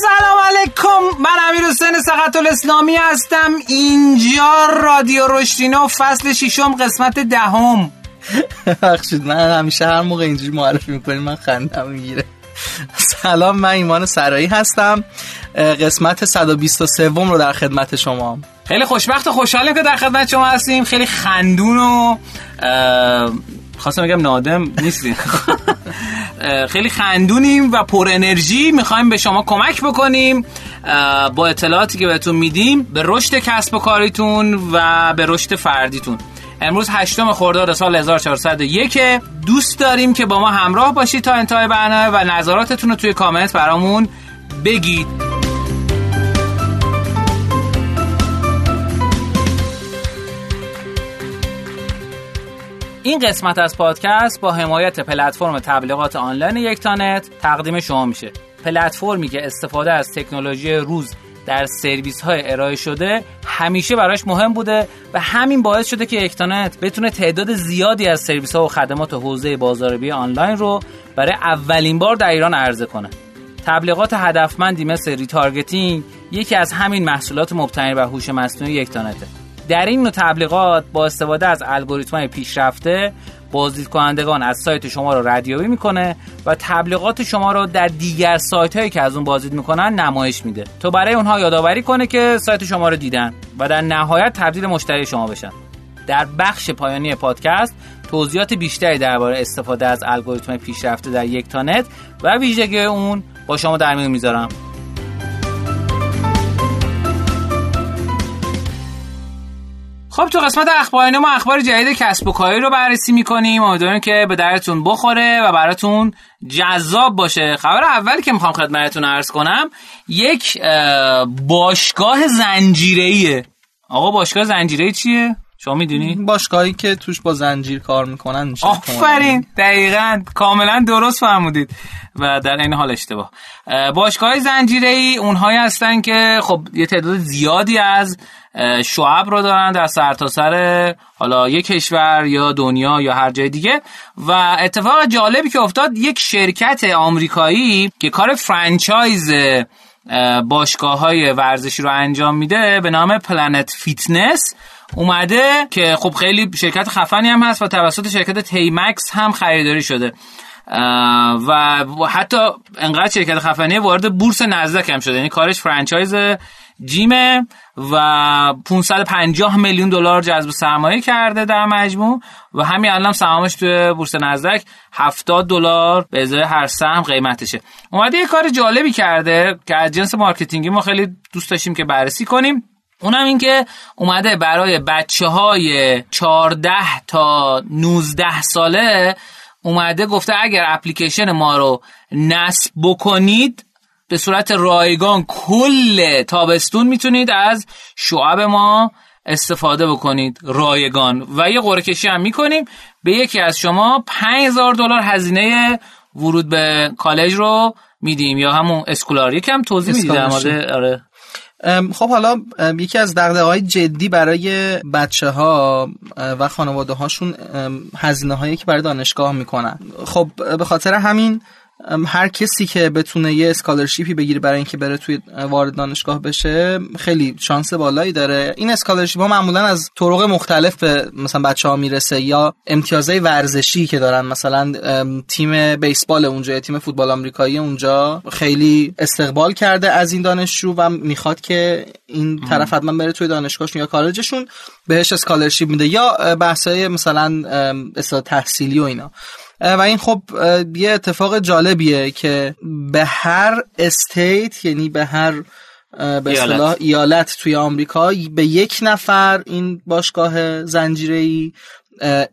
سلام علیکم. من امیر حسین سقط الاسلامی هستم. اینجا رادیو رشتینو فصل ششم قسمت دهم. بخشید من همیشه هر موقع اینجوری معرفی می‌کنیم من خندم می‌گیره. سلام من ایمان سرایی هستم. قسمت 123 رو در خدمت شما. خیلی خوشبخت و خوشحالیم که در خدمت شما هستیم. خیلی خندون و خواستم بگم نادم نیستیم خیلی خندونیم و پر انرژی می‌خوایم به شما کمک بکنیم با اطلاعاتی که بهتون میدیم به رشد کسب و کاریتون و به رشد فردیتون. امروز هشتم خرداد سال 1401 دوست داریم که با ما همراه باشید تا انتهای برنامه و نظراتتون رو توی کامنت برامون بگید. این قسمت از پادکست با حمایت پلتفرم تبلیغات آنلاین یکتانت تقدیم شما میشه. پلتفرمی که استفاده از تکنولوژی روز در سرویس های ارائه شده همیشه براش مهم بوده و همین باعث شده که یکتانت بتونه تعداد زیادی از سرویس ها و خدمات حوزه بازاریابی آنلاین رو برای اولین بار در ایران عرضه کنه. تبلیغات هدفمندی مثل retargeting یکی از همین محصولات مبتنی بر هوش مصنوعی یکتانته. در این نوع تبلیغات با استفاده از الگوریتم‌های پیشرفته بازدید کنندگان از سایت شما رو ردیابی می‌کنه و تبلیغات شما رو در دیگر سایت هایی که از اون بازدید می‌کنن نمایش میده. تا برای اونها یادآوری کنه که سایت شما رو دیدن و در نهایت تبدیل مشتری شما بشن. در بخش پایانی پادکست توضیحات بیشتری درباره استفاده از الگوریتم پیشرفته در یک تانت و ویژگی اون با شما در میون می‌ذارم. خب تو قسمت اخباری ما اخبار جدید کسب و کاری رو بررسی می‌کنیم. امیدواریم که به درتون بخوره و براتون جذاب باشه. خبر اولی که می‌خوام خدمتتون عرض کنم یک باشگاه زنجیره آقا باشگاه زنجیره چیه؟ شما می‌دونی؟ باشگاهی که توش با زنجیر کار می‌کنن میشه آفرین. دقیقا. کاملا درست فرمودید و در این حال اشتباه. باشگاه زنجیره ای اونهایی هستن که خب یه تعداد زیادی از شعب رو دارن در سرتاسر سر حالا یک کشور یا دنیا یا هر جای دیگه. و اتفاق جالبی که افتاد یک شرکت آمریکایی که کار franchise باشگاه های ورزشی رو انجام میده به نام Planet Fitness اومده که خب خیلی شرکت خفنی هم هست و توسط شرکت تیمکس هم خریداری شده. و حتی انقدر شرکت خفنی وارد بورس نزدک هم شده. یعنی کارش franchise gym ه و 550 میلیون دلار جذب سرمایه کرده در مجموع و همین الان سهامش توی بورس نزدک 70 دلار به ازای هر سهم قیمتشه. اومده یه کار جالبی کرده که از جنس marketing ی ما خیلی دوست داشتیم که بررسی کنیم. اونم این که اومده برای بچه های 14 تا 19 ساله اومده گفته اگر اپلیکیشن ما رو نصب بکنید به صورت رایگان کل تابستون می‌تونید از شعب ما استفاده بکنید رایگان. و یه قرعه کشی هم می‌کنیم. به یکی از شما 5000 دلار هزینه ورود به کالج رو میدیم یا همون اسکولاری کم توضیح می‌دید آره. خب حالا یکی از دقدقه های جدی برای بچه ها و خانواده هاشون هزینه هایی که برای دانشگاه می‌کنن. خب به خاطر همین هر کسی که بتونه یه scholarship ی بگیره برای اینکه بره توی وارد دانشگاه بشه خیلی شانس بالایی داره. این scholarship ها معمولا از طرق مختلف به مثلا بچه ها می‌رسه یا امتیازهای ورزشی که دارن. مثلا تیم بیسبال اونجا یا تیم فوتبال آمریکایی اونجا خیلی استقبال کرده از این دانشجو و می‌خواد که این طرف حتما بره توی دانشگاهشون یا کالجشون بهش scholarship میده یا بحثای مثلا تحصیلی و اینا. و این خب یه اتفاق جالبیه که به هر state یعنی به هر به اصطلاح ایالت توی آمریکا به یک نفر این باشگاه زنجیره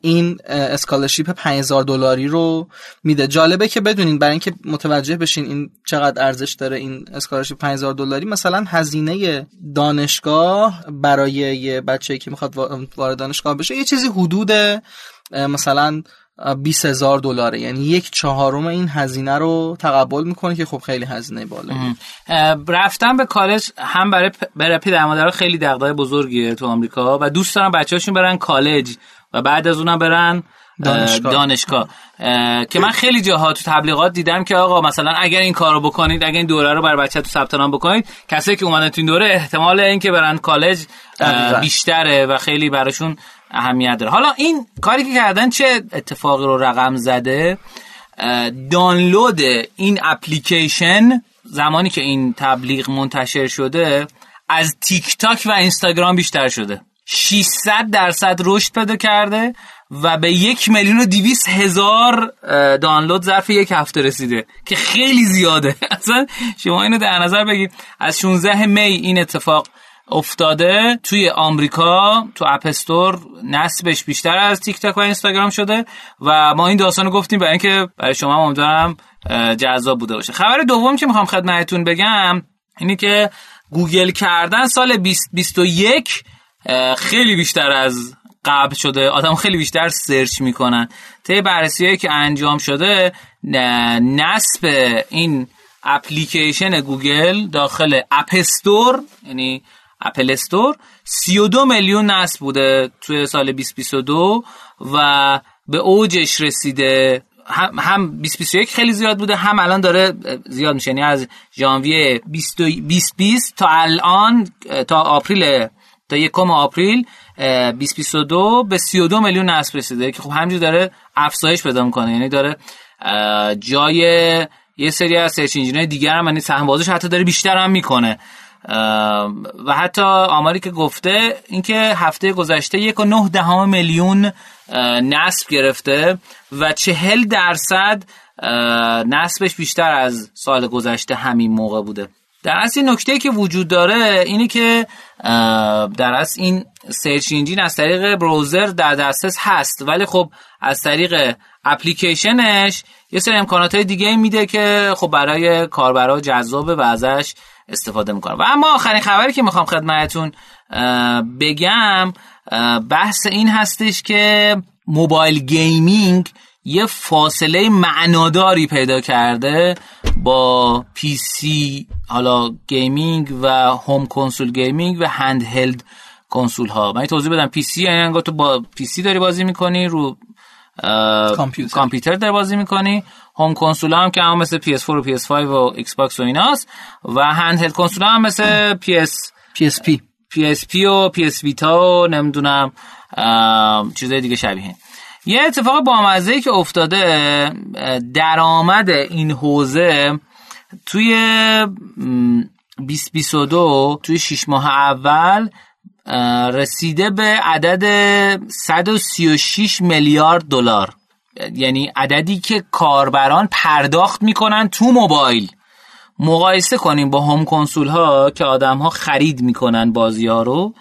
این scholarship 5000 دلاری رو میده. جالبه که بدونین برای اینکه متوجه بشین این چقدر ارزش داره این scholarship 5000 دلاری مثلا هزینه دانشگاه برای یه بچه‌ای که می‌خواد وارد دانشگاه بشه یه چیزی حدود مثلا 20 هزار دلاره. یعنی یک چهارم این هزینه رو تقبل می‌کنه که خب خیلی هزینه بالایی رفتن به کالج هم برای برای پدر مادر خیلی دغدغه بزرگیه تو آمریکا و دوست دارن بچه‌هاشون برن کالج و بعد از اونم برن دانشگاه, دانشگاه. که من خیلی جاها تو تبلیغات دیدم که آقا مثلا اگر این کارو بکنید اگر این دوره رو بر بچه تو ثبت نام بکنید کسایی که اومدن تو این دوره احتمال اینکه برن کالج بیشتره و خیلی براشون اهمیت داره. حالا این کاری که کردن چه اتفاقی رو رقم زده؟ دانلود این اپلیکیشن زمانی که این تبلیغ منتشر شده از تیک تاک و اینستاگرام بیشتر شده. 600 درصد رشد پیدا کرده و به یک میلیون و دیویس هزار دانلود ظرف یک هفته رسیده که خیلی زیاده. اصلا شما اینو در نظر بگید از 16 می این اتفاق افتاده توی آمریکا تو App Store نصبش بیشتر از تیک تاک و اینستاگرام شده و ما این داستان گفتیم برای اینکه برای شما امیدوارم جذاب بوده باشه. خبر دوم که می‌خوام خدمتتون بگم اینی که گوگل کردن سال 2021 خیلی بیشتر از قبل شده. آدم خیلی بیشتر search می‌کنن. طی بررسی که انجام شده نصب این اپلیکیشن گوگل داخل App Store یعنی Apple Store 32 میلیون نصب بوده توی سال 2022 و به اوجش رسیده. هم, هم 2021 خیلی زیاد بوده هم الان داره زیاد میشه. یعنی از ژانویه 2020 تا الان تا آپریل تا یکم آپریل 2022 به 32 میلیون نصب رسیده. که خب همینجور داره افزایش پیدا می‌کنه. یعنی داره جای یه سری از سرچ انجینای دیگر هم یعنی سهم بازش حتی داره بیشتر هم می‌کنه. و حتی آماری که گفته اینکه هفته گذشته یک و نه دهم میلیون نصب گرفته و چهل درصد نصبش بیشتر از سال گذشته همین موقع بوده. در اصل نکته که وجود داره اینه که در اصل این سرچ انجین از طریق بروزر در دسترس هست ولی خب از طریق اپلیکیشنش یه سری امکانات دیگه میده که خب برای کاربرا جذابه و ازش استفاده می‌کنه و اما آخرین خبری که می‌خوام خدمتتون بگم بحث این هستش که mobile gaming یه فاصله معناداری پیدا کرده با PC حالا gaming و home console gaming و handheld کنسول ها من توضیح بدم. PC یعنی تو با PC داری بازی می‌کنی رو کامپیوتر. کامپیوتر داری بازی می‌کنی. home console هم که هم مثل PS4 و PS5 و Xbox و ایناست و handheld console هم مثل PS PSP PSP و PS Vita و نمی‌دونم چیزای دیگه شبیه. یه اتفاق بامزه که افتاده درآمد این حوزه توی 2022 توی 6 ماه اول رسیده به عدد 136 میلیارد دلار. یعنی عددی که کاربران پرداخت می‌کنن تو موبایل. مقایسه کنیم با هوم کنسول ها که آدم ها خرید می‌کنن بازی ها رو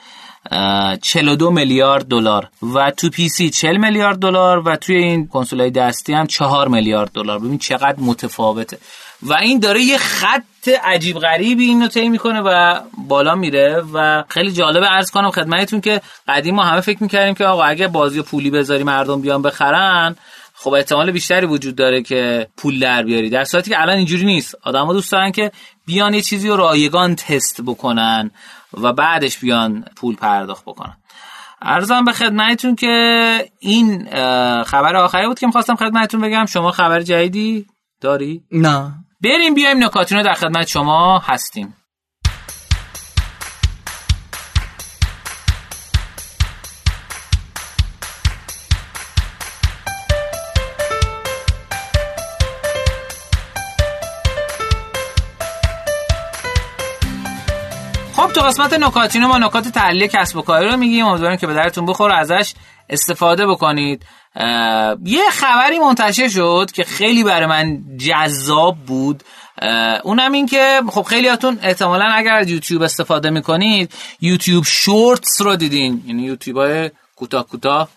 42 میلیارد دلار. و تو پی سی 40 میلیارد دلار و توی این کنسول های دستی هم 4 میلیارد دلار. ببین چقدر متفاوته. و این داره یه خط عجیب غریبی اینو طی می‌کنه و بالا میره. و خیلی جالبه عرض کنم خدمتتون که قدیم ما همه فکر می‌کردیم که آقا اگه بازی پولی بذاری مردم بیان بخرن خب احتمال بیشتری وجود داره که پول در بیاری. در صورتی که الان اینجوری نیست. آدما دوست دارن که بیان یه چیزی رو رایگان تست بکنن و بعدش بیان پول پرداخت بکنن. ارزم به خدمتتون که این خبر آخری بود که می‌خواستم خدمتتون بگم. شما خبر جدیدی داری؟ نه. بریم بیایم نکاتون رو در خدمت شما هستیم. خب تو قسمت نکاتینو ما نکات تحلیل کسب و کاری رو میگیم. امیدوارم که به درتون بخور ازش استفاده بکنید. یه خبری منتشر شد که خیلی برای من جذاب بود. اونم این که خب خیلیاتون احتمالا اگر از یوتیوب استفاده می‌کنید یوتیوب شورتس رو دیدین. یعنی یوتیوب های کوتاه کوتاه.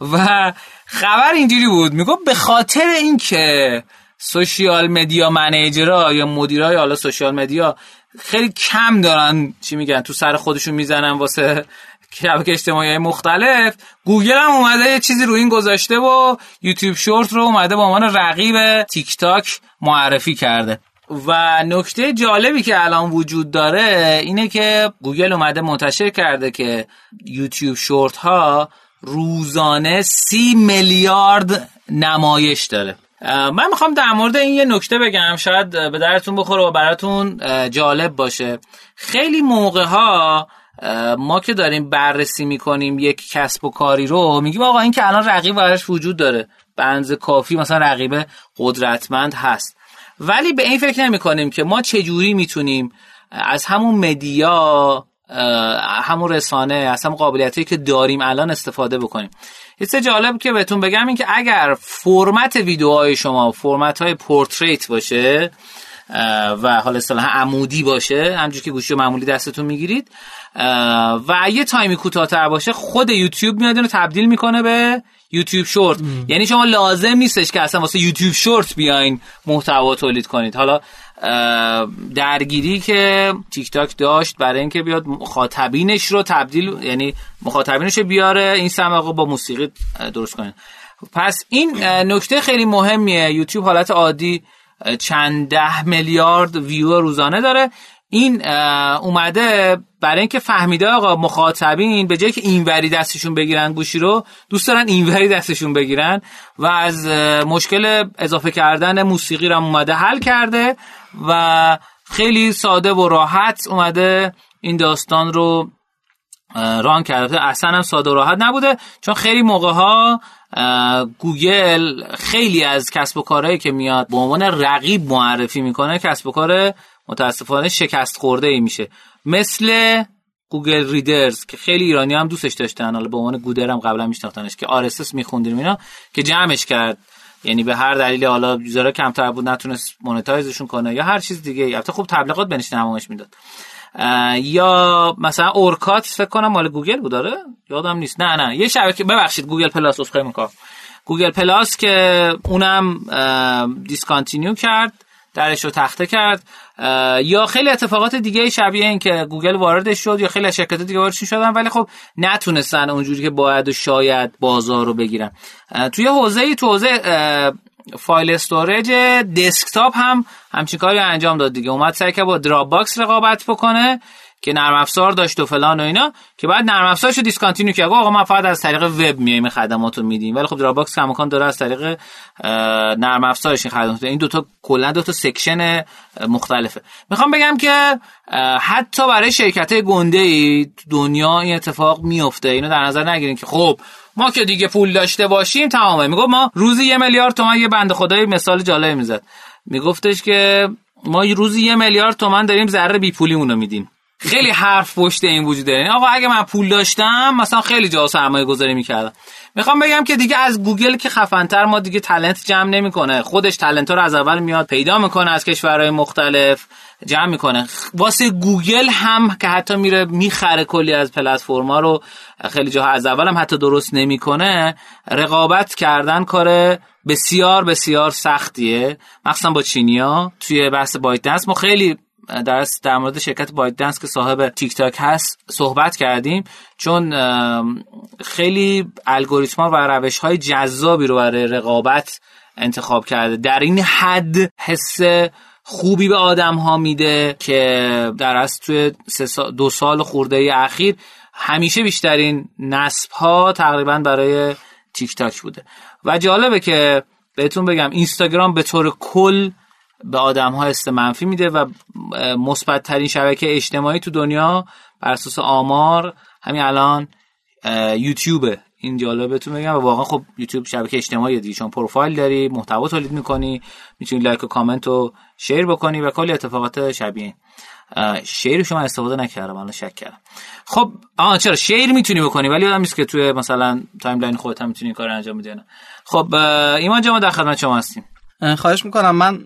و خبر اینجوری بود. میگو به خاطر اینکه سوشیال مدیا منیجرها یا مدیرای حالا سوشیال مدیا خیلی کم دارن چی میگن تو سر خودشون می‌زنن واسه شبکه اجتماعی مختلف. گوگل هم اومده یه چیزی رو این گذاشته و YouTube Short رو اومده به عنوان رقیب تیک تاک معرفی کرده. و نکته جالبی که الان وجود داره اینه که گوگل اومده منتشر کرده که YouTube Short ها روزانه سی میلیارد نمایش داره. من می‌خوام در مورد این یه نکته بگم. شاید به درتون بخوره و براتون جالب باشه. خیلی موقع ها ما که داریم بررسی می‌کنیم یک کسب و کاری رو میگیم آقا این که الان رقیب براش وجود داره. بنز کافی مثلا رقیب قدرتمند هست. ولی به این فکر نمی کنیم که ما چجوری می‌تونیم از همون media همون رسانه از همون قابلیتی که داریم الان استفاده بکنیم. یه جالب که بهتون بگم این که اگر فرمت ویدیوهای شما فرمت های portrait باشه و حالا اصطلاحا عمودی باشه همونجوری که گوشی معمولی دستتون می‌گیرید و یه تایمی کوتاه‌تر باشه خود یوتیوب میاد اینو تبدیل می‌کنه به یوتیوب شورت. یعنی شما لازم نیستش که اصلا واسه یوتیوب شورت بیاین محتوا تولید کنید. حالا درگیری که تیک تاک داشت برای اینکه بیاد مخاطبینش رو تبدیل یعنی مخاطبینش رو بیاره این سمقه با موسیقی درست کنه. پس این نکته خیلی مهمیه. یوتیوب حالت عادی چند ده میلیارد ویو روزانه داره. این اومده برای اینکه فهمیده آقا مخاطبین به جای که اینوری دستشون بگیرن گوشی رو دوست دارن اینوری دستشون بگیرن و از مشکل اضافه کردن موسیقی رو اومده حل کرده و خیلی ساده و راحت اومده این داستان رو ران کرده. اصلا هم ساده و راحت نبوده چون خیلی موقع ها گوگل خیلی از کسب و کارهایی که میاد به عنوان رقیب معرفی می‌کنه کسب و کار متاسفانه شکست خورده ای میشه. مثل Google Readers که خیلی ایرانی هم دوستش داشتن. حالا به عنوان گودر هم قبلا میشناختنش که RSS میخوندیم اینا که جمعش کرد. یعنی به هر دلیل حالا user ها کمتر بود نتونست monetize شون کنه یا هر چیز دیگه البته خوب تبلیغات بنش نمایش می‌داد. یا مثلا Orkut فکر کنم مال گوگل بود داره یادم نیست. نه نه. یه شبکه ببخشید Google Plus عذرخواهی می‌کنم. Google Plus که اونم discontinue کرد. درش رو تخته کرد. یا خیلی اتفاقات دیگه شبیه این که گوگل واردش شد یا خیلی شرکت دیگه واردش شدن ولی خب نتونستن اونجوری که باید و شاید بازار رو بگیرن. توی حوزه تو حوزه file storage desktop هم همچین کاری انجام داد دیگه. اومد سعی که با Dropbox رقابت بکنه. که نرم افزار داشت و فلان و اینا که بعد نرم افزارشو discontinue کرد. آقا ما فقط از طریق وب میایم خدمات رو میدیم. ولی خب باکس امکان داره از طریق نرم افزارش این خدمات این دوتا کلا دو تا section مختلفه. می‌خوام بگم که حتی برای شرکت گنده ای دنیا این اتفاق میفته اینو در نظر نگیرین که خب ما که دیگه پول داشته باشیم تمامه. میگه ما روزی یه میلیارد تومن یه بنده خدای مثال جالب می‌زد. میگفتش که ما روزی یه میلیارد تومن داریم ضرر بی پولیمونو میدیم. خیلی حرف پشت این وجود داره یعنی آقا اگه من پول داشتم مثلا خیلی جا سرمایه گذاری می‌کردم. می‌خوام بگم که دیگه از گوگل که خفنتر ما دیگه talent جمع نمی‌کنه. خودش talent رو از اول میاد پیدا می‌کنه از کشورهای مختلف جمع می‌کنه. واسه گوگل هم که حتی میره می‌خره کلی از platformا رو خیلی جاها از اول هم حتی درست نمی‌کنه. رقابت کردن کار بسیار بسیار سختیه. مخصوصا با چینیا توی بحث بایت ما خیلی در در مورد شرکت بایت دنس که صاحب تیک تاک هست صحبت کردیم چون خیلی الگوریتما و روش های جذابی رو برای رقابت انتخاب کرده. در این حد حس خوبی به آدم ها میده که در از توی دو سال خورده اخیر همیشه بیشترین نصب ها تقریبا برای تیک تاک بوده. و جالبه که بهتون بگم اینستاگرام به طور کل به آدم ها است منفی میده و مثبت ترین شبکه اجتماعی تو دنیا بر اساس آمار همین الان یوتیوبه این جالبتون بگم و واقعا خب یوتیوب شبکه اجتماعی دیگه چون پروفایل داری محتوا تولید می‌کنی می‌تونی لایک و کامنت و شیر بکنی و کلی اتفاقات شبیه share شما استفاده نکردم الان شک کردم. خب آها چرا؟ share می‌تونی بکنی ولی آدم نیست که توی مثلا timeline خودت هم می‌تونی کار انجام بدی خب ایمان جان در خدمت شما هستیم. خواهش می‌کنم. من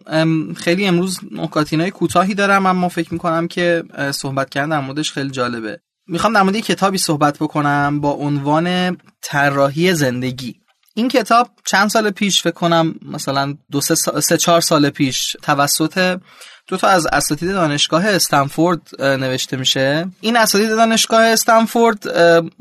خیلی امروز نکته‌های کوتاهی دارم اما فکر می‌کنم که صحبت کردن در موردش خیلی جالبه. می‌خوام در مورد کتابی صحبت بکنم با عنوان طراحی زندگی. این کتاب چند سال پیش فکر کنم مثلا دو سه, سه چهار سال پیش توسط دو تا از اساتید دانشگاه استنفورد نوشته میشه. این اساتید دانشگاه استنفورد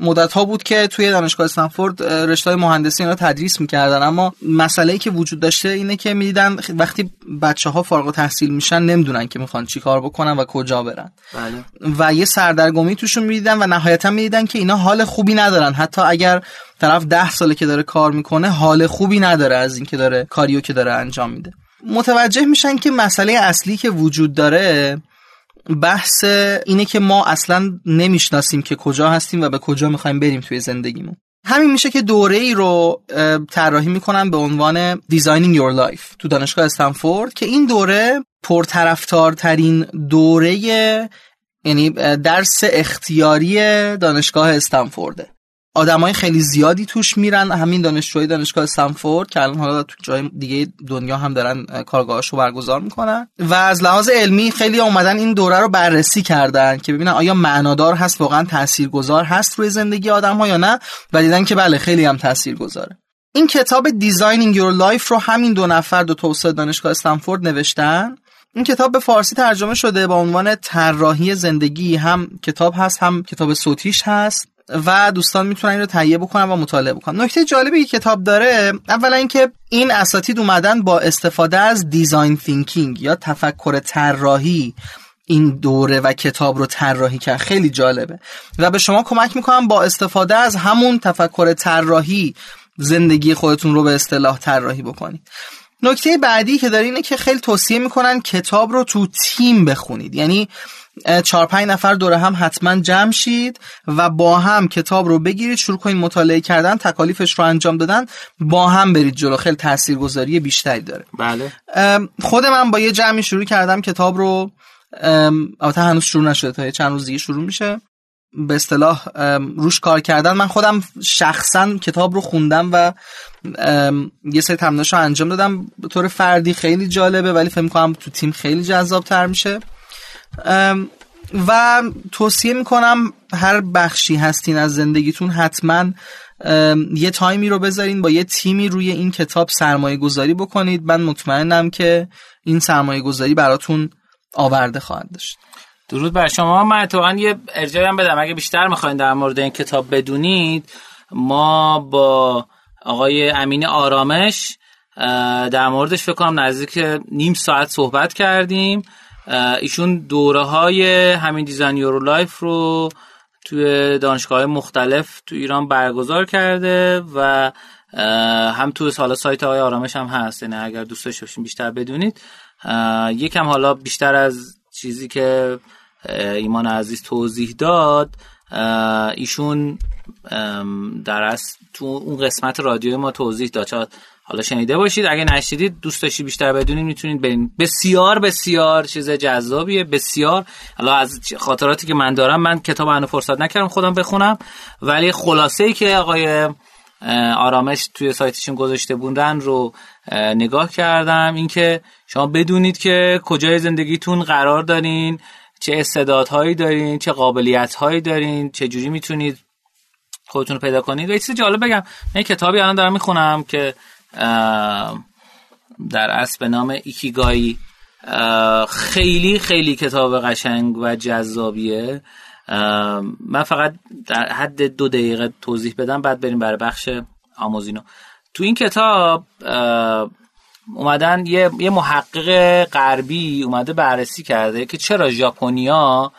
مدت ها بود که توی دانشگاه استنفورد رشته مهندسی اینا تدریس می‌کردن. اما مسئله ای که وجود داشته اینه که می‌دیدن وقتی بچه ها فارغ تحصیل میشن نمی‌دونن که می‌خوان چی کار بکنن و کجا برن. بله. و یه سردرگمی توشون می‌دیدن و نهایتا می‌دیدن که اینا حال خوبی ندارن. حتی اگر طرف ده ساله که داره کار می‌کنه حال خوبی نداره از اینکه داره کاریو که داره انجام میده. متوجه میشن که مسئله اصلی که وجود داره بحث اینه که ما اصلا نمی‌شناسیم که کجا هستیم و به کجا می‌خوایم بریم توی زندگیمون. همین میشه که دوره ای رو طراحی می‌کنن به عنوان Designing Your Life تو دانشگاه استنفورد که این دوره پرطرفدارترین دوره یعنی درس اختیاری دانشگاه استنفورده. آدمای خیلی زیادی توش میرن. همین دانشجوی دانشگاه استنفورد که الان حالا تو جای دیگه دنیا هم دارن کارگاهاشو برگزار می‌کنن. و از لحاظ علمی خیلی اومدن این دوره رو بررسی کردن که ببینن آیا معنادار هست واقعا تاثیرگذار هست روی زندگی آدم ها یا نه؟ و دیدن که بله خیلی هم تاثیرگذاره. این کتاب Designing Your Life رو همین دو نفر دو تا دانشگاه استنفورد نوشتن. این کتاب به فارسی ترجمه شده با عنوان طراحی زندگی. هم کتاب هست هم کتاب صوتیش هست. و دوستان می‌تونن رو تهیه بکنن و مطالعه بکنن. نکته جالبی که کتاب داره اولا اینکه این اساتید اومدن با استفاده از design thinking یا تفکر طراحی این دوره و کتاب رو طراحی کرد. خیلی جالبه. و به شما کمک می‌کنم با استفاده از همون تفکر طراحی زندگی خودتون رو به اصطلاح طراحی بکنید. نکته بعدی که داره اینه که خیلی توصیه می‌کنن کتاب رو تو تیم بخونید. یعنی چهار پنج نفر دوره هم حتما جمع شید و با هم کتاب رو بگیرید شروع کنید مطالعه کردن تکالیفش رو انجام دادن با هم برید جلو. خیلی تاثیرگذاری بیشتری داره. بله. خود من با یه جمعی شروع کردم کتاب رو. البته هنوز شروع نشده تا چند روز دیگه شروع میشه. به اصطلاح روش کار کردن. من خودم شخصا کتاب رو خوندم و یه سری تمریناشو انجام دادم. به طور فردی خیلی جالبه ولی فکر کنم تو تیم خیلی جذاب تر میشه. و توصیه می‌کنم هر بخشی هستین از زندگیتون حتما یه تایمی رو بذارین با یه تیمی روی این کتاب سرمایه گذاری بکنید. من مطمئنم که این سرمایه گذاری براتون آورده خواهد داشت. درود بر شما. من اتفاقا یه ارجاعی هم بدم. اگه بیشتر می‌خواین در مورد این کتاب بدونید ما با آقای امین آرامش در موردش فکر کنم نزدیک نیم ساعت صحبت کردیم. ایشون دوره های همین Design Your Life رو توی دانشگاه مختلف تو ایران برگزار کرده و هم تو حالا سایت های آرامش هم هست. یعنی اگر دوست داشته بیشتر بدونید. یکم حالا بیشتر از چیزی که ایمان عزیز توضیح داد ایشون در از تو اون قسمت رادیوی ما توضیح داد. حالا شنیده باشید اگه نشدید دوست داشتید بیشتر بدونید می‌تونید برین. بسیار بسیار چیز جذابیه بسیار. حالا از خاطراتی که من دارم من کتاب هنو فرصت نکردم خودم بخونم ولی خلاصه ای که آقای آرامش توی سایتشون گذاشته بودن رو نگاه کردم. اینکه شما بدونید که کجای زندگیتون قرار دارین چه استعدادهایی دارین چه قابلیتهایی دارین چه جوری می‌تونید خودتون رو پیدا کنید. و چیز جالب بگم من کتابی الان دارم می‌خونم که در اصل به نام ایکیگایی. خیلی خیلی کتاب قشنگ و جذابیه. من فقط در حد دو دقیقه توضیح بدم بعد بریم برای بخش آموزینو. تو این کتاب اومدن یه, یه محقق غربی اومده بررسی کرده که چرا ژاپنیا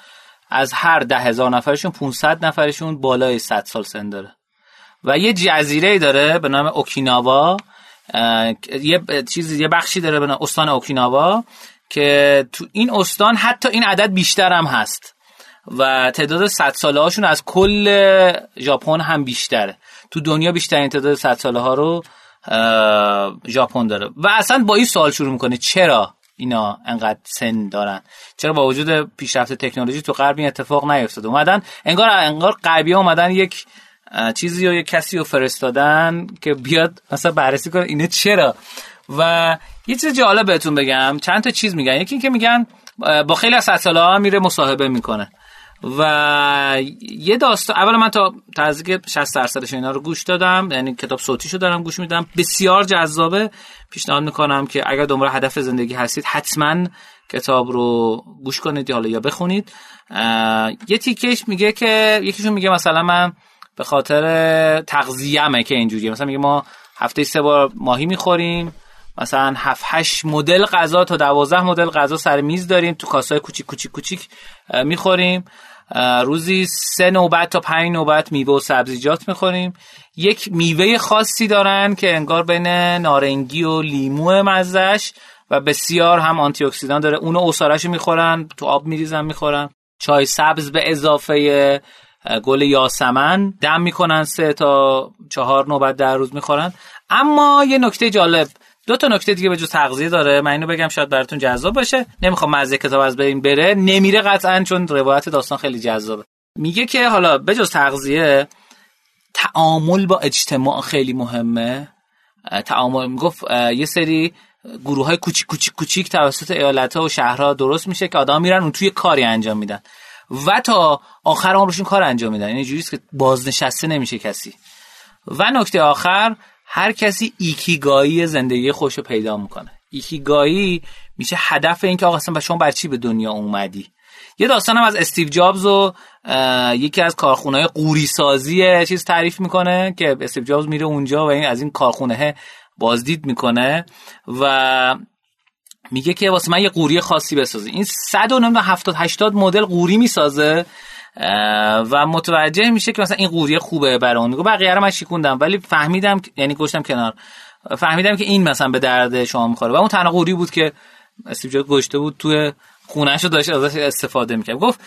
از هر ده هزار نفرشون 500 نفرشون بالای 100 سال سن داره. و یه جزیره داره به نام اوکیناوا. یه چیزی یه بخشی داره به استان اوکیناوا که تو این استان حتی این عدد بیشتر هم هست و تعداد 100 ساله هاشون از کل ژاپن هم بیشتره. تو دنیا بیشترین تعداد 100 ساله ها رو ژاپن داره. و اصلا با این سوال شروع می‌کنه چرا اینا انقدر سن دارن؟ چرا با وجود پیشرفت تکنولوژی تو غرب این اتفاق نیفتاده؟ اومدن انگار انگار غربی اومدن یک چیزی یا یک کسی رو فرستادن که بیاد مثلا بررسی کنه اینه چرا. و یه چیز جالب بهتون بگم چند تا چیز میگن. یکی اینکه میگن با خیلی از ها میره مصاحبه می‌کنه. و یه داستان اول من تا تزدیک 60 درصدش اینا رو گوش دادم یعنی کتاب صوتیشو دارم گوش میدم. بسیار جذابه. پیشنهاد می‌کنم که اگر دنبال هدف زندگی هستید حتما کتاب رو گوش کنید حالا یا بخونید. یه تیکش میگه که یکیشون میگه مثلا من به خاطر تغذیه‌مه که اینجوریه. مثلا میگه ما هفته سه بار ماهی می‌خوریم مثلا 7 8 مدل غذا تا 12 مدل غذا سر میز داریم تو کاسای کوچیک کوچیک کوچیک می‌خوریم. روزی سه نوبت تا پنج نوبت میوه و سبزیجات می‌خوریم. یک میوه خاصی دارن که انگار بین نارنگی و لیمو مزش و بسیار هم آنتی اکسیدان داره. اونو اصارش می‌خورن تو آب میریزن می‌خورن. چای سبز به اضافه گل یاسمن دم می‌کنن سه تا چهار نوبت در روز می‌خورن. اما یه نکته جالب دو تا نکته دیگه به جز تغذیه داره. من اینو بگم شاید براتون جذاب باشه. نمی‌خوام مزه کتاب از بین بره. نمیره قطعا چون روایت داستان خیلی جذابه. میگه که حالا به جز تغذیه تعامل با اجتماع خیلی مهمه. تعامل می‌گفت یه سری گروه های کوچیک کوچیک کوچیک توسط ایالت ها و شهرها درست میشه که آدم میرن اون توی کاری انجام میدن. و تا آخر عمرشون کار انجام میدن. یعنی جوریست که بازنشسته نمیشه کسی. و نکته آخر هر کسی ایکیگایی زندگی خوش پیدا می‌کنه. ایکیگایی میشه هدف این که آقا اصلا شما بر چی به دنیا اومدی. یه داستانم از استیو جابز و یکی از کارخونه قوری سازی چیز تعریف می‌کنه که استیو جابز میره اونجا و این از این کارخونه بازدید می‌کنه. و میگه که واسه من یه قوری خاصی بسازی. این 170 80 مدل قوری می‌سازه و متوجه میشه که مثلا این قوری خوبه برای اون. میگه بقیه رو من شیکوندم ولی فهمیدم یعنی گشتم کنار. فهمیدم که این مثلا به درد شما می‌خوره. و اون تنها قوری بود که استیو گشته بود توی خونهشو داشت ازش استفاده می‌کرد. گفت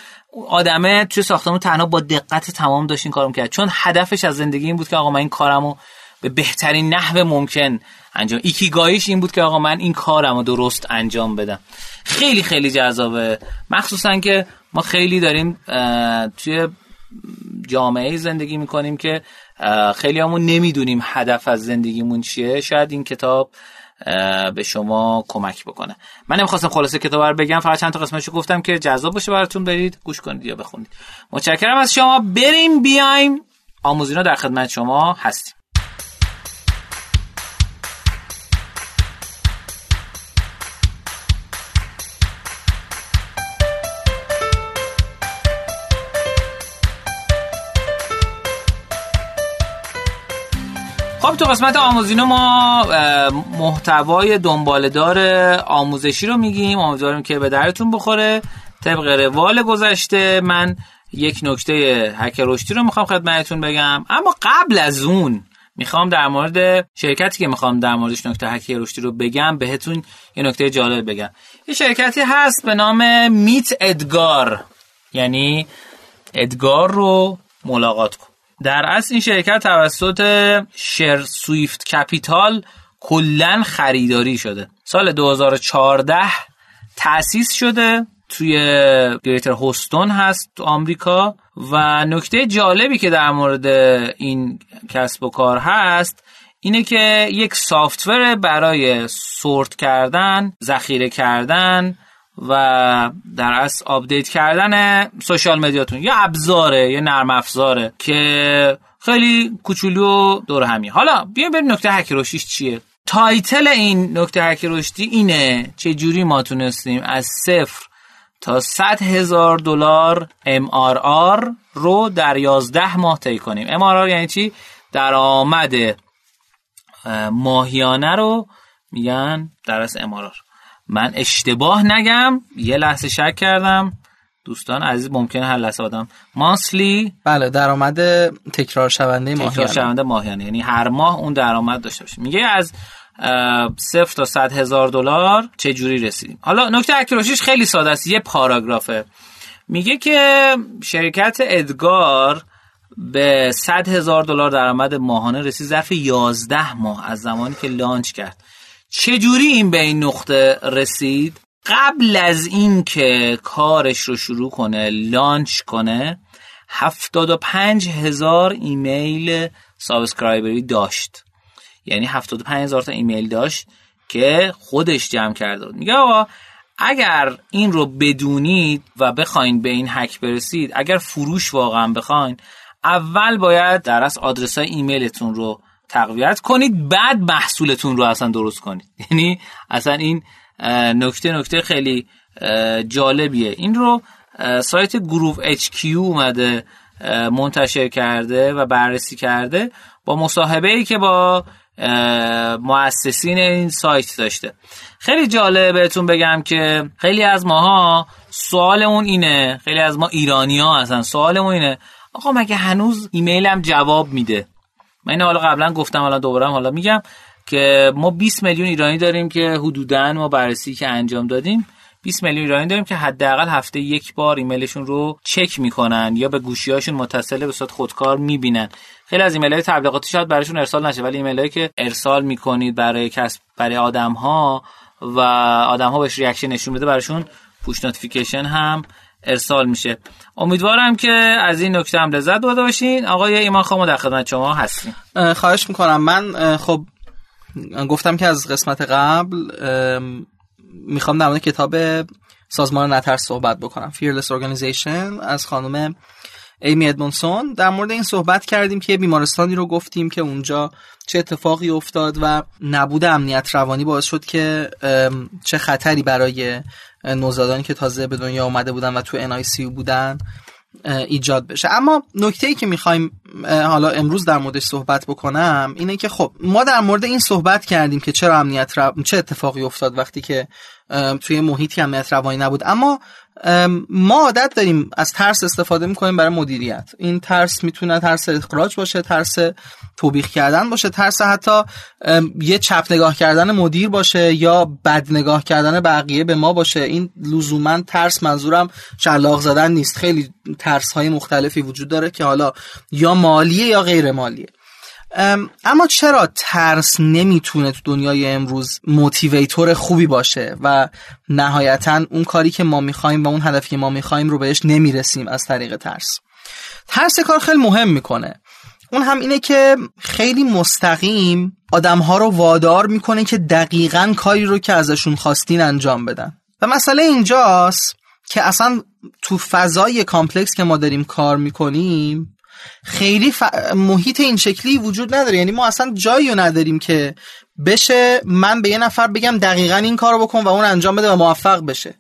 آدمه توی ساختمون تنها با دقت تمام داشت این کارو می‌کرد. چون هدفش از زندگی این بود که آقا من این کارمو به بهترین نحو ممکن انجام. ایکیگاییش این بود که آقا من این کارمو درست انجام بدم. خیلی خیلی جذابه. مخصوصا که ما خیلی داریم توی جامعه زندگی می‌کنیم که خیلی همون نمی‌دونیم هدف از زندگیمون چیه. شاید این کتاب به شما کمک بکنه. من نمی‌خواستم خلاصه کتاب رو بگم فقط چند تا قسمتشو گفتم که جذاب باشه براتون. برید گوش کنید یا بخونید. متشکرم از شما. بریم بیایم. آموزینا در خدمت شما هستیم. خب تو قسمت آموزینو ما محتوای دنبالدار آموزشی رو میگیم. امیدواریم که به درتون بخوره. طبق روال گذشته من یک نکته هک رشدی رو می‌خوام خدمتتون بگم. اما قبل از اون می‌خوام در مورد شرکتی که می‌خوام در موردش نکته هک رشدی رو بگم بهتون یه نکته جالب بگم. یه شرکتی هست به نام میت ادگار. یعنی ادگار رو ملاقات کن. در اصل این شرکت توسط شر سویفت کپیتال کلا خریداری شده. سال 2014 تأسیس شده توی گریتر هوستون هست تو آمریکا و نکته جالبی که در مورد این کسب و کار هست اینه که یک سافتور برای سورت کردن ذخیره کردن و در اصل update کردن social mediaتون. یه ابزاره یه نرم افزاره که خیلی کوچولو و دور همی حالا بیایم بریم نکته هک رشدیش چیه؟ title این نکته هک رشدی اینه چه جوری ما تونستیم از صفر تا 100 هزار دلار MRR رو در 11 ماه طی کنیم. MRR یعنی چی؟ درآمد ماهیانه رو میگن در از MRR من اشتباه نگم یه لحظه شک کردم. دوستان عزیز ممکنه هر لحظه آدم. ماسلی بله درآمد تکرار شونده ماهیانه. تکرار شونده ماهیانه. یعنی هر ماه اون درآمد داشته باشه. میگه از صفر تا صد هزار دلار چه جوری رسیدیم؟ حالا نکته اکروشیش خیلی ساده است یه پاراگرافه. میگه که شرکت ادگار به 100 هزار دلار درآمد ماهانه رسید ظرف 11 ماه از زمانی که لانچ کرد. چجوری این به این نقطه رسید؟ قبل از اینکه کارش رو شروع کنه launch کنه 75 هزار ایمیل subscriberی داشت. یعنی 75 هزار تا ایمیل داشت که خودش جمع کرده بود. میگه آقا اگر این رو بدونید و بخواین به این هک برسید اگر فروش واقعا بخواین اول باید در از آدرس های ایمیلتون رو تقویت کنید بعد محصولتون رو اصلا درست کنید. یعنی اصلا این نکته نکته خیلی جالبیه. این رو سایت گروف HQ اومده منتشر کرده و بررسی کرده با مصاحبه ای که با مؤسسین این سایت داشته. خیلی جالبه بهتون بگم که خیلی از ماها سوالمون اینه خیلی از ما ایرانی ها هستن سوالمون اینه آقا مگه هنوز ایمیلم جواب میده؟ من اینو حالا قبلا گفتم حالا دوباره حالا میگم که ما 20 میلیون ایرانی داریم که حدودا ما بررسی که انجام دادیم 20 میلیون ایرانی داریم که حداقل هفته یک بار ایمیلشون رو چک می‌کنن یا به گوشیاشون متصل به صورت خودکار می‌بینن. خیلی از ایمیل های تبلیغاتی شاید براشون ارسال نشه ولی ایمیل که ارسال می‌کنید برای کسب برای آدم ها و آدم ها بهش reaction نشون بده براشون push notification هم ارسال میشه. امیدوارم که از این نکته هم لذت برده باشین. آقای ایمان خامو در خدمت شما هستیم. خواهش می‌کنم. من خب گفتم که از قسمت قبل می‌خوام در مورد کتاب سازمان نترس صحبت بکنم. Fearless Organization از خانم ایمی ادمونسون در مورد این صحبت کردیم که بیمارستانی رو گفتیم که اونجا چه اتفاقی افتاد و نبود امنیت روانی باعث شد که چه خطری برای نوزادانی که تازه به دنیا آمده بودن و تو NICU بودن ایجاد بشه. اما نکته ای که می‌خوایم حالا امروز در موردش صحبت بکنم اینه که خب ما در مورد این صحبت کردیم که چرا امنیت چه اتفاقی افتاد وقتی که توی محیطی امنیت روانی نبود. اما ما عادت داریم از ترس استفاده می‌کنیم برای مدیریت. این ترس می‌تونه ترس اخراج باشه ترس توبیخ کردن باشه ترس حتی یه چپ نگاه کردن مدیر باشه یا بد نگاه کردن بقیه به ما باشه. این لزوما ترس منظورم شلاق زدن نیست. خیلی ترس های مختلفی وجود داره که حالا یا مالیه یا غیر مالیه اما چرا ترس نمی‌تونه تو دنیای امروز موتیویتور خوبی باشه و نهایتا اون کاری که ما می‌خوایم و اون هدفی که ما می‌خوایم رو بهش نمی‌رسیم از طریق ترس؟ ترس کار خیلی مهم می‌کنه. اون هم اینه که خیلی مستقیم آدمها رو وادار می‌کنه که دقیقا کاری رو که ازشون خواستین انجام بدن. و مسئله اینجاست که اصلا تو فضای complex که ما داریم کار می‌کنیم خیلی ف... محیط این شکلی وجود نداره. یعنی ما اصلا جایی نداریم که بشه من به یه نفر بگم دقیقا این کار رو بکن و اون انجام بده و موفق بشه.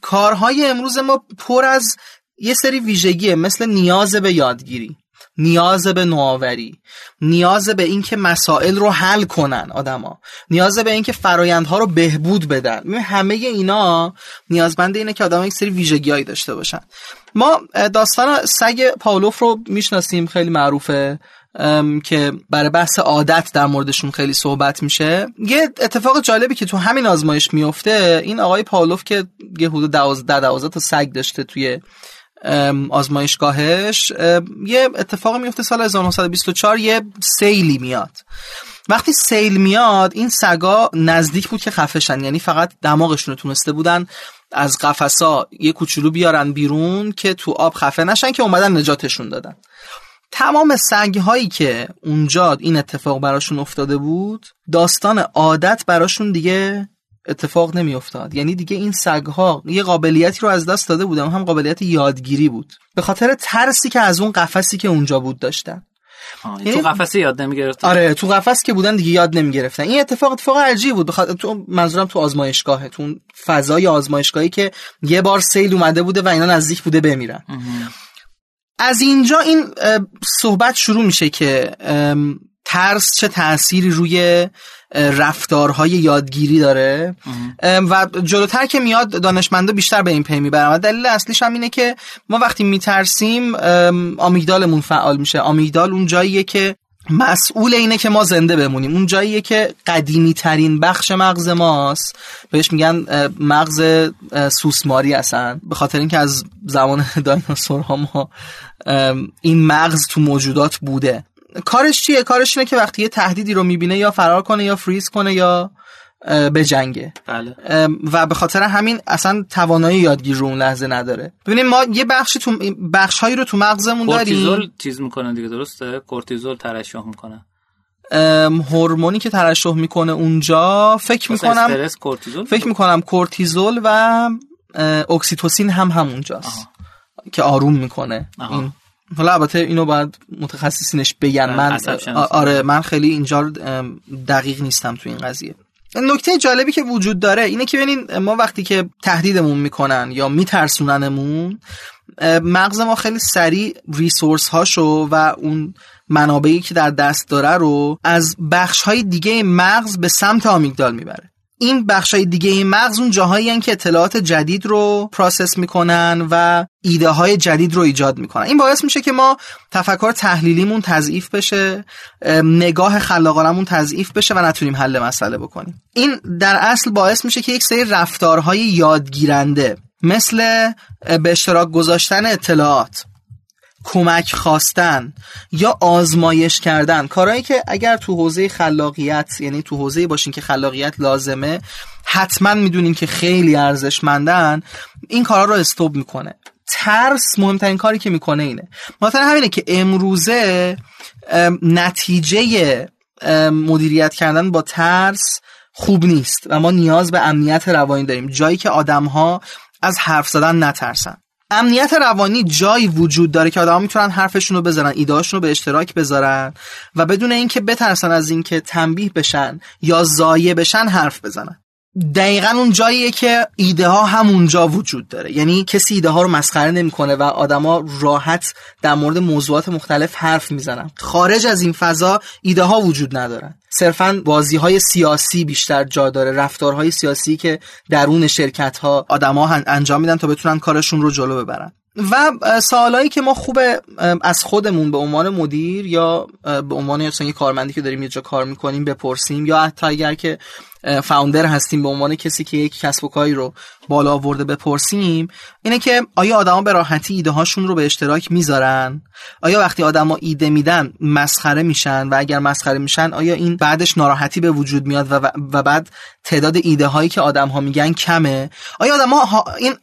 کارهای امروز ما پر از یه سری ویژگیه مثل نیاز به یادگیری. نیاز به نوآوری نیاز به اینکه مسائل رو حل کنن آدما نیاز به اینکه فرایندها رو بهبود بدن. همه اینا نیازمند اینه که آدم یک سری ویژگیهایی داشته باشن. ما داستان سگ پاولوف رو می‌شناسیم خیلی معروفه که برای بحث عادت در موردشون خیلی صحبت میشه. یه اتفاق جالبی که تو همین آزمایش میفته این آقای پاولوف که یه حدود 12 12 تا سگ داشته توی آزمایشگاهش. یه اتفاق میفته سال 1924 یه سیلی میاد. وقتی سیل میاد این سگا نزدیک بود که خفشن. یعنی فقط دماغشون تونسته بودن از قفسا یه کوچولو بیارن بیرون که تو آب خفه نشن که اومدن نجاتشون دادن. تمام سگ هایی که اونجا این اتفاق براشون افتاده بود داستان عادت براشون دیگه اتفاق نمیافتاد. یعنی دیگه این سگ ها یه قابلیتی رو از دست داده بودن هم قابلیت یادگیری بود. به خاطر ترسی که از اون قفسی که اونجا بود داشتن. یعنی تو قفسه یاد نمی‌گرفتن. آره تو قفس که بودن دیگه یاد نمی‌گرفتن. این اتفاق اتفاق عجیب بود. بخاطر تو منظورم تو آزمایشگاهه تو فضای آزمایشگاهی که یه بار سیل اومده بوده و اینا نزدیک بوده بمیرن. از اینجا این صحبت شروع میشه که ترس چه تأثیری روی رفتارهای یادگیری داره؟ و جلوتر که میاد دانشمندا بیشتر به این پی می‌برن و دلیل اصلیش هم اینه که ما وقتی میترسیم آمیگدالمون فعال میشه. آمیگدال اون جاییه که مسئول اینه که ما زنده بمونیم. اون جاییه که قدیمی ترین بخش مغز ماست. بهش میگن مغز سوسماری هستن. به خاطر اینکه از زمان دایناسورها ما این مغز تو موجودات بوده. کارش چیه؟ کارش اینه که وقتی یه تهدیدی رو می‌بینه یا فرار کنه یا فریز کنه یا به جنگه. بله. و به خاطر همین اصلا توانایی یادگیر رو اون لحظه نداره. ببینیم ما یه بخشی تو بخش هایی رو تو مغزمون داریم. کورتیزول چیز می‌کنه دیگه درسته؟ کورتیزول ترشح می‌کنه. هورمونی که ترشح می‌کنه اونجا فکر می‌کنم کورتیزول؟ فکر می‌کنم کورتیزول و اکسیتوسین هم همونجاست که آروم می‌کنه این حالا البته اینو باید متخصصینش بگن. من آره من خیلی اینجا دقیق نیستم تو این قضیه. نکته جالبی که وجود داره اینه که ببینین ما وقتی که تهدیدمون می‌کنن یا میترسوننمون مغز ما خیلی سریع ریسورس هاشو و اون منابعی که در دست داره رو از بخش های دیگه مغز به سمت آمیگدال می‌بره. این بخش های دیگه این مغز اون جاهایی که اطلاعات جدید رو پراسس می‌کنن و ایده های جدید رو ایجاد می‌کنن. این باعث میشه که ما تفکر تحلیلیمون تضعیف بشه نگاه خلاقانمون تضعیف بشه و نتونیم حل مسئله بکنیم. این در اصل باعث میشه که یک سری رفتارهای یادگیرنده مثل به اشتراک گذاشتن اطلاعات کمک خواستن یا آزمایش کردن. کارهایی که اگر تو حوزه خلاقیت یعنی تو حوزه باشین که خلاقیت لازمه حتما می‌دونین که خیلی ارزشمندن این کارا رو استوب می‌کنه. ترس مهمترین کاری که می‌کنه اینه. مثلا همینه که امروزه نتیجه مدیریت کردن با ترس خوب نیست و ما نیاز به امنیت روانی داریم. جایی که آدم ها از حرف زدن نترسن. امنیت روانی جایی وجود داره که آدم می‌تونن حرفشون رو بذارن ایدهاشون رو به اشتراک بذارن و بدون اینکه بترسن از اینکه تنبیه بشن یا ضایع بشن حرف بزنن. دقیقا اون جاییه که ایده ها همونجا وجود داره. یعنی کسی ایده ها رو مسخره نمی‌کنه و آدما راحت در مورد موضوعات مختلف حرف می‌زنن. خارج از این فضا ایده ها وجود ندارن. صرفا بازی های سیاسی بیشتر جا داره. رفتارهای سیاسی که درون شرکت ها آدما انجام میدن تا بتونن کارشون رو جلو ببرن. و سوالایی که ما خوبه از خودمون به عنوان مدیر یا به عنوان یه کارمندی که داریم یه جا کار می‌کنیم بپرسیم یا حتی اگر که فاوندر هستیم به عنوان کسی که یک کسب و کاری رو بالا آورده بپرسیم اینه که آیا آدما به راحتی ایده هاشون رو به اشتراک می‌ذارن؟ آیا وقتی آدما ایده میدن مسخره میشن؟ و اگر مسخره میشن آیا این بعدش ناراحتی به وجود میاد و, و بعد تعداد ایده هایی که آدم ها میگن کمه؟ آیا آدما این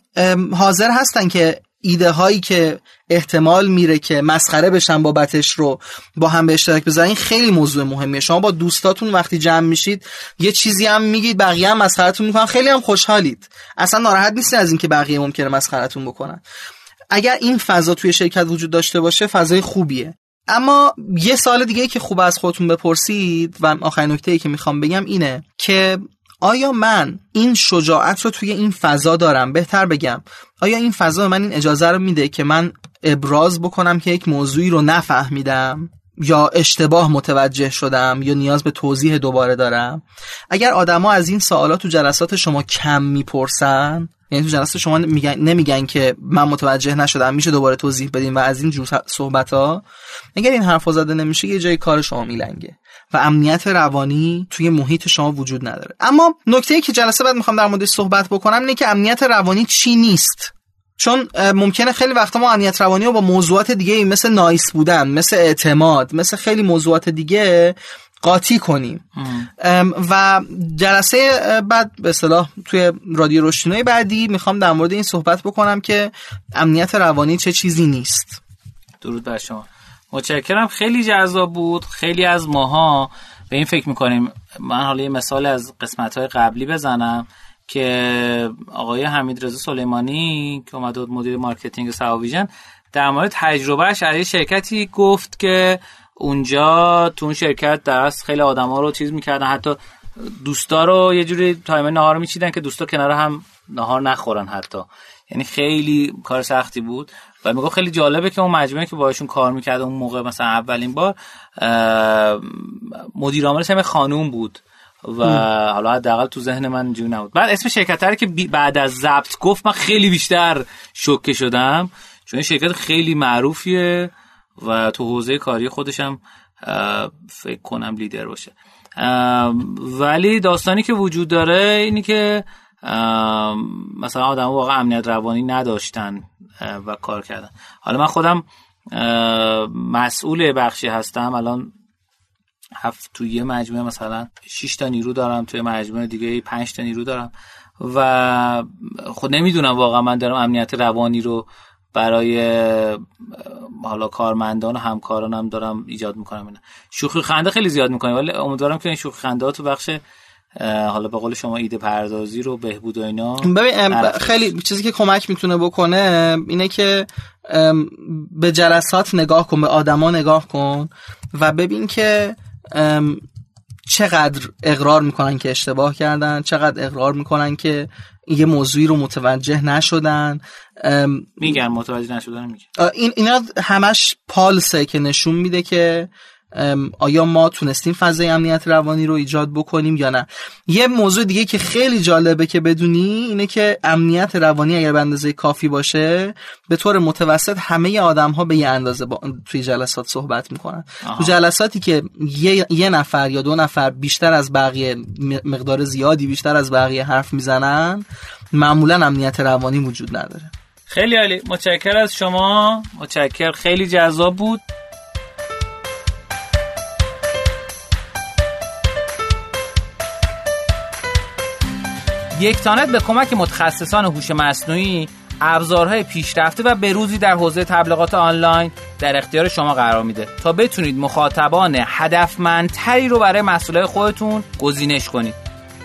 حاضر هستن که ایده هایی که احتمال میره که مسخره بشن بابتش رو با هم به اشتراک بذارین خیلی موضوع مهمیه. شما با دوستاتون وقتی جمع میشید یه چیزی هم میگید بقیه هم مسخرتون می‌کنن. خیلی هم خوشحالید. اصلا ناراحت نیستین از اینکه بقیه ممکنه مسخرتون بکنن. اگر این فضا توی شرکت وجود داشته باشه فضای خوبیه. اما یه سال دیگه که خوب از خودتون بپرسید و آخرین نکته ای که می‌خوام بگم اینه که آیا من این شجاعت رو توی این فضا دارم؟ بهتر بگم. آیا این فضا من این اجازه رو میده که من ابراز بکنم که یک موضوعی رو نفهمیدم؟ یا اشتباه متوجه شدم؟ یا نیاز به توضیح دوباره دارم؟ اگر آدما از این سوالات تو جلسات شما کم می‌پرسن یعنی تو جلسات شما نمیگن که من متوجه نشدم میشه دوباره توضیح بدیم و از این جور صحبت ها اگر این حرف زده نمیشه یه جای کار شما میلنگه. و امنیت روانی توی محیط شما وجود نداره. اما نکته ای که جلسه بعد می‌خوام در موردش صحبت بکنم اینه که امنیت روانی چی نیست؟ چون ممکنه خیلی وقتا ما امنیت روانی رو با موضوعات دیگه مثل نایس بودن مثل اعتماد مثل خیلی موضوعات دیگه قاطی کنیم. و جلسه بعد به صلاح توی رادیو روشنای بعدی می‌خوام در مورد این صحبت بکنم که امنیت روانی چه چیزی نیست. درود بر شما. متشکرم. خیلی جذاب بود. خیلی از ماها به این فکر می‌کنیم. من حالا یه مثال از قسمت های قبلی بزنم که آقای حمید رضا سلیمانی که اومد مدیر marketing ساویژن در مورد تجربهش از شرکتی گفت که اونجا تو اون شرکت درست خیلی آدما رو چیز می‌کردن. حتی دوستا رو یه جوری time نهار میچیدن که دوستا کنار هم نهار نخورن حتی. یعنی خیلی کار سختی بود. و میگه خیلی جالبه که اون مجموعه که باشون کار می‌کرد اون موقع مثلا اولین بار مدیر عاملش هم خانوم بود و حالا حداقل تو ذهن من اینجوری نبود. بعد اسم شرکت که بعد از ضبط گفت من خیلی بیشتر شوکه شدم چون این شرکت خیلی معروفیه و تو حوزه کاری خودشم فکر کنم لیدر باشه. ولی داستانی که وجود داره اینی که مثلا آدم واقعا امنیت روانی نداشتن. و کار کردن. حالا من خودم مسئول بخشی هستم. الان هفت توی یه مجموعه مثلا 6 تا نیرو دارم. توی مجموعه دیگه 5 تا نیرو دارم. و خود نمی‌دونم واقعا من دارم امنیت روانی رو برای حالا کارمندان و همکارانم دارم ایجاد می‌کنم اینا شوخی خنده خیلی زیاد می‌کنم ولی امیدوارم که این شوخی خنده تو بخش حالا به قول شما ایده پردازی رو بهبود و اینا ببین خیلی چیزی که کمک می‌تونه بکنه اینه که به جلسات نگاه کن به آدما نگاه کن و ببین که چقدر اقرار می‌کنن که اشتباه کردن چقدر اقرار می‌کنن که یه موضوعی رو متوجه نشدن. میگن متوجه نشدن میگن. این اینا همش پالسه که نشون میده که آیا ما تونستیم فضای امنیت روانی رو ایجاد بکنیم یا نه؟ یه موضوع دیگه که خیلی جالبه که بدونی اینه که امنیت روانی اگر به اندازه کافی باشه به طور متوسط همه آدم ها به یه اندازه با... توی جلسات صحبت می‌کنن. تو جلساتی که یه... یه نفر یا دو نفر بیشتر از بقیه مقدار زیادی بیشتر از بقیه حرف می‌زنن معمولا امنیت روانی وجود نداره. خیلی عالی. متشکر از شما. متشکر. خیلی جذاب بود. یکتانت به کمک متخصصان هوش مصنوعی ابزارهای پیشرفته و بروزی در حوزه تبلیغات آنلاین در اختیار شما قرار میده تا بتونید مخاطبان هدفمندتری رو برای محصولای خودتون گزینش کنید.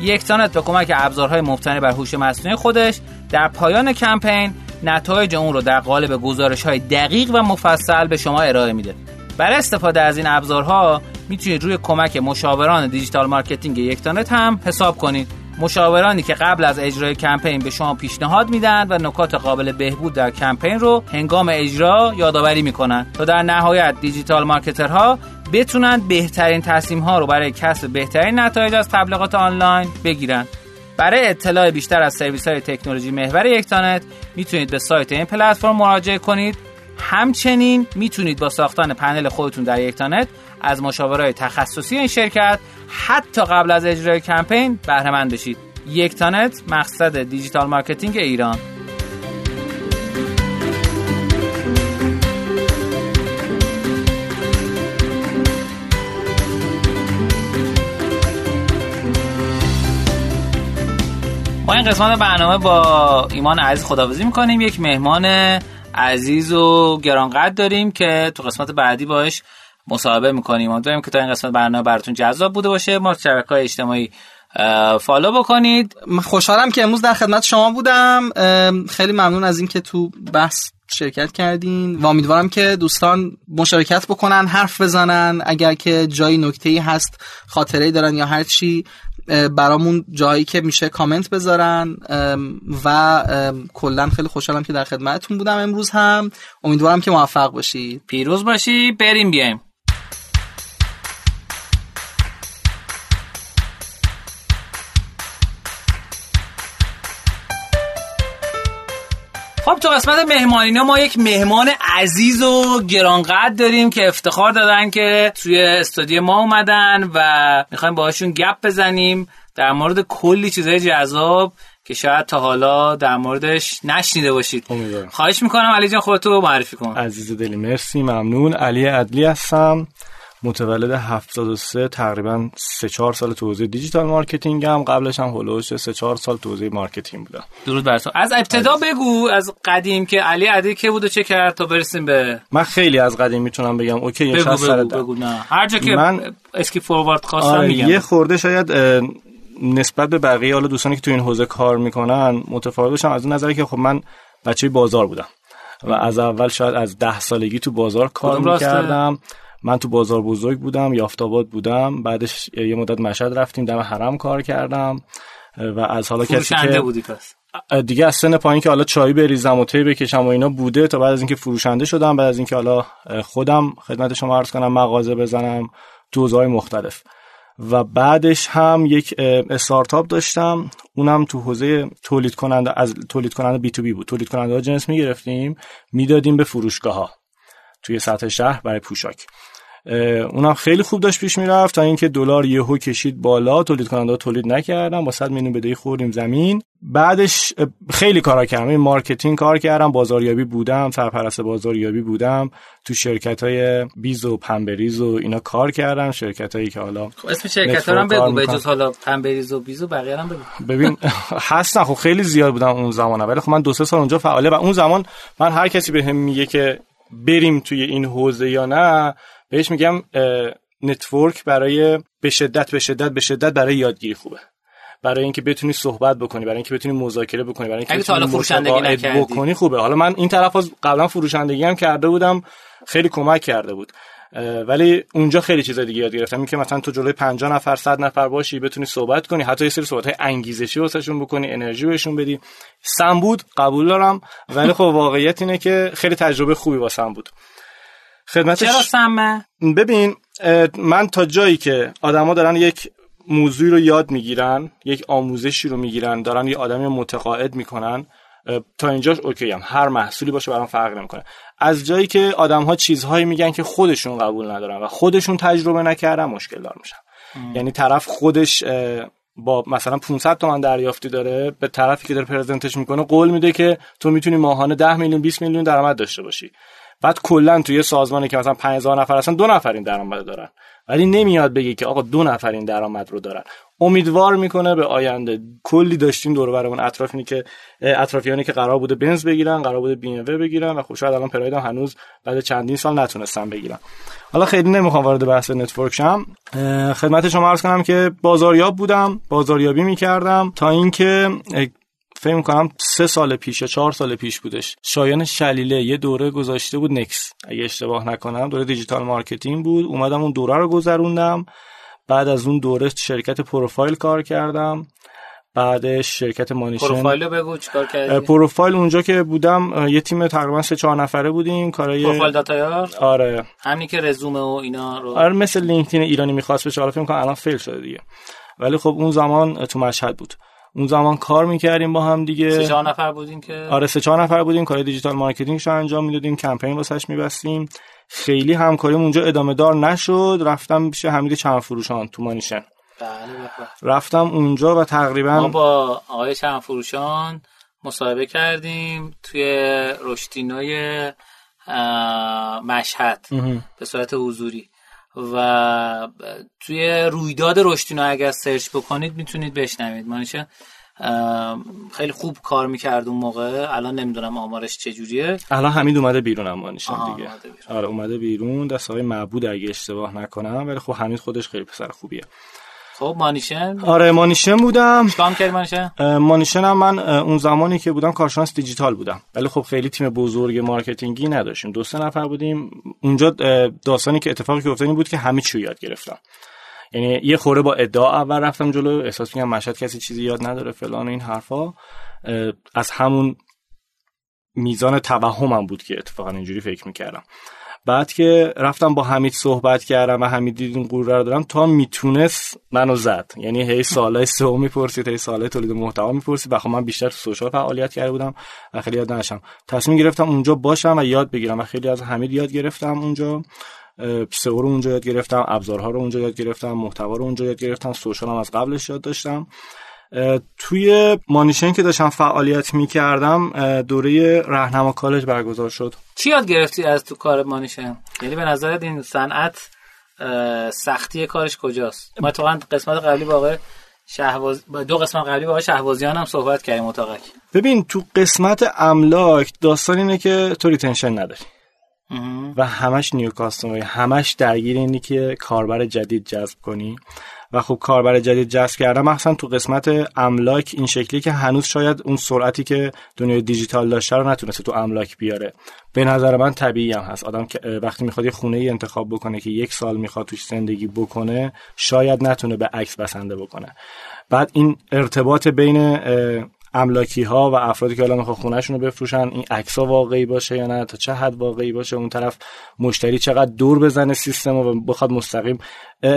یکتانت به کمک ابزارهای مبتنی بر هوش مصنوعی خودش در پایان کمپین نتایج اون رو در قالب گزارش های دقیق و مفصل به شما ارائه میده. برای استفاده از این ابزارها می‌تونید روی کمک مشاوران digital marketing یکتانت هم حساب کنید. مشاورانی که قبل از اجرای کمپین به شما پیشنهاد میدن و نکات قابل بهبود در کمپین رو هنگام اجرا یادآوری می‌کنن تا در نهایت digital marketerها بتونن بهترین تصمیم ها رو برای کسب بهترین نتایج از تبلیغات آنلاین بگیرن. برای اطلاع بیشتر از سرویس های تکنولوژی محور یکتانت می‌تونید به سایت این پلتفرم مراجعه کنید. همچنین می‌تونید با ساختن پنل خودتون در یکتانت از مشاورای تخصصی این شرکت حتی قبل از اجرای کمپین بهره مند بشید. یکتانت مقصد دیجیتال مارکتینگ ایران. ما این قسمت برنامه با ایمان عزیز خداوزی می‌کنیم. یک مهمان عزیز و گرانقدر داریم که تو قسمت بعدی باش مصاحبه می‌کنیم. امیدواریم که تا این قسمت برنامه براتون جذاب بوده باشه. ما شبکه های اجتماعی فالو بکنید. خوشحالم که امروز در خدمت شما بودم. خیلی ممنون از اینکه تو بحث شرکت کردین و امیدوارم که دوستان مشارکت بکنن حرف بزنن. اگر که جایی نکته هست خاطره دارن یا هر چی برامون جایی که میشه کامنت بذارن. و کلا خیلی خوشحالم که در خدمتتون بودم امروز هم. امیدوارم که موفق باشید. پیروز باشی بریم بیایم. خب تو قسمت مهمانینا ما یک مهمان عزیز و گرانقدر داریم که افتخار دادن که توی استودیو ما اومدن و می‌خوایم باهاشون گپ بزنیم در مورد کلی چیزای جذاب که شاید تا حالا در موردش نشنیده باشید. امیدوارم. خواهش می‌کنم. علی جان خودتو معرفی کن. عزیز دلی مرسی ممنون. علی عدلی هستم. متولد 73 تقریبا 3 4 سال تو حوزه دیجیتال مارکتینگم. قبلش هم حول و حوش 3 4 سال تو حوزه مارکتینگ بودم درود بر تو. از ابتدا بگو از قدیم که علی عدلی که بود و چه کرد تا برسیم به من خیلی از قدیم می‌تونم بگم. okay یه بگو سر بگو, بگو نه. هر جا که من اسکی فوروارد خواستم آره میگم. یه خورده شاید نسبت به بقیه حالا دوستانی که تو این حوزه کار می‌کنن متفاوت باشم. از اون نظری که خب من بچه بازار بودم و از اول شاید از ده سالگی تو بازار کار؟ می‌کردم. من تو بازار بزرگ بودم یافتاباد بودم بعدش یه مدت مشهد رفتیم دم حرم کار کردم و از حالا کسی که بودی پس. دیگه از سن پایین که حالا چای بریزم و تی بکشم و اینا بوده تا بعد از اینکه فروشنده شدم بعد از اینکه حالا خودم خدمت شما عرض کنم مغازه بزنم تو حوزه‌های مختلف. و بعدش هم یک استارتاپ داشتم اونم تو حوزه تولید کننده از تولید کننده B2B بود. تولید کننده ها جنس می‌گرفتیم می‌دادیم به فروشگاه ها توی سطح شهر برای پوشاک. اونم خیلی خوب داشت پیش می‌رفت تا اینکه دلار یهو کشید بالا. تولید کننده تولید نکردن. با 100 میلیون بدهی خوردیم زمین. بعدش خیلی کارا کردم. این مارکتینگ کار کردم. بازاریاب بودم. سرپرست بازاریابی بودم. تو شرکت های بیز و پنبه‌ریز و اینا کار کردم. شرکت هایی که حالا خب اسم شرکت ها هم بگو به. جز حالا پنبه‌ریز و بیز و بقیه هم بگو. ببین هستن. خب خیلی زیاد بودم اون زمان ولی خب من دو سه سال اونجا فعاله و اون زمان من هر کسی به هم میگه که بریم توی این حوزه یا نه بهش میگم network برای به شدت به شدت به شدت برای یادگیری خوبه. برای اینکه بتونی صحبت بکنی برای اینکه بتونی مذاکره بکنی برای اینکه بتونی فروشندگی. بکنی خوبه. حالا من این طرف از قبلا فروشندگی هم کرده بودم خیلی کمک کرده بود. ولی اونجا خیلی چیزا دیگه یاد گرفتم. این که مثلا تو جلوی 50 نفر 100 نفر باشی بتونی صحبت کنی حتی یه سری صحبت های انگیزشی واسهشون بکنی انرژی بهشون بدی. سم بود قبول دارم. ولی خب واقعیت اینه که خیلی تجربه خوبی واسم بود. خدمتش چرا سمه؟ ببین من تا جایی که آدما دارن یک موضوعی رو یاد می‌گیرن یک آموزشی رو می‌گیرن دارن یه آدمی متقاعد می‌کنن تا اینجاش اوکی هم هر محصولی باشه برام فرق نمی‌کنه. از جایی که آدم ها چیزهایی میگن که خودشون قبول ندارن و خودشون تجربه نکردن مشکل دار میشن. یعنی طرف خودش با مثلا 500 تومن دریافتی داره به طرفی که داره پرزنتش می‌کنه قول میده که تو می‌تونی ماهانه 10 میلیون 20 میلیون درآمد داشته باشی. بعد کلا توی سازمانی که مثلا 5000 نفر هستن دو نفر این درآمد دارن. ولی نمیاد بگه که آقا دو نفر این درآمد رو دارن. امیدوار می‌کنه به آینده. کلی داشتیم دور برمون اطرافی که اطرافیانی که قرار بوده بنز بگیرن قرار بوده بی بگیرن و خب شاید الان پراید هنوز بعد چندین سال نتونستن بگیرن. حالا خیلی نمی‌خوام وارد بحث network شم. خدمت شما عرض کنم که بازاریاب بودم بازاریابی می‌کردم تا اینکه فکر کنم سه سال پیش یا چهار سال پیش بودش. شایان شلیله یه دوره گذاشته بود نکس. اگه اشتباه نکنم دوره دیجیتال مارکتینگ بود. اومدم اون دوره رو گذروندم. بعد از اون دوره شرکت پروفایل کار کردم. بعدش شرکت مانیشن. پروفایل بگو چیکار کردی؟ پروفایل اونجا که بودم یه تیم تقریبا سه چهار نفره بودیم. کارای پروفایل دات آی آر آره. همین که رزومه و اینا رو. آره مثل لینکدین ایرانی می‌خواست بشه. حالا فکر کنم الان fail شده دیگه. ولی خب اون زمان تو مشهد بود. اون زمان کار می‌کردیم با هم دیگه. سه چهار نفر بودیم که؟ آره سه چهار نفر بودیم. کار دیجیتال مارکتینگش رو انجام می‌دادیم. کمپین واسش میبستیم. خیلی همکاریم اونجا ادامه دار نشد. رفتم پیش حمید چند فروشان تو مانیشن. بله رفتم اونجا و تقریبا ما با آقای چند فروشان مصاحبه کردیم توی رشتینای مشهد. به صورت حضوری. و توی رویداد رشتینو اگر سرچ بکنید می‌تونید بشنوید. مانیشه خیلی خوب کار می‌کرد اون موقع. الان نمی‌دونم آمارش چجوریه. الان حمید اومده بیرون هم دیگه. اومده آره اومده بیرون. دست های معبود اگه اشتباه نکنم ولی خب حمید خودش خیلی پسر خوبیه. خب مانیشن؟ آره مانیشن بودم. چیکار کردی مانیشن؟ مانیشن هم من اون زمانی که بودم کارشناس دیجیتال بودم. ولی خب خیلی تیم بزرگ مارکتینگی نداشتیم. دو سه نفر بودیم. اونجا داستانی که اتفاقی که افتاد بود که همه چی یاد گرفتم. یعنی یه خوره با ادعا اول رفتم جلو. احساس می‌کنم مشهد کسی چیزی یاد نداره فلان و این حرفا. از همون میزان توهمم بود که اتفاقا اینجوری فکر می‌کردم. بعد که رفتم با حمید صحبت کردم و حمید دید این قوره رو دارم تا می‌تونست منو زد. یعنی هی سالای سه می‌پرسید هی سالای تولید محتوا می‌پرسید. و خب من بیشتر تو سوشال فعالیت کرده بودم و خیلی یاد نشم تصمیم گرفتم اونجا باشم و یاد بگیرم و خیلی از حمید یاد گرفتم اونجا. سئو رو اونجا یاد گرفتم ابزارها رو اونجا یاد گرفتم محتوا رو اونجا یاد گرفتم سوشال هم از قبلش یاد داشتم. توی مانیشن که داشتم فعالیت می‌کردم دوره رهنما کالج برگزار شد. چی یاد گرفتی از تو کار مانیشن؟ یعنی به نظرت این صنعت سختی کارش کجاست؟ ما تو قسمت قبلی با آقای شهواز دو قسمت قبلی با آقای شهبازیان هم صحبت کردیم اتاقک. ببین تو قسمت املاک داستان اینه که تو retention نداری. و همش new customer همش درگیر اینی که کاربر جدید جذب کنی. و خب کاربر جدید جذب کردم مثلا تو قسمت املاک این شکلی که هنوز شاید اون سرعتی که دنیای دیجیتال داشته رو نتونسته تو املاک بیاره. به نظر من طبیعی هم هست. آدم که وقتی می‌خواد یه خونه ای انتخاب بکنه که یک سال می‌خواد توش زندگی بکنه شاید نتونه به عکس بسنده بکنه. بعد این ارتباط بین املاکی ها و افرادی که حالا می‌خوان خونهشون رو بفروشن این عکس واقعی باشه یا نه؟ تا چه حد واقعی باشه؟ اون طرف مشتری چقدر دور بزنه سیستم و بخواد مستقیم؟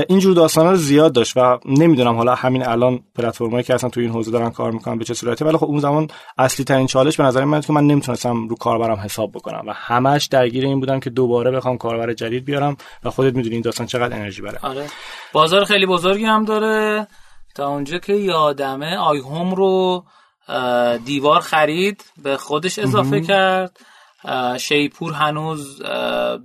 اینجور داستانا رو زیاد داشت و نمی‌دونم حالا همین الان پلتفرمایی که اصلا تو این حوزه دارن کار می‌کنن به چه صورتی ولی خب اون زمان اصلی ترین چالش به نظر من که من نمی‌تونستم رو کاربرم حساب بکنم و همش درگیر این بودم که دوباره بخوام کاربر جدید بیارم و خودت می‌دونی این داستان چقدر انرژی بره. آره. بازار خیلی بزرگی هم داره. تا اونجا که یادمه آی هوم رو دیوار خرید به خودش اضافه کرد. شیپور هنوز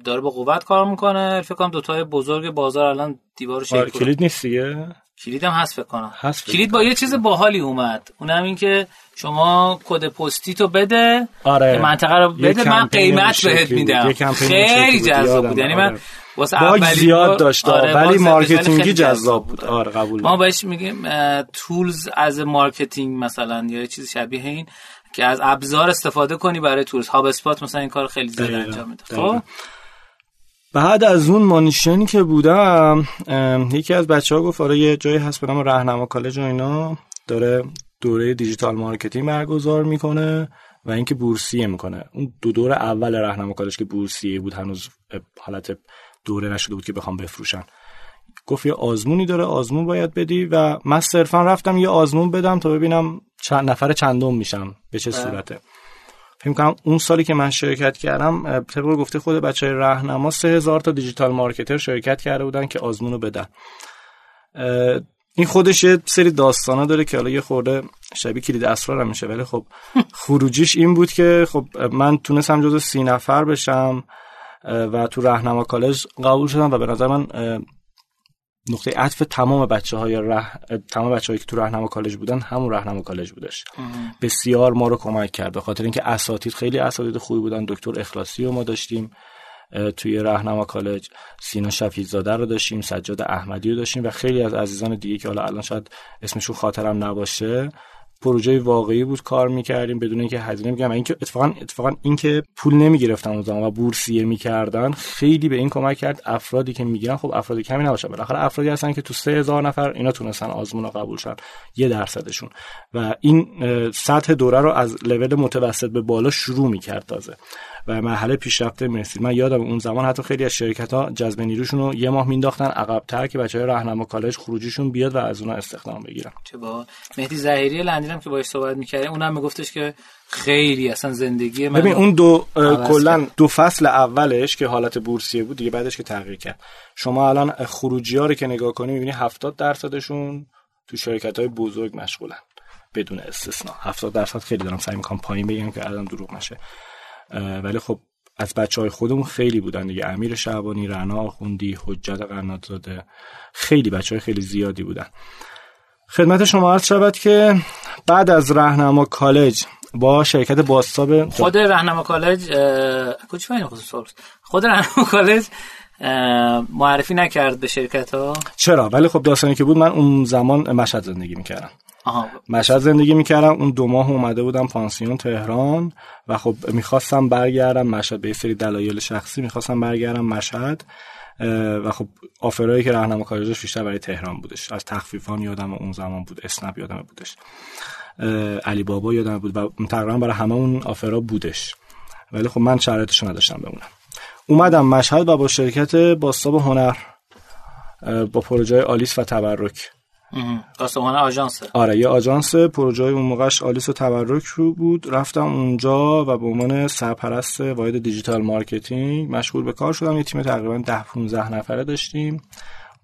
داره به قوت کار می‌کنه. فکر کنم دوتای بزرگ بازار الان دیوار آره، شیپور. کلید نیست دیگه. کلید هم هست فکر کنم کلید با یه چیز باحالی اومد. اونم این که شما کد پستی تو بده. آره. منطقه رو بده. من قیمت بهت میدم. خیلی جذاب بود. یعنی من آره. bug زیاد داشت. آره ولی مارکتینگی جذاب بود. آره قبول ما بهش میگیم tools as marketing مثلا. یا چیز شبیه این که از ابزار استفاده کنی برای tools HubSpot مثلا این کار خیلی زیاد انجام میده. خب؟ بعد از اون مانیشنی که بودم یکی از بچه ها گفت آره یه جایی هست به نام رهنما کالج و اینا. داره دوره دیجیتال مارکتینگ برگزار می‌کنه و اینکه بورسیه می‌کنه. اون دو دور اول رهنما کالج که بورسیه بود هنوز حالت دوره نشده بود که بخوام بفروشن. گفت یه آزمونی داره آزمون باید بدی و من صرفا رفتم یه آزمون بدم تا ببینم چند نفر چندم میشم به چه بله. صورته. فکر کنم اون سالی که من شرکت کردم طبق گفته خود بچه سه هزار تا دیجیتال مارکتر شرکت کرده بودن که آزمونو بدن. این خودش یه سری داستانا داره که حالا یه خورده شبیه کلید اسرار هم میشه ولی خب خروجیش این بود که خب من تونستم جز سی نفر بشم و تو رهنما کالج قبول شدم و به نظر من نقطه عطف تمام بچه های ره... تمام بچه هایی که تو رهنما کالج بودن همون رهنما کالج بودش. بسیار ما رو کمک کرد به خاطر اینکه اساتید خیلی اساتید خوبی بودن. دکتر اخلاصی رو ما داشتیم توی رهنما کالج. سینا شفیزاده رو داشتیم سجاد احمدی رو داشتیم و خیلی از عزیزان دیگه که حالا الان شاید اسمشون خاطرم نباشه. پروژه واقعی بود کار می‌کردیم بدون اینکه هزینه میگم اینکه اتفاقا اتفاقا اینکه پول نمی‌گرفتن اون زمان و بورسیه می‌کردن خیلی به این کمک کرد افرادی که می‌گیرن. خب افراد کمی نباشه بالاخره افرادی هستن که تو سه هزار نفر اینا تونستن آزمون رو قبول شن. یه درصدشون. و این سطح دوره رو از لول متوسط به بالا شروع می‌کرد تازه. و مرحله پیشرفته مرسی. من یادم اون زمان حتی خیلی از شرکت ها جذب نیروشون رو یه ماه مینداختن عقبتر که بچه های راهنما کالج خروجیشون بیاد و از اونها استخدام بگیرن. چه با مهدی ظاهری لندینم که باهاش صحبت می‌کردیم اونم میگفتش که خیلی اصلا زندگی من ببین اون دو کلا دو فصل اولش که حالت بورسیه بود دیگه بعدش که تغییر کرد. شما الان خروجی ها رو که نگاه کنی می‌بینی 70 درصدشون تو شرکت های بزرگ مشغولن بدون استثنا. 70 درصد خیلی دارم سعی می‌کنم پایین بگم که الان دروغ نشه. ولی خب از بچه های خودمون خیلی بودن دیگه. امیر شعبانی رنا آخوندی حجت قناتزاده خیلی بچه های خیلی زیادی بودن. خدمت شما عرض شود که بعد از رهنما کالج با شرکت باستاب خود رهنما کالج خود رهنما کالج معرفی نکرد به شرکت ها؟ چرا؟ ولی خب داستانی که بود من اون زمان مشهد زندگی می‌کردم. مشهد زندگی می‌کردم اون دو ماه اومده بودم پانسیون تهران و خب می‌خواستم برگردم مشهد به سری دلایل شخصی می‌خواستم برگردم مشهد و خب آفرایی که راهنما کارجش بیشتر برای تهران بودش. از تخفیفان یادم اون زمان بود اسنپ یادم بودش. علی بابا یادم بود و تقریبا برای همه اون آفرا بودش. ولی خب من شرایطش نداشتم بمونم. اومدم مشهد و با شرکت باستاب هنر با پروژه آلیس و تبرک. آسمان آژانس آره یه آژانس پروژه اون موقعش آلیس و تبرک رو بود. رفتم اونجا و به عنوان سرپرست واحد دیجیتال مارکتینگ مشغول به کار شدم. یه تیم تقریبا 10 15 نفره داشتیم.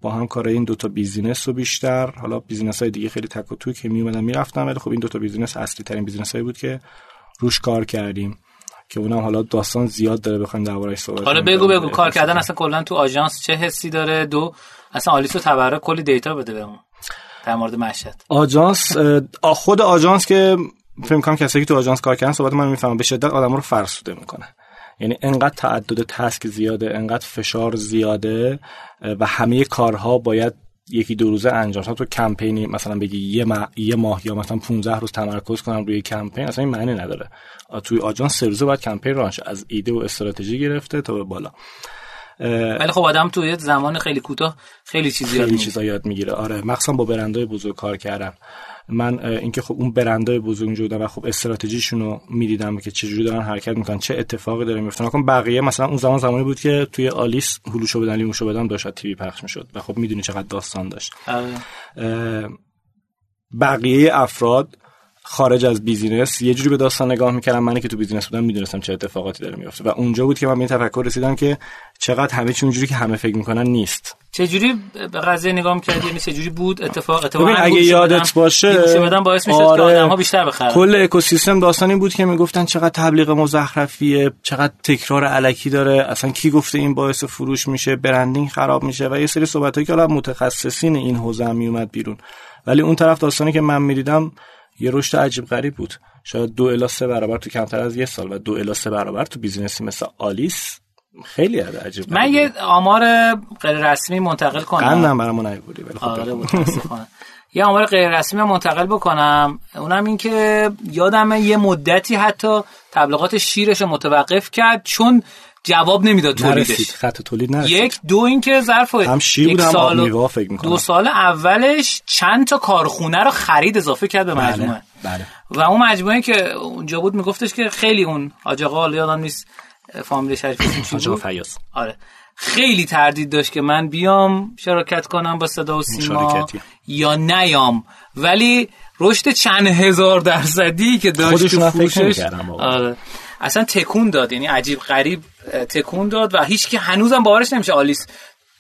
با هم کار این دوتا business رو بیشتر. حالا business های دیگه خیلی تک و توک که می اومدن می‌رفتن ولی خب این دوتا business اصلی ترین business هایی بود که روش کار کردیم. که اونم حالا داستان زیاد داره بخوایم دربارش صحبت حالا بگو بگو. کار کردن اصلا کلا تو آژانس چه حسی داره؟ دو اصلا آلیس و تبرک کلی data بده بهمون در مورد مشهد آژانس خود آژانس که فکر کنم کسی که تو آژانس کار کردن صحبت من می‌فهمم به شدت آدم رو فرسوده می‌کنه. یعنی انقدر تعدد task زیاده انقدر فشار زیاده و همه کارها باید یکی دو روزه انجام. تو کمپینی مثلا بگی یه, ماه, یه ماه یا مثلا 15 روز تمرکز کنم روی کمپین اصلا این معنی نداره. توی آژانس سه روزه باید کمپین رانش از ایده و استراتژی گرفته تا به بالا. ولی خب آدم توی زمان خیلی کوتاه خیلی چیز یاد خیلی چیزا یاد می‌گیره. آره مخصوصا با برندهای بزرگ کار کردم. من اینکه خب اون برندهای بزرگ جدا و خب استراتژیشون رو می‌دیدم که چجوری دارن حرکت می‌کنن چه اتفاقی داره میفته نکن بقیه مثلا اون زمان زمانی بود که توی آلیس هلوشو بدن لیموشو بدن داشت تیوی پخش می‌شد و خب می‌دونی چقدر داستان داشت. آره. بقیه افراد خارج از business یه جوری به داستان نگاه می‌کردن. من که تو business بودم می‌دونستم چه اتفاقاتی داره میفته و اونجا بود که من به این تفکر رسیدم که چقدر همه چی اونجوری که همه فکر می‌کنن نیست. چه جوری به قضیه نگاه می‌کردی؟ یعنی چه جوری بود؟ اتفاق اتفاق اگه یادت باشه بدن باعث می‌شد آره. که آدم‌ها بیشتر بخرن. کل اکوسیستم داستانی بود که می‌گفتن چقدر تبلیغ مزخرفیه چقدر تکرار الکی داره. اصلا کی گفته این باعث فروش میشه branding خراب میشه و یه سری صحبتایی که حالا متخصصین این حوزه میومد بیرون. ولی اون طرف داستانی که من می‌دیدم یه رشد عجیب غریب بود. شاید دو الا سه برابر تو کمتر از یه سال و دو الا سه برابر تو business ی مثل عالیس خیلی عجیب من یه آمار غیر رسمی منتقل کنم. قندم برامون نیوردی خب آره یه آمار غیر رسمی منتقل بکنم. اونم این که یادم یه مدتی حتی تبلیغات شیرش متوقف کرد چون جواب نمی‌داد نرسید. تولیدش خط تولید نرسید. یک دو اینکه ظرف هم شیر بود آب سال فکر می‌کنم. دو سال اولش چند تا کارخونه رو خرید اضافه کرد به مجموعه. بله. و اون مجموعه که اونجا بود میگفتش که خیلی اون حالا یادم نیست فامیل شریف چی بود؟ فیاض. آره. خیلی تردید داشت که من بیام شراکت کنم با صدا و سیما. یا نیام. ولی رشد چند هزار درصدی که داشت تو فروشش. آره. اصلا تکون داد یعنی عجیب غریب تکون داد و هیچ که هنوزم باورش نمیشه عالیس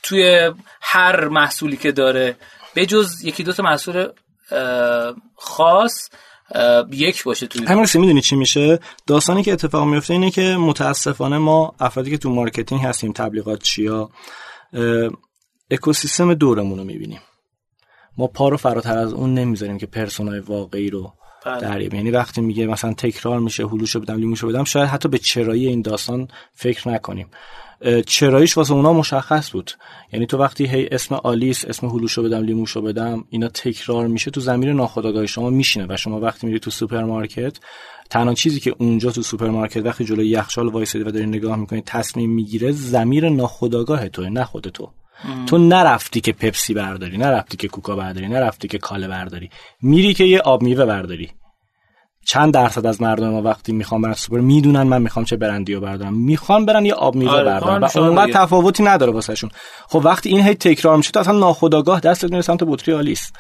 توی هر محصولی که داره به جز یکی دو تا محصول خاص یک باشه توی همین می‌دونی چی میشه؟ داستانی که اتفاق میفته اینه که متاسفانه ما افرادی که تو marketing هستیم تبلیغات چیا اکوسیستم دورمون رو می‌بینیم. ما پا رو فراتر از اون نمی‌ذاریم که persona ی واقعی رو بله. دریابیم یعنی وقتی میگه مثلا تکرار میشه هلوشو بدم لیموشو بدم شاید حتی به چرایی این داستان فکر نکنیم. چراییش واسه اونا مشخص بود. یعنی تو وقتی هی اسم عالیس اسم هلوشو بدم لیموشو بدم اینا تکرار میشه تو ضمیر ناخودآگاه شما میشینه و شما وقتی میری تو سوپرمارکت تنها چیزی که اونجا تو سوپرمارکت وقتی جلوی یخچال وایسادی و داری نگاه می‌کنی تصمیم می‌گیره ضمیر ناخودآگاه توه نه خود تو تو نرفتی که پپسی برداری نرفتی که کوکا برداری نرفتی که کاله برداری. میری که یه آب میوه برداری. چند درصد از مردم ما وقتی می‌خوان برن سوپر می‌دونن من می‌خوام چه برندی رو بردارم. می‌خوان برن یه آب میوه آره، بردارن. کارم و اونقدر. تفاوتی نداره واسهشون خب وقتی این هی تکرار میشه تو اصلا ناخودآگاه دستت میره سمت بطری آلیس.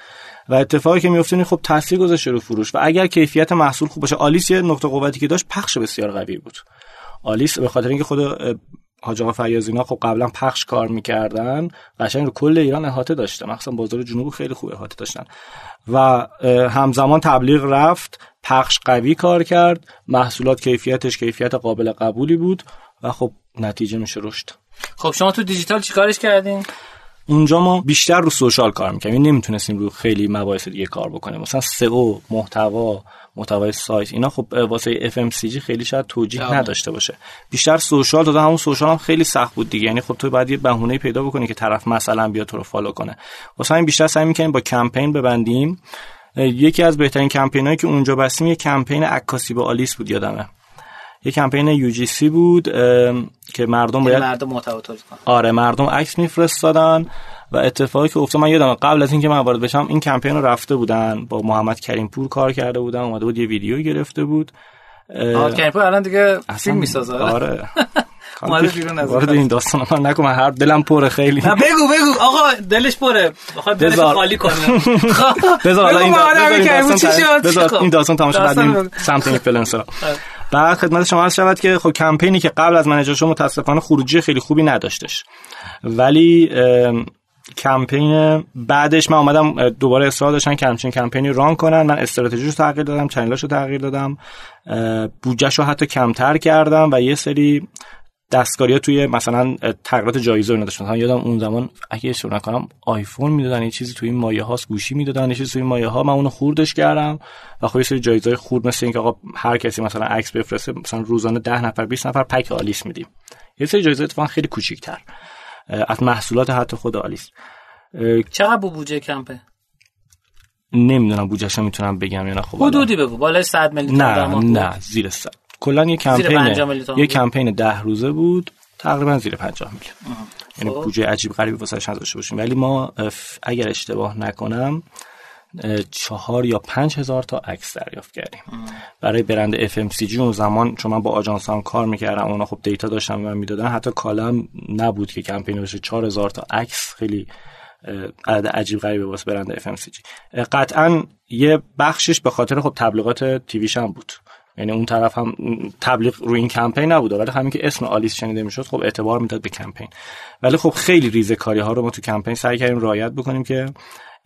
و اتفاقی که میفته خب تاثیر گذاشته رو فروش. و اگر کیفیت محصول خوب باشه آلیس یه نقطه قوتی که داشت پخش بسیار قوی بود. آلیس به خاطر اینکه خود حاج آقا فیاض اینا خب قبلا پخش کار می‌کردن. قشنگ رو کل ایران احاطه داشته. مخصوصا بازار جنوب خیلی خوب احاطه داشتن. و همزمان تبلیغ رفت. پخش قوی کار کرد. محصولات کیفیتش کیفیت قابل قبولی بود. و خب نتیجه میشه رشد. خب شما تو دیجیتال چیکارش کردین؟ اونجا ما بیشتر رو social کار می‌کنیم یعنی نمی‌تونستیم رو خیلی مباحث دیگه کار بکنیم. مثلا سئو محتوا محتوای سایت. اینا خب واسه FMCG خیلی شاید توجیه آه. نداشته باشه. بیشتر social تا همون social هم خیلی سخت بود دیگه. یعنی خب تو باید یه بهونه پیدا بکنی که طرف مثلا بیاد تو رو follow کنه. واسه همین بیشتر سعی می‌کنیم با کمپین ببندیم. یکی از بهترین کمپینایی که اونجا بستیم یه کمپین عکاسی با عالیس بود یادمه. یه کمپین یو جی سی بود که مردم باید مردم محتوا تولید کنن. آره مردم عکس میفرستادن. و اتفاقی که افتاد من یادم قبل از اینکه من وارد بشم این کمپین رو رفته بودن با محمد کریم پور کار کرده بودن اومده بود یه ویدیو گرفته بود. اه، آه کریمپور الان دیگه فیلم می‌سازه. آره. وارد این داستان من نکن من هر دلم پره خیلی. نه بگو بگو. آقا دلش پره. بخواد دلش. خالی کنه. بذار حالا این داستان خب. این داستان تمام شد بعد. سمت اینفلوئنسر بعد خدمت شما عرض شود که خب کمپینی که قبل از من اجرا شد متاسفانه خروجی خیلی خوبی نداشتش. ولی کمپین بعدش من اومدم دوباره اصرار داشتن که همچین کمپینی run کنن. من استراتژیشو تغییر دادم channel اشو تغییر دادم. اه، بودجهشو حتی کمتر کردم و یه سری دستکاری توی مثلا تغییرات جایزه اینا داشتن مثلا یادم اون زمان اگه اشتباه نکنم آیفون می‌دادن یه چیزی توی این مایه هاست گوشی می‌دادن یه چیزی توی این مایه ها. من اونو خوردش کردم و خب یه سری جایزه خورد مثل اینکه آقا هر کسی مثلا عکس بفرسته مثلا روزانه 10 نفر 20 نفر پک آلیس میدیم. یه سری جایزه اتفاقا خیلی کوچیک‌تر. از محصولات حتی خود آلیس چقدر بود بودجه کمپه نمی‌دونم بودجهشو می‌تونم بگم یا نه خب. حدودی بگو بالای 100 میلیون نه. نه زیر صد کلا یه کمپین یه. کمپین ده روزه بود تقریبا زیر 50 میلیون یعنی خب. بودجه عجیب غریبی واسش نداشته باشیم ولی ما اگر اشتباه نکنم چهار یا پنج هزار تا عکس دریافت کردیم. برای برند FMCG اون زمان چون من با آژانس هم کار می‌کردم اونا خب دیتا داشتم و می‌دادن حتی کالم نبود که کمپین باشه چهار هزار تا عکس خیلی عدد عجیب غریبه واسه برند FMCG قطعا یه بخشش به خاطر خب تبلیغات تیویش هم بود. یعنی اون طرف هم تبلیغ روی این کمپین نبوده ولی همین که اسم آلیس شنیده می‌شد خب اعتبار می‌داد به کمپین. ولی خب خیلی ریزه کاری ها رو ما تو کمپین سعی کردیم رعایت بکنیم که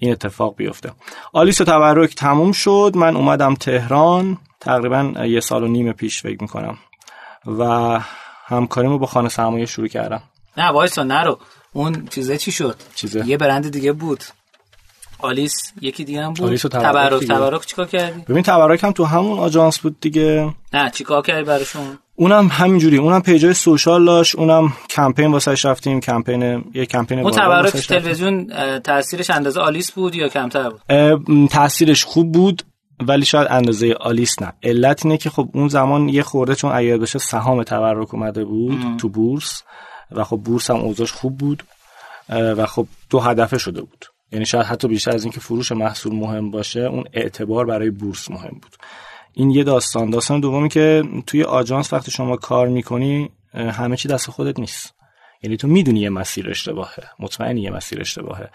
این اتفاق بیفته. آلیس و تبرک تموم شد. من اومدم تهران. تقریبا یه سال و نیم پیش فکر می‌کنم. و همکاریمو با خانه سرمایه شروع کردم. نه وایسا نرو. اون چیزه چی شد؟ چیزه؟ یه برند دیگه بود. آلیس یکی دیگه هم بود. آلیس و تبرک تبرک. چیکار کردی؟ ببین تبرک هم تو همون آژانس بود دیگه. نه چیکار کردی براشون؟ اونم همینجوری اونم پیجای سوشال داشت اونم کمپین واسش رفتیم کمپین یه کمپین اون تبرک. تلویزیون تاثیرش اندازه آلیس بود یا کمتر بود؟ تاثیرش خوب بود ولی شاید اندازه آلیس نه. علت اینه که خب اون زمان یه خورده چون اگر بشه سهام تورک اومده بود تو بورس و خب بورس هم اوضاعش خوب بود و خب دو هدفه شده بود. یعنی شاید حتی بیشتر از اینکه فروش محصول مهم باشه اون اعتبار برای بورس مهم بود. این یه داستان. داستان دومی که توی آژانس وقتی شما کار می‌کنی همه چی دست خودت نیست. یعنی تو می‌دونی یه مسیر اشتباهه. مطمئنی یه مسیر اشتباهه.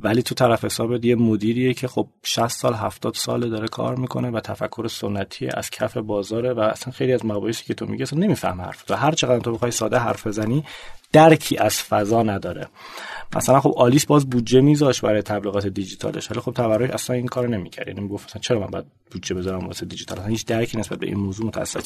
ولی تو طرف حسابت یه مدیریه که خب 60 سال 70 ساله داره کار می‌کنه و تفکر سنتی از کف بازاره و اصلا خیلی از مباحثی که تو میگی اصلا نمیفهم حرف. و هر چقدر تو بخوای ساده حرف بزنی درکی از فضا نداره. مثلا خب آلیس باز بودجه میذاش برای تبلیغات دیجیتالش ولی خب تبرک اصلا این کارو نمی‌کرد. یعنی می‌گفت مثلا چرا من باید بودجه بذارم واسه دیجیتال؟ اصلا هیچ درکی نسبت به این موضوع متاسفانه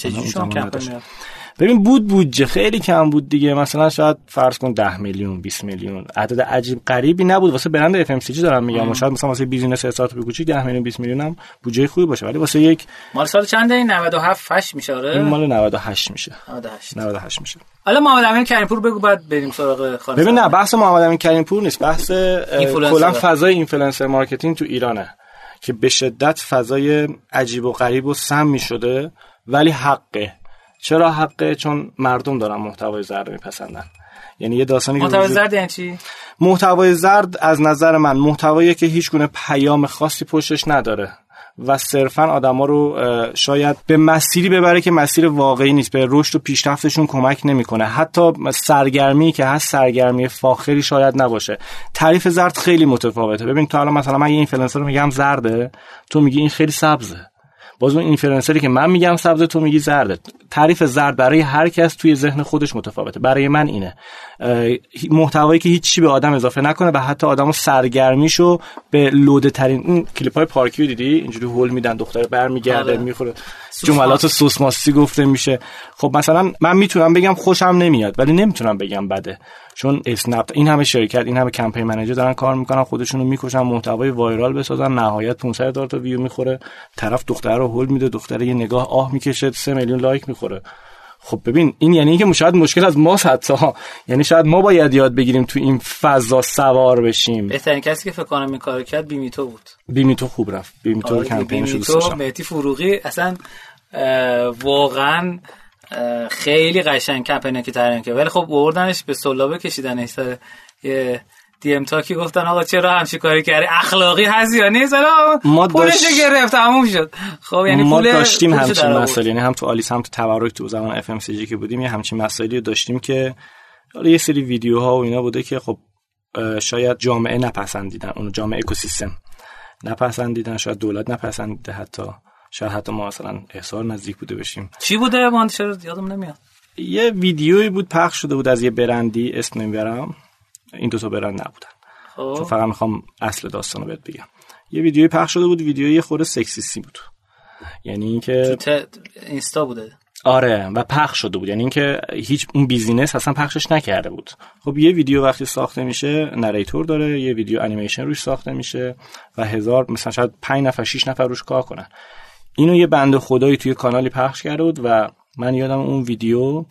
ببین بود بودجه خیلی کم بود دیگه. مثلا شاید فرض کن 10 میلیون 20 میلیون. عدد عجیب غریبی نبود. واسه برند FMCG دارم میگم. شاید مثلا واسه business استارتاپ کوچیک 10 میلیون 20 میلیون هم بودجه خوبی باشه. ولی واسه یک مال سال چنده این 97 8 میشه آره؟ این مال 98 میشه. 98 98 میشه. حالا محمد امین کریمپور بگو بعد بریم سراغ خالص ببین نه بحث محمد امین کریمپور نیست. بحث کلا فضای influencer marketing تو ایرانه که به شدت فضای عجیب و غریب و سم شده ولی حقه. چرا حقه؟ چون مردم دارن محتوای زرد میپسندن. یعنی یه داستانی محتوای زرد یعنی چی؟ محتوای زرد از نظر من محتوایی که هیچ گونه پیام خاصی پشتش نداره و صرفا آدما رو شاید به مسیری ببره که مسیر واقعی نیست به رشد و پیشرفتشون کمک نمی‌کنه. حتی سرگرمی که هست سرگرمی فاخری شاید نباشه. تعریف زرد خیلی متفاوته. ببین تو الان مثلا من یه اینفلوئنسر رو میگم زرده تو میگی این خیلی سبزه. باز اون اینفلوئنسری که من میگم سبز تو میگی زرده تعریف زرد برای هر کس توی ذهن خودش متفاوته. برای من اینه. محتوایی که هیچی به آدم اضافه نکنه و حتی آدمو سرگرمیشو به لوده ترین اون کلیپ های پارکی رو دیدی؟ اینجوری هول میدن دختر برمیگرده آره. می‌خوره. جملات سوس ماستی گفته میشه. خب مثلا من می‌تونم بگم خوشم نمیاد ولی نمی‌تونم بگم بده. چون اسنپ این همه شرکت این همه کمپین manager دارن کار می‌کنن خودشونو می‌کشن محتوای viral بسازن نهایت 500 هزار تا ویو می‌خوره. طرف دختر رو هول میده دختر یه نگاه آه می‌کشه 3 میلیون like می‌خوره. خب ببین این یعنی اینکه شاید مشکل از ما حتی. یعنی شاید ما باید یاد بگیریم تو این فضا سوار بشیم. بهترین کسی که فکر کنم این کارو کرد بیمیتو بود. بیمیتو خوب رفت. بیمیتو آره کمپینش داشتم مهدی فروغی اصلا واقعا خیلی قشنگ کمپینی که طراحی کرد ولی خب بردنش به سلابه کشیدنش سر یه دی ام تاکی گفتن آقا چرا همچی کاری کردی؟ اخلاقی هست یا نیست؟ ما پولش گرفت تموم شد. خب یعنی ما داشتیم همچین مسائلی یعنی هم تو آلیس هم تو تورک تو زمان اف ام سی جی که بودیم یه همچین مسائلی داشتیم که حالا یه سری ویدیوها و اینا بوده که خب شاید جامعه نپسندیدن اون جامعه اکوسیستم نپسندیدن شاید دولت نپسندیده حتی. شاید حتی ما مثلا احضار نزدیک بوده بشیم. چی بوده؟ من یادم نمیاد. یه ویدیویی بود پخش شده بود از یه برندی اسم نمی‌برم. این دو تا برند نبودن. خب. چون فقط می‌خوام اصل داستان رو بهت بگم. یه ویدیوی پخش شده بود ویدیوی یه خورده sexist ی بود. یعنی اینکه اینستا بوده. آره و پخش شده بود. یعنی اینکه هیچ اون business اصلا پخشش نکرده بود. خب یه ویدیو وقتی ساخته میشه narrator داره یه ویدیو انیمیشن روش ساخته میشه و هزار مثلا شاید 5 نفر 6 نفر روش کار کنن. اینو یه بند خدایی توی کانالی پخش کرده بود و من یادم اون ویدیو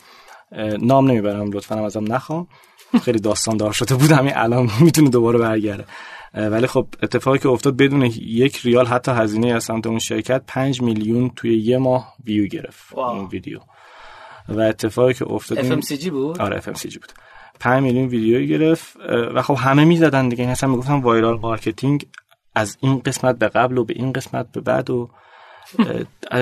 نام نمی‌برم لطفا ازم نخوام. خیلی داستان دار شده بود همین الان می‌تونه دوباره برگرده. ولی خب اتفاقی که افتاد بدون یک ریال حتی هزینه از سمت اون شرکت 5 میلیون توی یه ماه ویو گرفت اون ویدیو. و اتفاقی که افتاد FMCG بود؟ آره FMCG بود. 5 میلیون ویدیو گرفت و خب همه می‌زدن دیگه. این اصلا می‌گفتن viral marketing از این قسمت به قبل و به این قسمت به بعد و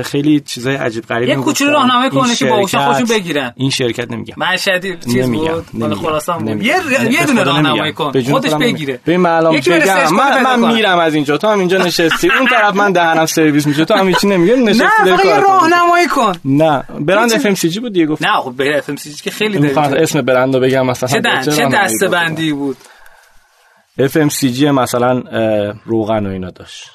خیلی چیزای عجیب غریبی یه کوچولو راهنمایی کنه که باهوشا خودشون بگیرن. این شرکت نمیگم. مشهدی چیز بود. مال خراسان بود. یه یه دونه راهنمایی کن. خودش بگیره. ببین من الان بگم من من میرم از اینجا. تو هم اینجا نشستی. اون طرف من دهنم سرویس میشه. تو هم هیچ نمیگه نشستی نه فقط راهنمایی کن. نه. برند اف ام سی جی بود دیگه گفت. نه خب به FMCG که خیلی داره اسم برندو بگم مثلا. چه دسته بندی بود؟ FMCG مثلا روغن و اینا داشت.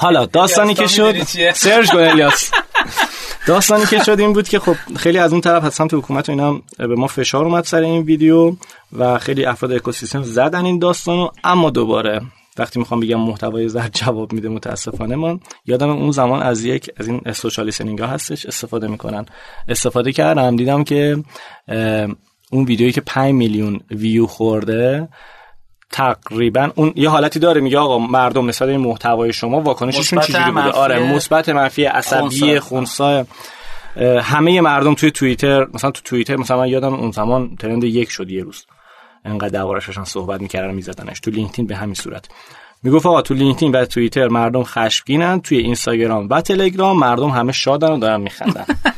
حالا داستانی که شد search کن الیاس. داستانی که شد این بود که خب خیلی از اون طرف از سمت حکومت و اینا به ما فشار اومد سر این ویدیو و خیلی افراد اکوسیستم زدن این داستانو اما دوباره وقتی می‌خوام بگم محتوای زرد جواب میده متاسفانه من یادم اون زمان از یک از این social ها هستش استفاده می‌کنن. استفاده کردم دیدم که اون ویدیویی که 5 میلیون ویو خورده تقریبا اون یه حالتی داره میگه آقا مردم نسبت به محتوای شما واکنششون چجوری بوده؟ آره مثبت منفی عصبی. خونسا. همه مردم توی توییتر مثلا تو توییتر مثلا من یادم اون زمان ترند یک شد یه روز. انقدر دربارش صحبت می‌کردن میزدنش. تو لینکدین به همین صورت. می‌گفت آقا تو لینکدین و توییتر مردم خشمگینن توی اینستاگرام و تلگرام مردم همه شادن و دارن میخندن.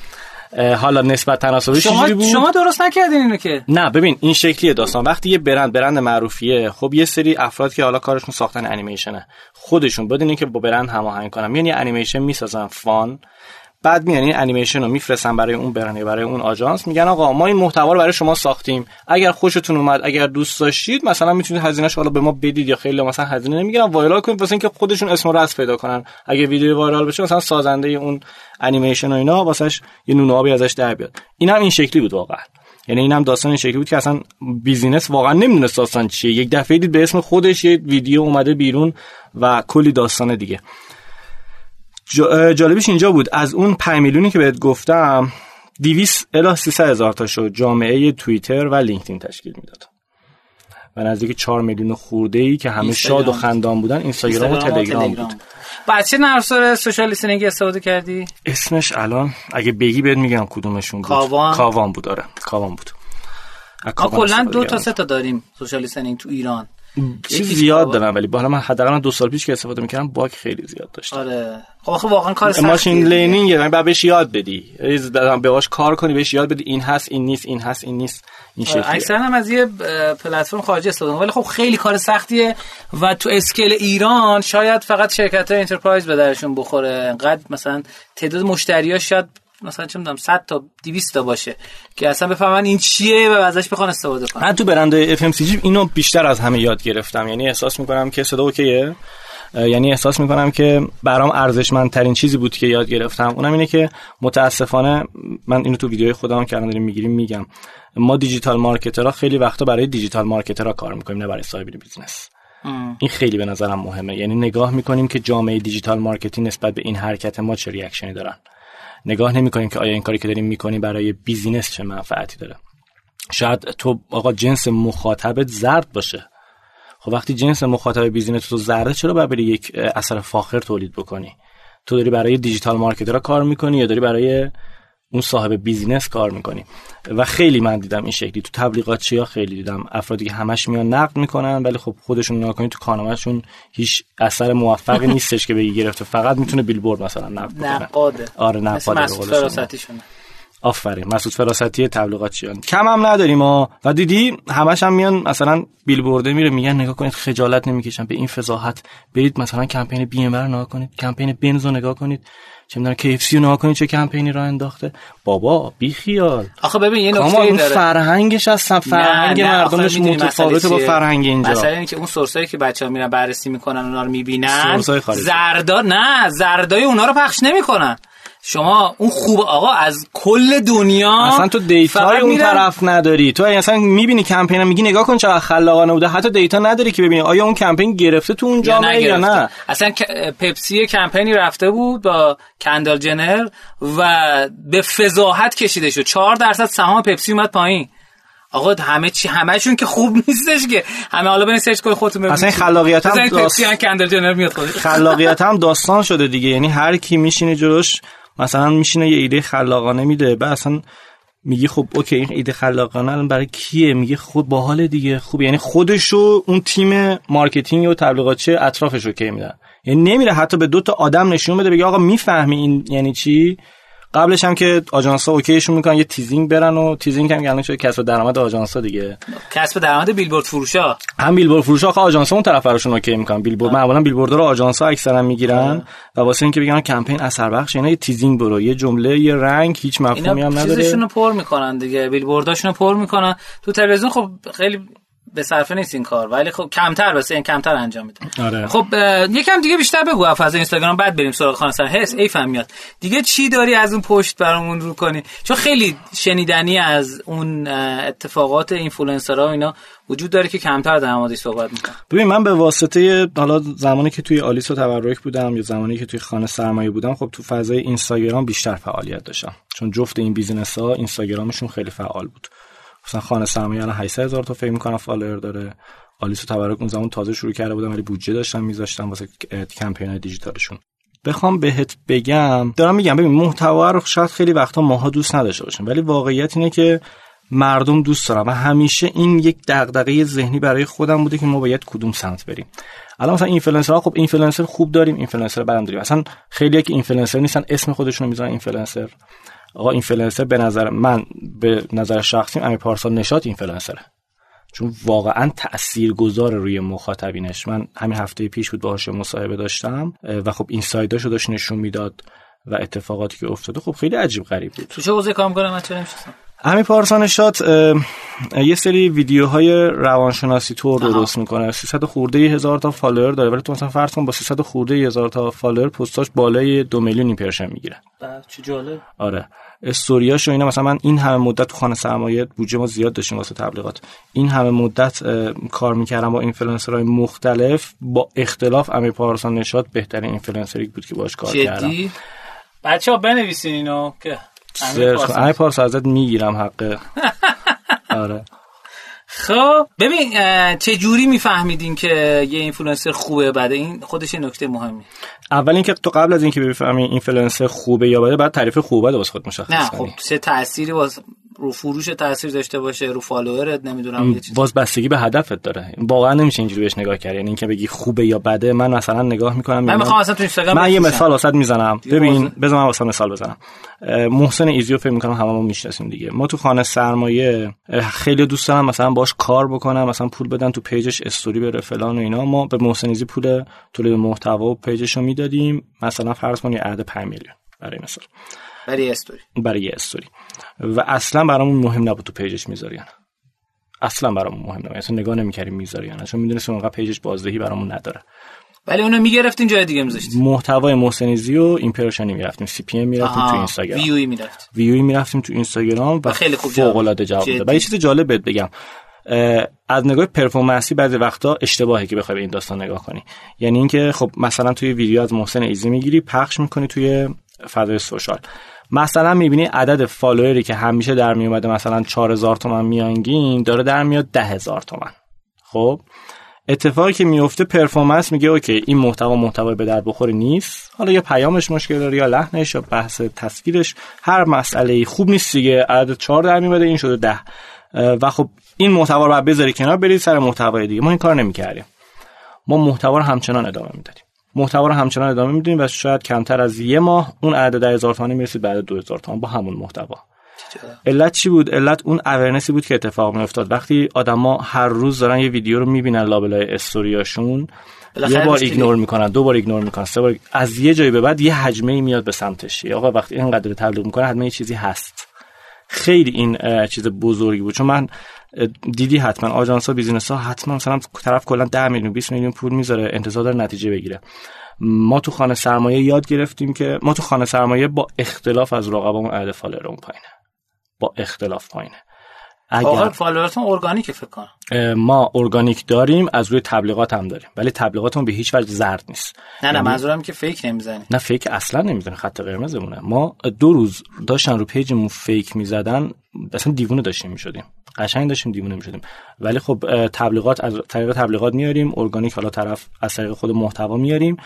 حالا نسبت تناسبی شما بود؟ شما درست نکردین اینو که. نه ببین این شکلیه داستان. وقتی یه برند برند معروفیه خب یه سری افراد که حالا کارشون ساختن انیمیشنه. خودشون بدون اینکه با برند هماهنگ کنن. میان یه انیمیشن می‌سازن فان. بعد میان این انیمیشن رو میفرستن برای اون برند یا برای اون آژانس میگن آقا ما این محتوا رو برای شما ساختیم. اگر خوشتون اومد اگر دوست داشتید مثلا می‌تونید هزینه‌اش حالا به ما بدید یا خیلی مثلا هزینه نمی‌گیرن وایرال کنید واسه اینکه خودشون اسم و رسم پیدا کنن. اگه ویدیو وایرال بشه مثلا سازنده اون انیمیشن و اینا واسش یه نون و آبی ازش در بیاد. این هم این شکلی بود واقعا. یعنی اینم داستان این شکلی بود که اصلا business واقعا نمی‌دونست داستان چیه. یک دفعه دید به اسم خودش یه ویدیو اومده بیرون و کلی داستان دیگه. جا- جالبیش اینجا بود. از اون 5 میلیونی که بهت گفتم 200 الی 300 هزار تا شد. جامعه توییتر و لینکدین تشکیل می‌داد. و نزدیک 4 میلیون خورده ای که همه شاد و. خندان بودن اینستاگرام و تلگرام بود. بعد چه نرم افزار social listening استفاده کردی؟ اسمش الان اگه بگی بهت میگم کدومشون بود. کاوان؟ کاوان بود آره. کاوان بود. ما کلا دو تا. سه تا داریم social listening تو ایران. چیز زیاد. دارم ولی حالا من حداقل دو سال پیش که استفاده می‌کردم bug خیلی زیاد داشتم آره خب آخه واقعا کار سختیه machine. learning یعنی بعد بهش یاد بدی بهش کار کنی بهش یاد بدی این هست این نیست این هست این نیست این آره، شکلیه اکثرا هم از یه پلتفرم خارجی استفاده. ولی خب خیلی کار سختیه و تو scale ایران شاید فقط شرکت های enterprise به دردشون بخوره انقدر مثلا تعداد مشتریاش شاید مثلا چه می‌دونم 100 تا 200 تا باشه که اصلا بفهمن این چیه و ازش بخوان استفاده کنن. من تو برند FMCG اینو بیشتر از همه یاد گرفتم. یعنی احساس می‌کنم که صدا okay ه. یعنی احساس می‌کنم که برام ارزشمندترین چیزی بود که یاد گرفتم. اونم اینه که متاسفانه من اینو تو ویدیوهای خودم که الان داریم می‌گیریم میگم. ما digital marketer ها خیلی وقتا برای digital marketer ها کار می‌کنیم نه برای صاحب business ام. این خیلی به نظرم مهمه. یعنی نگاه می‌کنیم که جامعه digital marketing نسبت به این حرکت ما چه reaction ی دارن. نگاه نمی‌کنیم که آیا این کاری که داریم می‌کنیم برای business چه منفعتی داره. شاید تو آقا جنس مخاطبت زرد باشه. خب وقتی جنس مخاطب business تو زرده چرا باید بری یک اثر فاخر تولید بکنی؟ تو داری برای digital marketer ها کار می‌کنی یا داری برای اون صاحب business کار می‌کنی. و خیلی من دیدم این شکلی. تو تبلیغات ها خیلی دیدم. افرادی که همش میان نقد می‌کنن ولی خب خودشون نگاه تو کارنامه‌شون هیچ اثر موفقی نیستش که بگی گرفته. فقط می‌تونه بیلبورد مثلا نقد بکنه نقاده. آره نقاده آفرین. مسعود فراستی تبلیغات چیان کم هم نداریم ما. و دیدی همش هم میان مثلا بیلبورده میره میگن نگاه کنید خجالت نمی‌کشن. به این فضاحت برید مثلا کمپین بی ام رو نگاه کنید. کمپین بنز رو نگاه کنید. چه می‌دونم KFC رو نگاه کنید چه کمپینی راه انداخته. بابا بی خیال آخه ببین یه نکته داره. فرهنگش هستن فرهنگ مردمش متفاوته با؟ فرهنگ اینجا. مثلا اینه که اون source ایی که بچه‌ها میرن بررسی می‌کنن اونا رو می‌بینن. زردا نه زردای اونا رو پخش نمی‌کنن. شما اون خوب آقا از کل دنیا اصلا تو data ی فقط اون میرن- طرف نداری. تو اصلا می‌بینی کمپین میگی نگاه کن چقدر خلاقانه بوده. حتی data نداری که ببینی. آیا اون کمپین گرفته تو اون یا جامعه یا نگرفته. نه؟ اصلا پپسی کمپینی رفته بود با کندال جنر و به فضاحت کشیده شد. چهار درصد سهام پپسی اومد پایین. آقا همه چی همهشون که خوب نیستش که. همه حالا برین search کنید خودتون ببینید اصلا خلاقیت هم بزنید داست- پپسی هم کندال جنر میاد خودش. خلاقیت هم داستان شده دیگه. یعنی هر کی میشینه جلوش مثلا میشینه یه ایده خلاقانه میده بعد اصلا میگی خب okay این ایده خلاقانه الان برای کیه؟ میگه خود باحال دیگه. خوب یعنی خودشو اون تیم marketing و تبلیغاتچی اطرافش رو کی میدن. یعنی نمیره حتی به دو تا آدم نشون بده بگه آقا می‌فهمی این یعنی چی؟ قبلش هم که آژانس ها okay شون می‌کنن یه teasing برن و teasing هم الان شده کسب درآمد آژانس ها دیگه. کسب درآمد بیلبورد فروشا. هم بیلبورد فروش آخه آژانس اون طرف براشون okay می‌کنن. بیلبورد معمولا بیلبورد رو آژانس ها اکثرا می‌گیرن و واسه اینکه بگن کمپین اثر بخش اینا یه teasing برو یه جمله یه رنگ هیچ مفهومی هم اینا نداره. چیزشون رو پر می‌کنن دیگه. بیلبورداشون رو پر می‌کنن. تو تلویزیون خب خیلی به صرفه نیست این کار. ولی خب کمتر بس این کمتر انجام میده. آره. خب یکم دیگه بیشتر بگو. از اینستاگرام بعد بریم سراغ خانه سر. حس ای میاد. دیگه چی داری از اون پشت برامون رو کنی؟ چون خیلی شنیدنی از اون اتفاقات اینفلوئنسرها و اینا وجود داره که کمتر در موردش صحبت می‌کنن ببین من به واسطه حالا زمانی که توی آلیس و تبرک بودم یا زمانی که توی خانه سرمایه بودم خب تو فضای اینستاگرام بیشتر فعالیت داشتم. چون جفت این business ها اینستاگرامشون خیلی فعال بود. مثلا خانه سرمایه الان 800 هزار تا فکر می‌کنم follower داره. آلیس و تبرک اون زمان تازه شروع کرده بودم ولی بودجه داشتن میذاشتن واسه campaign digital شون. بخوام بهت بگم دارم میگم ببین محتوا رو شاید خیلی وقتا ماها دوست نداشته باشیم ولی واقعیت اینه که مردم دوست دارن و همیشه این یک دغدغه ذهنی برای خودم بوده که ما باید کدوم سمت بریم. الان مثلا اینفلوئنسرها خب اینفلوئنسر خوب داریم اینفلوئنسر بدم داریم. اصلا خیلی که اینفلوئنسر نیستن اسم خودشون رو می‌ذارن اینفلوئنسر. آقا اینفلوئنسر به نظر من به نظر شخصی امیر پارسا نشات اینفلوئنسره. چون واقعا تأثیر گذار روی مخاطبینش. من همین هفته پیش بود باهاش مصاحبه داشتم و خب این insight اشو داشت نشون می‌داد و اتفاقاتی که افتاده خب خیلی عجیب غریب بود. تو چه حوزه کار می‌کنه من امیر پارسا نشات یه سری ویدیوهای روانشناسی تور درست می‌کنه. 300 خورده هزار تا follower داره ولی تو مثلا فرض کن با 300 خورده هزار تا follower post اش بالای دو میلیون impression می‌گیره. چه جالب. آره. استوریاش و اینا مثلا من این همه مدت تو خانه سرمایه بودجه ما زیاد داشتیم واسه تبلیغات. این همه مدت کار می‌کردم با اینفلوئنسرهای مختلف با اختلاف امیر پارسا نشاط بهترین اینفلوئنسری بود که باش کار کردم. بچه‌ها بنویسین اینو که امیر پارسا ازت می‌گیرم حقه آره. خب ببین چه جوری میفهمیدین که یه اینفلوئنسر خوبه بعد این خودش نکته مهمی؟ اول اینکه تو قبل از اینکه بفهمی اینفلوئنسر خوبه یا بده بعد تعریف خوبه واسه خود مشخص نه خب چه تأثیری واسه رو فروش تاثیر داشته باشه رو follower ت نمی‌دونم یه باز بستگی به هدفت داره. واقعا نمیشه اینجوری بهش نگاه کرد. یعنی اینکه بگی خوبه یا بده من مثلا نگاه می‌کنم من می‌خوام اصلا تو اینستاگرام من یه مثال واست می‌زنم. ببین بذار من واسه مثال بزنم. محسن ایزیو فکر می‌کنم هممون می‌شناسیم دیگه. ما تو خانه سرمایه خیلی دوست دارم مثلا باش کار بکنم مثلا پول بدن تو پیجش استوری بره فلان و اینا. ما به محسن ایزی پول تولید محتوا و پیجش رو می‌دادیم. مثلا فرض کن یه عدد 5 میلیون برای مثال. برای استوری. برای استوری. و اصلا برامون مهم نبود تو پیجش می‌ذارین. اصلا برامون مهم نبود. اصلا نگاه نمی‌کردیم می‌ذارین. چون می‌دونستیم اونقدر پیجش بازدهی برامون نداره. ولی اونو می‌گرفتین جای دیگه میذاشتیم محتوای محسن ایزی و impression ی می‌رفتیم. CPM می‌رفتیم تو اینستاگرام. ویوی می‌رفت ویوی می‌رفتیم تو اینستاگرام و خیلی خوب فوق العاده جواب داد. ولی چیز جالب بهت بگم. از نگاه performance ی بعضی وقتا اشتباهی که بخوای به این داستان نگاه کنی. یعنی اینکه خب مثلا توی ویدیو از محسن ایزی می‌گیری پخش می‌کنی توی فضای social. مثلا می‌بینی عدد follower ی که همیشه در میومده مثلا 4000 تومن میانگین داره در میاد 10000 تومن. خب؟ اتفاقی که میفته performance میگه okay این محتوا محتوای به در بخوری نیست. حالا یا پیامش مشکل داره یا لحنش یا بحث تصویرش هر مسئله خوب نیست دیگه عدد 4 در میومده این شده 10 و خب این محتوا رو بذاری کنار برید سر محتوای دیگه. ما این کار نمی‌کردیم. ما محتوا رو همچنان ادامه می‌دادیم. محتوا رو همچنان ادامه میدیم و شاید کمتر از یه ماه اون عدد 10000 تومانی می‌رسید به 2000 تومان با همون محتوا. علت چی بود؟ علت اون awareness ی بود که اتفاق میافتاد. وقتی آدما هر روز دارن یه ویدیو رو می‌بینن لابلای استوریاشون یه بار ignore می‌کنن دو بار ignore می‌کنن سه بار از یه جایی به بعد یه هجمه ای میاد به سمتش. آقا وقتی اینقدر تبلیغ می‌کنه حتما یه چیزی هست. خیلی این چیز بزرگی بود. چون من دیدی حتما آژانس ها business ها حتما مثلا طرف کلا 10 میلیون 20 میلیون پول می‌ذاره انتظار داره نتیجه بگیره. ما تو خانه سرمایه یاد گرفتیم که ما تو خانه سرمایه با اختلاف از رقبامون عدد follower مون پایینه. با اختلاف پایینه. اگر follower تون organic فکر کنم. ما ارگانیک داریم از روی تبلیغات هم داریم ولی تبلیغاتمون به هیچ وجه زرد نیست. نه نه یعنی منظورم که fake نمی‌زنی. نه fake اصلا نمی‌زنه خط قرمزمونه. ما دو روز داشتن رو پیجمون fake می‌زدن اصلا دیوونه داشتیم می‌شدیم. قشنگ داشتیم دیوونه می‌شدیم. ولی خب تبلیغات از طریق تبلیغات میاریم ارگانیک حالا طرف از طریق خود محتوا میاریم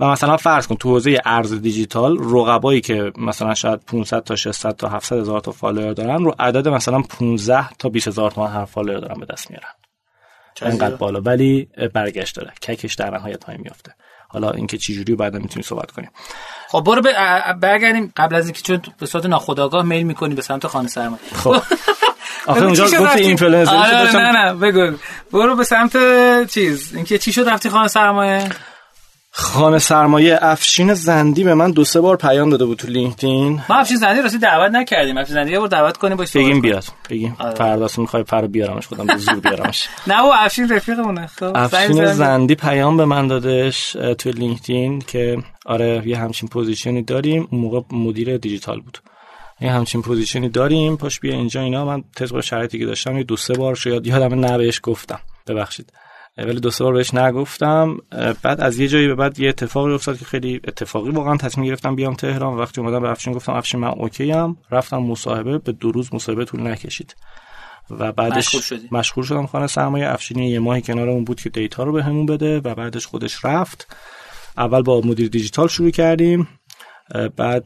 و مثلا فرض کن تو حوزه ارز دیجیتال رقبایی که مثلا شاید 500 تا 600 تا 700 هزار تا follower دارن رو عدد مثلا 15 تا 20 هزار تومان هر follower دارن به دست میارن. انقدر بالا. ولی برگشت داره. CAC ش در نهایت پایین میافته. حالا اینکه چه جوری بعدا می‌تونیم صحبت کنیم. خب برو برگردیم. قبل از اینکه چون به صورت ناخودآگاه میل می‌کنی به سمت خانه سرمایه. خب. آخه اونجا گفت؟ اینفلوئنسر آره نه نه بگو برو به سمت چیز. اینکه چی شد رفتی خانه سرمایه؟ خانه سرمایه افشین زندی به من دو سه بار پیام داده بود تو لینکدین. ما افشین زندی راستی دعوت نکردیم. افشین زندی یه بار دعوت کنیم باش بگیم بیاد. بگیم. آره. فرداس می‌خوای پر بیارمش خودم به زور بیارمش. نه و افشین رفیقمونه. خب افشین زندی پیام به من دادش تو لینکدین که آره یه همچین position ی داریم. اون موقع مدیر دیجیتال بود. یه همچین position ی داریم پاشو بیا اینجا اینا. من طبق شرایطی که داشتم یه دو سه بار شاید یادم نه بهش گفتم. ببخشید. ولی دو سه بار بهش نگفتم. بعد از یه جایی به بعد یه اتفاقی افتاد که خیلی اتفاقی واقعا تصمیم گرفتم بیام تهران. وقتی اومدم به افشین گفتم افشین من okay ام رفتم مصاحبه به دو روز مصاحبه طول نکشید. و بعدش مشغول شدی. مشغول شدم خانه سرمایه. افشینی یه ماهی کنارمون بود که دیتا رو بهمون بده و بعدش خودش رفت. اول با مدیر دیجیتال شروع کردیم. بعد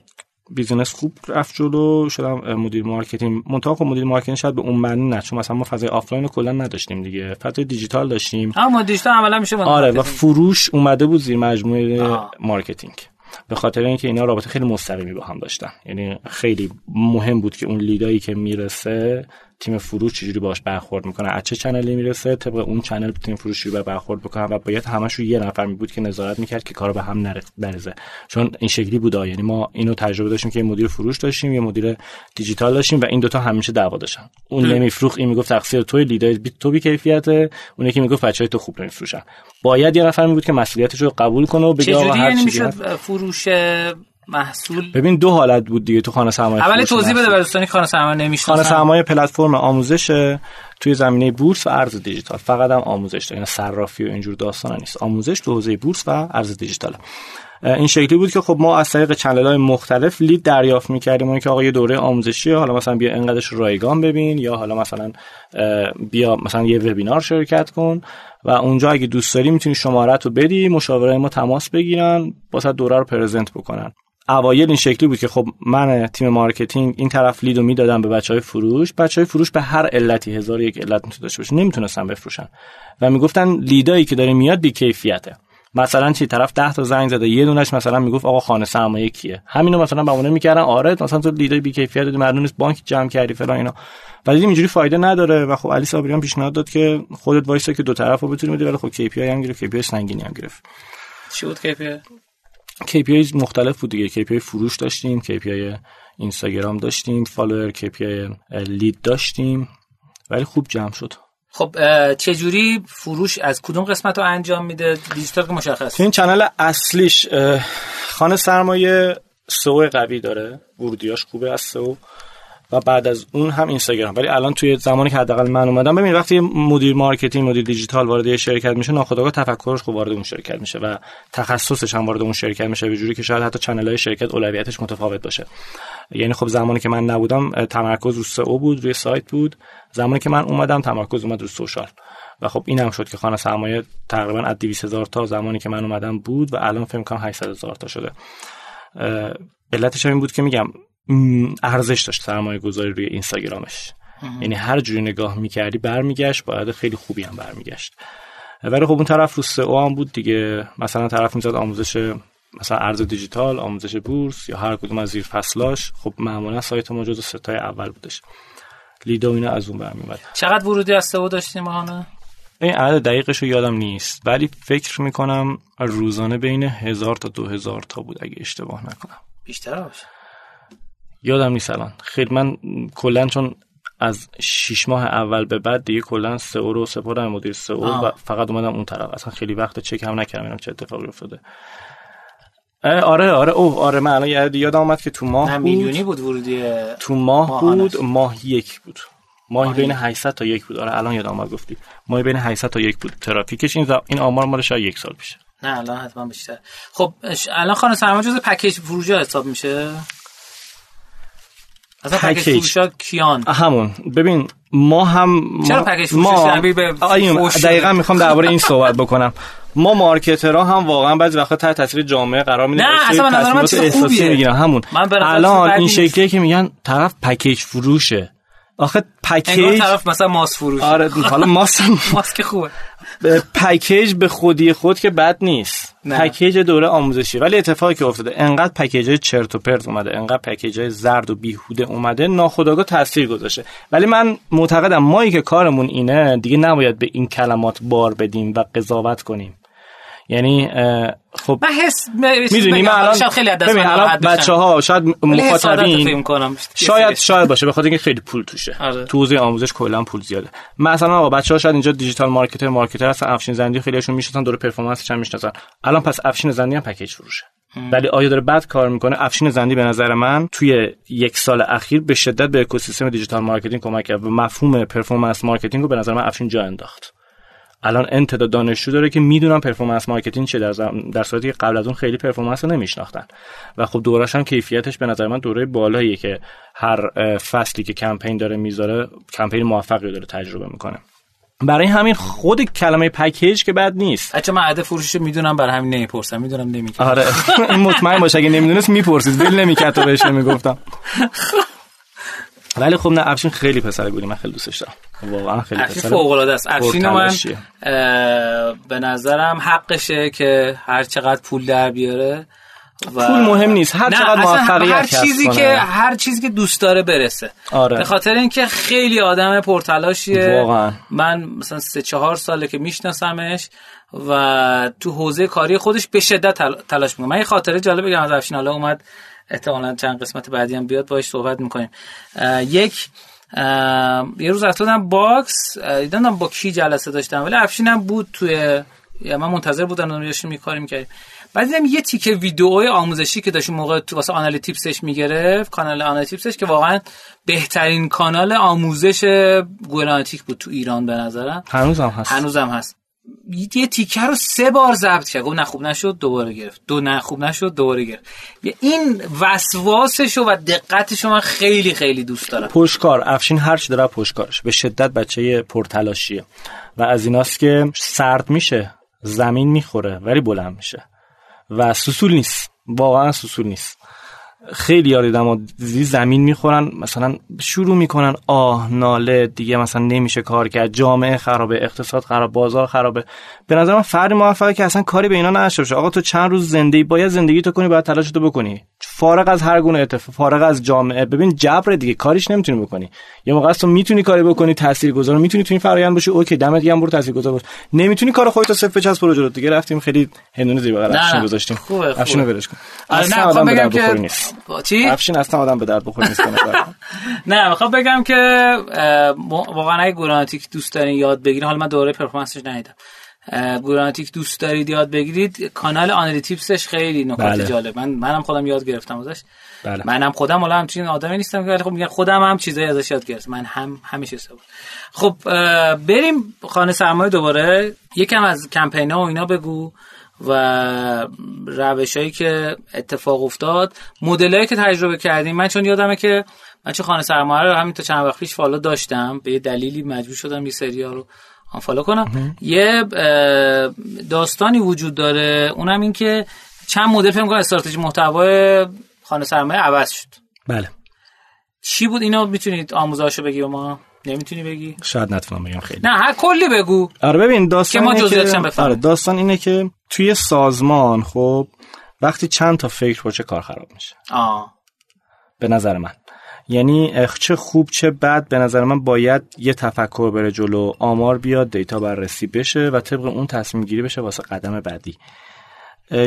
business خوب رفت جلو شدم مدیر marketing. منتها خب مدیر marketing شاید به اون معنی نه چون مثلا ما فضای آفلاین رو کلا نداشتیم دیگه. فضای دیجیتال داشتیم. اما دیجیتال عملا میشه آره و. فروش اومده بود زیر مجموعه آه. marketing. به خاطر اینکه اینا رابطه خیلی مستقیمی با هم داشتن. یعنی خیلی مهم بود که اون lead ایی که می‌رسه تیم فروش چجوری باش برخورد می‌کنه؟ از چه چنلی می‌رسه؟ طبق اون چنل تیم فروش چجوری برخورد بکنه و باید همش رو یه نفر می بود که نظارت می‌کرد که کارو به هم نره- نریزه چون این شکلی بود یعنی ما اینو تجربه داشتیم که یه مدیر فروش داشتیم یه مدیر دیجیتال داشتیم و این دوتا همیشه دعوا داشتن. اون نمیفروخت این می‌گفت تقصیر توی لیدای بی تو بی کیفیته. اون یکی می‌گفت بچهای تو خوب نمیفروشن. باید یه نفر می بود که مسئولیتش رو قبول کنه و بگه آقا چجوری هر یعنی چیزی فروش محصول. ببین دو حالت بود دیگه تو خانه سرمایه اول توضیح بده. برای دوستانی خانه سرمایه نمی‌شناسن. خانه سرمایه پلتفرم آموزش توی زمینه بورس و ارز دیجیتال. فقط هم آموزش داره. یعنی صرافی و اینجور داستانا نیست. آموزش تو حوزه بورس و ارز دیجیتال این شکلی بود که خب ما از طریق چنل های مختلف لید دریافت می‌کردیم. اون که آقا یه دوره آموزشی حالا مثلا بیا انقدرش رایگان ببین یا حالا مثلا بیا مثلا یه وبینار شرکت کن و اونجا اگه دوست داری می‌تونی شمارت رو بدی مشاوره ما تماس بگیرن واسه دوره رو پرزنت بکنن. اوایل این شکلی بود که خب من تیم marketing این طرف lead و می‌دادم به بچه های فروش بچه های فروش به هر علتی هزار و یک علت می‌تونه داشته باشه نمی‌تونستن بفروشن. و می‌گفتن lead ایی که داره میاد بی کیفیته. مثلا چی؟ طرف 10 تا زنگ زده یه دونش مثلا می‌گفت آقا خانه سرمایه کیه؟ همینو مثلا بهونه می‌کردن آره مثلا تو lead ای بی کیفیت دادی مردم نیست بانک جمع کردی فلان اینا. ولی دیدیم اینجوری فایده نداره و خب علی صابریان پیشنهاد داد که خودت وایسا که دو طرفو بتونی بدی ولی خب KPI هم گرفت KPI سنگینی هم گرفت. چی بود KPI KPI مختلف بود دیگه. KPI فروش داشتیم KPI اینستاگرام داشتیم follower KPI lead داشتیم. ولی خوب جمع شد. خب اه، چجوری فروش از کدوم قسمت رو انجام میده؟ دیجیتال که مشخص. تو این channel اصلیش خانه سرمایه SEO قوی داره. ورودیاش خوبه از SEO و بعد از اون هم اینستاگرام. ولی الان توی زمانی که حداقل من اومدم ببین وقتی مدیر marketing مدیر دیجیتال وارد یه شرکت میشه ناخودآگاه تفکرش خوب وارد اون شرکت میشه و تخصصش هم وارد اون شرکت میشه به جوری که شاید حتی چنل های شرکت اولویتش متفاوت باشه. یعنی خب زمانی که من نبودم تمرکز رو سئو بود روی سایت بود. زمانی که من اومدم تمرکز اومد رو سوشال. و خب این هم شد که خانه سرمایه تقریبا از 200 هزار تا زمانی که من اومدم بود و الان فکر کنم 800 هزار تا شده. علتش هم این بود که میگم ارزش داشت سرمایه گذاری روی اینستاگرامش. یعنی هر جوری نگاه می‌کردی برمیگشت باید خیلی خوبی هم برمیگشت. ولی خب اون طرف رو سئو هم بود دیگه. مثلا طرف می‌زد آموزش مثلا ارز دیجیتال آموزش بورس یا هر کدوم از زیر فصلاش. خب معمولا سایت ما جزو ستای اول بودش. لیدا اینا از اون برمیومد چقدر ورودی از سئو داشتیم ماهانه؟ این عدد دقیقش رو یادم نیست. ولی فکر می‌کنم روزانه بین هزار تا دو هزار تا بود اگه اشتباه نکنم. بیشتر باشه. یادم نیست الان. خیلی من کلا چون از شیش ماه اول به بعد دیگه کلا سئو رو سپردم مدیر سئو. و فقط اومدم اون طرف. اصلا خیلی وقت چک هم نکردم ببینم چه اتفاقی افتاده. آره آره. اوه آره من الان یاد- یادم اومد که تو ماه میلیونی بود ورودی. تو ماه بود ماه یک بود. ماهی بین یک. 800 تا یک بود. آره الان یادم اومد گفتی. ماهی بین 800 تا یک بود. ترافیکش این ز- این آمار مال شاید یک سال پیشه. نه الان حتما بیشتر. خب الان خانه سرمایه جز پکیج فروشی ها حساب میشه؟ اصلا پکیج پکیج. فروش ها کیان همون ببین ما هم چرا ما- پکیج ما به؟ دقیقا می‌خوام درباره این صحبت بکنم ما marketer ها هم واقعا بعضی وقتا تحت تاثیر جامعه قرار میدیم نه، اصلا به نظر من احساسی خوبیه. می‌گیرن همون من الان این. شکلیه که میگن طرف پکیج فروشه آخه پکیج طرف مثلا ماست فروش آره حالا ماست ماست که خوبه. پکیج به خودی خود که بد نیست. نه. پکیج دوره آموزشی. ولی اتفاقی که افتاده انقدر پکیج های چرت و پرت اومده انقدر پکیج های زرد و بیهوده اومده ناخودآگاه تاثیر گذاشته. ولی من معتقدم مایی که کارمون اینه دیگه نباید به این کلمات بار بدیم و قضاوت کنیم. یعنی خب من حس می‌دونی من الان شاید خیلی ببین الان ناراحت بشن. بچه ها شاید مخاطبین. شاید. شاید باشه به خاطر اینکه خیلی پول توشه آره. تو حوزه آموزش کلا پول زیاده مثلا آقا بچه‌ها شاید اینجا digital marketer marketer هستن افشین زندی خیلیشون می‌شناسن دوره performance ش هم می‌شناسن الان پس افشین زندی هم پکیج فروشه ولی آیا داره بد کار می‌کنه افشین زندی به نظر من توی یک سال اخیر به شدت به اکوسیستم digital marketing کمک کرد و مفهوم performance marketing رو به نظر من افشین جا انداخت الان این تعداد دانشجو داره که می‌دونن performance marketing چه در, در صورتی که قبل از اون خیلی performance رو نمیشناختن. و خب دوره‌ش هم کیفیتش به نظر من دوره بالاییه که هر فصلی که کمپین داره می‌ذاره کمپین موفقی داره تجربه می‌کنه. برای همین خود کلمه پکیج که بد نیست. بچه من عدد فروشش می‌دونم برای همین نمی‌پرسم. می‌دونم نمیگم. آره. مطمئن باشه اگه نمی‌دونست می‌پرسید. دل نمی‌کرد تو بهش نمی‌گفتم. ولی خب نه افشین خیلی پسر گلی من خیلی دوستش دارم. واقعا خیلی افشین پسر فوق العاده است افشین من به نظرم حقشه که هر چقدر پول در بیاره و... پول مهم نیست هر چقدر موفقیت هر چیزی که هر چیزی که دوست داره برسه. آره. به خاطر اینکه خیلی آدم پرتلاشیه. واقعا. من مثلا سه چهار ساله که میشناسمش و تو حوزه کاری خودش به شدت تلاش می‌کنه. من یه خاطره جالب بگم از افشین. حالا اومد احتمالا چند قسمت بعدی هم بیاد باش صحبت می‌کنیم. یک یه روز افتادم باکس دیدم با کی جلسه داشتم ولی افشینم بود توی من منتظر بودم اون داشتیم یه کاری می‌کردیم. بعد دیدم یه تیکه ویدئوی آموزشی که داشت موقع واسه Analytips ش می‌گرفت کانال Analytips ش که واقعا بهترین کانال آموزش گوگل بود تو ایران به نظرم. هنوزم هست. هنوزم هست. یه تیکه رو سه بار ضبط کرد. گفت نه خوب نشد دوباره گرفت. دو نه خوب نشد دوباره گرفت. این وسواسش و دقتش من خیلی خیلی دوست دارم. پشکار افشین هر چی داره پشکارش به شدت بچه پرتلاشیه. و از ایناست که سرد میشه زمین می‌خوره ولی بلند میشه. و سوسول نیست. واقعا سوسول نیست. خیلی یاری دیدم و زمین می‌خورن مثلا شروع می‌کنن آه ناله دیگه مثلا نمیشه کار کرد جامعه خرابه اقتصاد خراب بازار خرابه. به نظر من فرد موفقه که اصلا کاری به اینا نداشته باشه. آقا تو چند روز زندگی باید زندگی تو کنی باید تلاش تو بکنی. فارغ از هر گونه اتفاق فارغ از جامعه. ببین جبر دیگه کاریش نمی‌تونی بکنی. یه موقع تو می‌تونی کاری بکنی تاثیرگذار می‌تونی تو این فرآیند باشی. اوکی دمت گرم برو تاثیرگذار باش. نمی‌تونی کار خودت صفر بچسب برو جلو. دیگه رفتیم خیلی هندونه زیر افشین گذاشتیم افشینو ولش کن. اصلا آدم بگم که چی؟ افشین اصلا آدم به درد بخور نیست نه می‌خوام بگم که واقعا اگه Google Analytic دوست دارین یاد بگیرین حالا من دوره performance ش ندیدم. Google Analytic دوست دارید یاد بگیرید کانال Analytips ش خیلی نکات بله. جالب. من منم خودم یاد گرفتم ازش. بله. منم خودم حالا همچین آدمی نیستم که خب میگم خودم هم چیزایی ازش یاد گرفتم. من هم همیشه بود خب بریم خانه سرمایه دوباره. یکم از کمپین ها و اینا بگو. و روش هایی که اتفاق افتاد مدل که تجربه کردیم. من چون یادمه که من چه خانه سرمایه رو همین تا چند وقت پیش follow داشتم. به یه دلیلی مجبور شدم یه سری رو follow کنم. یه داستانی وجود داره. اونم این که چند مدل فکر کنم استراتژی محتوای خانه سرمایه عوض شد. بله. چی بود؟ اینو می‌تونید آموزاشو بگی و ما. نمی‌تونی بگی؟ شاید نتونم بگم خیلی. نه هر کلی بگو. آره ببین داستان که ما جزئیاتش آره داستان اینه که توی سازمان خب وقتی چند تا فکر باشه کار خراب میشه. آه. به نظر من. یعنی چه خوب چه بد به نظر من باید یه تفکر بره جلو آمار بیاد دیتا بررسی بشه و طبق اون تصمیم گیری بشه واسه قدم بعدی.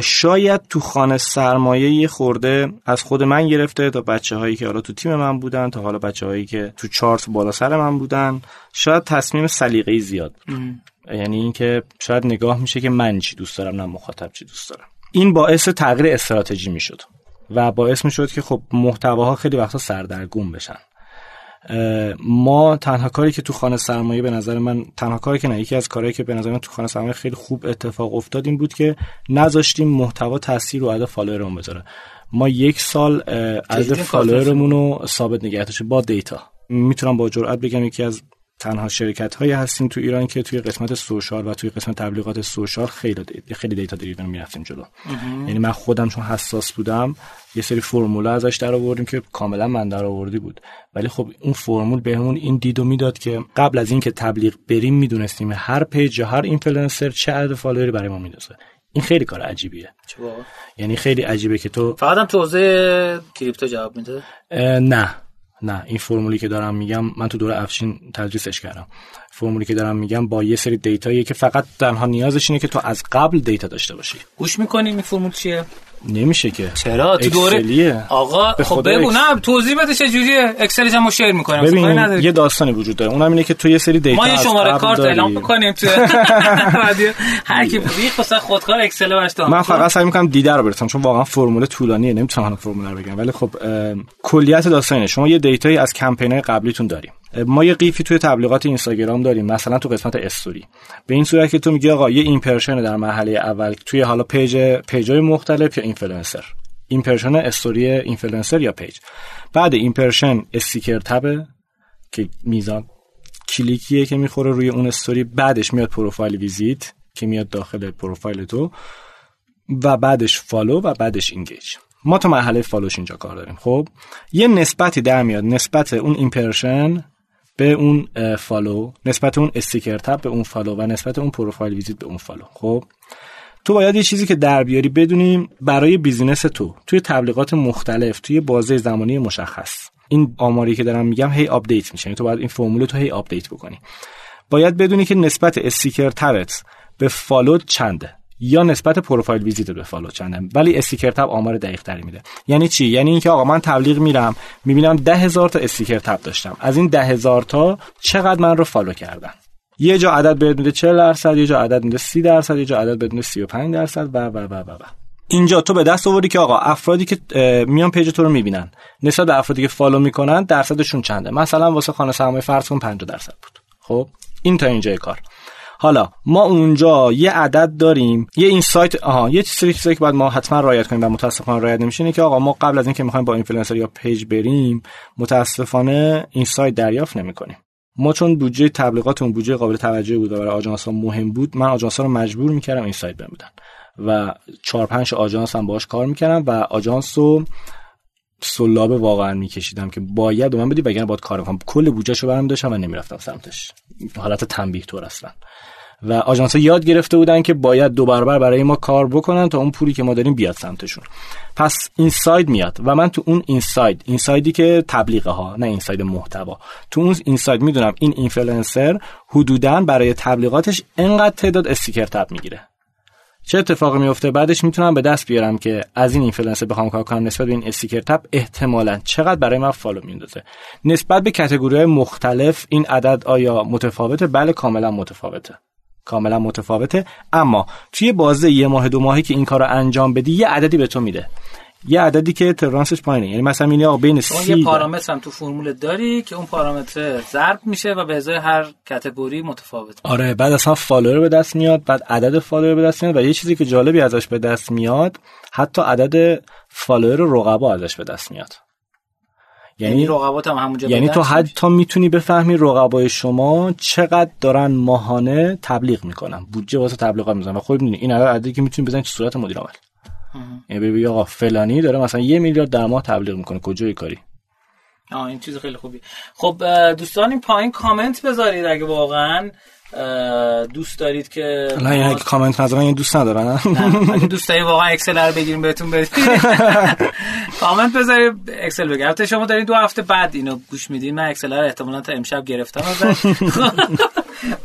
شاید تو خانه سرمایه یه خورده از خود من گرفته تا بچه هایی که حالا تو تیم من بودن تا حالا بچه هایی که تو چارت بالا سر من بودن. شاید تصمیم سلیقه‌ای زیاد بود. یعنی اینکه شاید نگاه میشه که من چی دوست دارم نه مخاطب چی دوست دارم. این باعث تغییر استراتژی می‌شد و باعث می شد که خب محتواها خیلی وقتا سردرگم بشن. ما تنها کاری که تو خانه سرمایه به نظر من تنها کاری که نه یکی از کارهایی که به نظر من تو خانه سرمایه خیلی خوب اتفاق افتاد این بود که نذاشتیم محتوا تاثیر رو عدد follower مون بذاره. ما یک سال عدد follower مون رو ثابت نگه با data. می‌تونم با جرئت بگم یکی از تنها شرکت هایی هستیم تو ایران که توی قسمت social و توی قسمت تبلیغات social خیلی دی... خیلی data driven می‌رفتیم جلو. یعنی من خودم چون حساس بودم یه سری فرمولا ازش در آوردیم که کاملا من در آوردی بود. ولی خب اون فرمول بهمون این دیدو می‌داد که قبل از اینکه تبلیغ بریم می‌دونستیم هر page یا هر اینفلوئنسر چه عدد follower ی برای ما میندازه. این خیلی کار عجیبیه. یعنی خیلی عجیبه که تو فقط هم تو حوزه crypto جواب میده؟ نه. نه این فرمولی که دارم میگم من تو دوره افشین تدریسش کردم. فرمولی که دارم میگم با یه سری data یی که فقط تنها نیازش اینه که تو از قبل data داشته باشی. گوش می‌کنی این فرمول چیه؟ نمیشه که. چرا؟ تو دوره آقا خب بگو نه توضیح بده چه جوریه Excel ش هم share می‌کنیم. ببین یه داستانی وجود داره. اونم اینه که تو یه سری data ما یه شماره کارت اعلام می‌کنیم تو هر کی بگی خصوصا خودکار اکسل باش من فقط سعی می‌کنم دیده رو برسم چون واقعا فرمول طولانیه. نمی‌تونم فرمول رو بگم. ولی خب کلیت داستانه شما یه دیتایی از کمپینای قبلیتون داریم. ما یه قیفی توی تبلیغات اینستاگرام داریم مثلا تو قسمت استوری. به این صورت که تو میگی آقا یه ایمپرشن در مرحله اول توی حالا پیج پیجای مختلف یا اینفلوئنسر ایمپرشن استوری اینفلوئنسر یا پیج. بعد ایمپرشن استیکر تبه که میزان کلیکیه که می‌خوره روی اون استوری بعدش میاد profile visit که میاد داخل پروفایل تو و بعدش follow و بعدش engage ما تو مرحله follow ش اینجا کار داریم. خب یه نسبتی در میاد نسبت اون impression به اون follow نسبت اون sticker tap به اون follow و نسبت اون profile visit به اون follow خب؟ تو باید یه چیزی که در بیاری بدونیم برای business تو توی تبلیغات مختلف توی بازه زمانی مشخص. این آماری که دارم میگم هی update میشه. یعنی تو باید این فرمول تو هی update بکنی. باید بدونی که نسبت sticker tap ت به follow چنده. یا نسبت profile visit به follow چنده ولی sticker tap آمار دقیق تری میده. یعنی چی؟ یعنی اینکه آقا من تبلیغ میرم می‌بینم ده هزار تا sticker tap داشتم. از این ده هزار تا چقدر من رو follow کردن؟ یه جا عدد بهت میده 40 درصد یه جا عدد میده 30 درصد یه جا عدد بهت میده 35 درصد و و و و و. اینجا تو به دست آوردی که آقا افرادی که میان page تو رو می‌بینن. نسبت به افرادی که follow می‌کنن درصدشون چنده؟ مثلا واسه خانه سرمایه فرض کن 50 درصد بود. خب؟ این تا اینجای کار. حالا ما اونجا یه عدد داریم یه insight آها یه چیزی که باید ما حتما رعایت کنیم و متاسفانه رعایت نمیشه اینه که آقا ما قبل از اینکه می‌خوایم با اینفلوئنسر یا پیج بریم متاسفانه insight دریافت نمی‌کنیم. ما چون بودجه تبلیغاتمون بودجه قابل توجه بود و برای آژانس ها مهم بود من آژانس ها رو مجبور می‌کردم insight بهم و چهار پنج آژانس هم باش کار می‌کردم و آژانس رو صلابه واقعا میکشیدم که باید به من بدی وگرنه باید کار کنم. کل بودجهشو برام داشتم و نمی‌رفتم سمتش. حالت تنبیه طور اصلا. و آژانس یاد گرفته بودن که باید دو برابر برای ما کار بکنن تا اون پولی که ما داریم بیاد سمتشون. پس insight میاد و من تو اون insight insight ی که تبلیغه ها نه insight محتوا. تو اون insight می‌دونم این اینفلوئنسر حدودا برای تبلیغاتش انقدر تعداد sticker tap می‌گیره. چه اتفاقی میفته بعدش می‌تونم به دست بیارم که از این اینفلوئنسر بخوام کار کنم نسبت به این sticker tap احتمالا. چقدر برای من follow میندازه؟ نسبت به category مختلف این عدد آیا متفاوته؟ بله کاملا متفاوته. کاملا متفاوته. اما توی بازه یه ماه دو ماهی که این کار انجام بدی یه عددی به تو میده. یه عددی که variance ش پایینه. یعنی مثلا میگه آقا بین سی یه پارامتر هم تو فرمول داری که اون پارامتر ضرب میشه و به ازای هر category متفاوت. آره بعد اصلا فالوور به دست میاد بعد عدد فالوور به دست میاد و یه چیزی که جالبی ازش به دست میاد حتی عدد فالوور رقبا ازش به دست میاد. یعنی, یعنی رقبات هم همونجا یعنی تو حتی می‌تونی بفهمی رقبای شما چقدر دارن ماهانه تبلیغ می‌کنن. بودجه واسه تبلیغات می‌زنن و خود می‌دونی این عددی که می‌تونی بزنی تو صورت مدیر عامل. یعنی ببین آقا فلانی داره مثلا یه میلیارد در ماه تبلیغ می‌کنه. کجای کاری؟ آه این چیز خیلی خوبی. خب دوستان این پایین کامنت بذارید اگه واقعا دوست دارید که این اگه کامنت نذارن این دوست ندارن. نه اگه دوست دارید واقعا Excel رو بگیریم بهتون بدیم. کامنت بذارید Excel بگیریم البته شما دارین دو هفته بعد اینو گوش میدین. من Excel رو احتمالاً تا امشب گرفتم.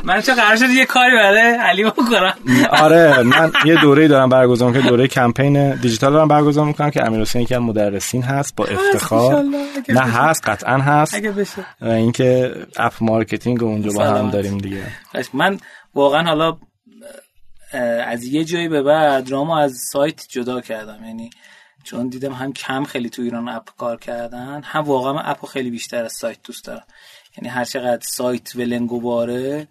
من چه قرار شد یه کاری برای علی بکنم؟ آره من یه دوره دارم برگزار که دوره کمپین دیجیتال دارم برگزار می‌کنم که امیر حسین یکی از مدرسین هست با افتخار. نه هست قطعا هست. اگه بشه. اینکه app marketing اونجا با هم داریم دیگه. من واقعا حالا از یه جایی به بعد رامو از سایت جدا کردم. یعنی چون دیدم هم کم خیلی تو ایران اپ کار کردن هم واقعا اپو خیلی بیشتر از سایت دوست دارم. یعنی هر چقدر سایت ولنگو باره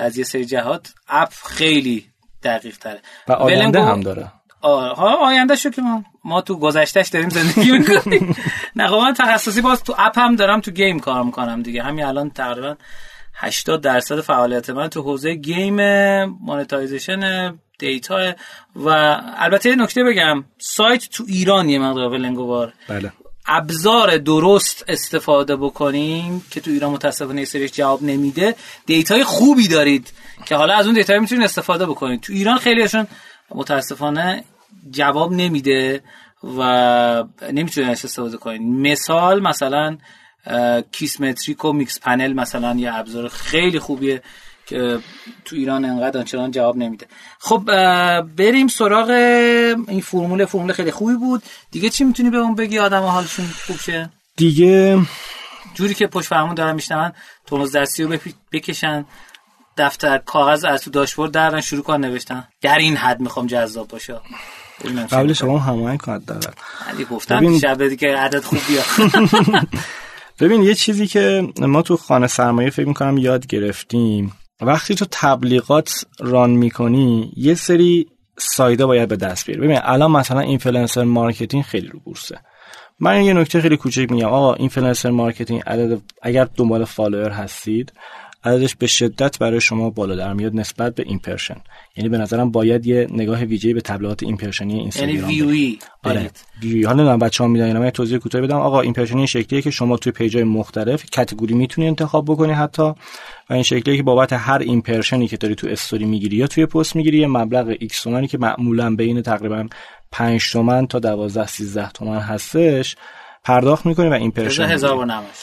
از یه سری جهات اپ خیلی دقیق تره. و آینده هم داره. ها آینده شو که ما, ما تو گذشتهش داریم زندگی می‌کنیم. نه خب من تخصصی باز تو اپ هم دارم تو گیم کار می‌کنم دیگه. همین الان تقریبا 80 درصد فعالیت من تو حوزه گیم مانتایزیشن دیتا و البته یه نکته بگم سایت تو ایران یه مقدار ولنگوار بله. ابزار درست استفاده بکنیم که تو ایران متاسفانه سریش جواب نمیده. دیتای خوبی دارید که حالا از اون دیتا می‌تونید استفاده بکنید. تو ایران خیلیشون متاسفانه جواب نمیده و نمی‌تونید استفاده کنید. مثال مثلا Kissmetrics و Mixpanel مثلا یه ابزار خیلی خوبیه. که تو ایران انقدر آنچنان جواب نمیده. خب بریم سراغ این فرمول فرمول خیلی خوبی بود. دیگه چی می‌تونی به اون بگی؟ آدم حالشون خوب شه؟ دیگه جوری که پشت فرمون دارن میشنون ترمز دستی رو بکشن دفتر کاغذ از تو داشبورد دارن شروع کن نوشتن. در این حد می‌خوام جذاب باشه قبل شما هماهنگ کنید دارن علی گفتم شب که عدد خوب بیاد. ببین یه چیزی که ما تو خانه سرمایه فکر می‌کنم یاد گرفتیم. وقتی تو تبلیغات run می‌کنی یه سری insight ها باید به دست بیاری. ببین الان مثلا influencer marketing خیلی رو بورسه. من یه نکته خیلی کوچیک میگم. آقا influencer marketing عدد اگر دنبال فالوور هستید عددش به شدت برای شما بالا در میاد نسبت به impression یعنی به نظرم باید یه نگاه ویژه‌ای به تبلیغات impression ی اینستاگرام یعنی ویوی آره. ویوی. حالا نه بچه‌ها می‌دونن من توضیح کوتاهی بدم. آقا impression ی شکلیه که شما توی پیجای مختلف category می‌تونی انتخاب بکنی حتی. و این شکلیه که بابت هر impression ی که داری تو استوری می‌گیری یا توی پست می‌گیری یه مبلغ x تومانی که معمولا بین تقریبا 5 تومن تا 12 13 تومن هستش پرداخت می‌کنی و impression هزار بار نمایش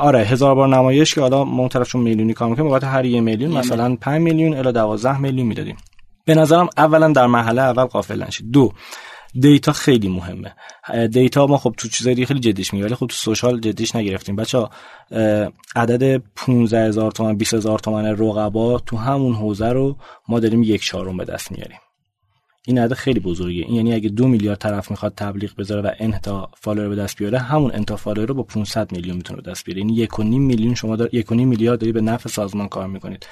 آره هزار بار نمایش که حالا ما طرفشون میلیونی کار می‌کنیم بابت هر یه میلیون مثلا 5 میلیون الی 12 میلیون می‌دادیم. به نظرم اولا در مرحله اول غافل نشید. دو دیتا خیلی مهمه. دیتا ما خب تو چیزای دیگه خیلی جدیش می‌گیره ولی خب تو social جدیش نگرفتیم. بچه عدد 15 هزار تومن 20 هزار تومن رقبا تو همون حوزه رو ما داریم یک چهارم به دست میاریم. این عدد خیلی بزرگه این یعنی اگه دو میلیارد طرف می‌خواد تبلیغ بذاره و n تا فالوور به دست بیاره همون n تا فالوور رو با 500 میلیون می‌تونه به دست بیاره. یعنی یک و نیم میلیون شما دار یک و نیم میلیارد داری به نفع سازمان کار می‌کنید.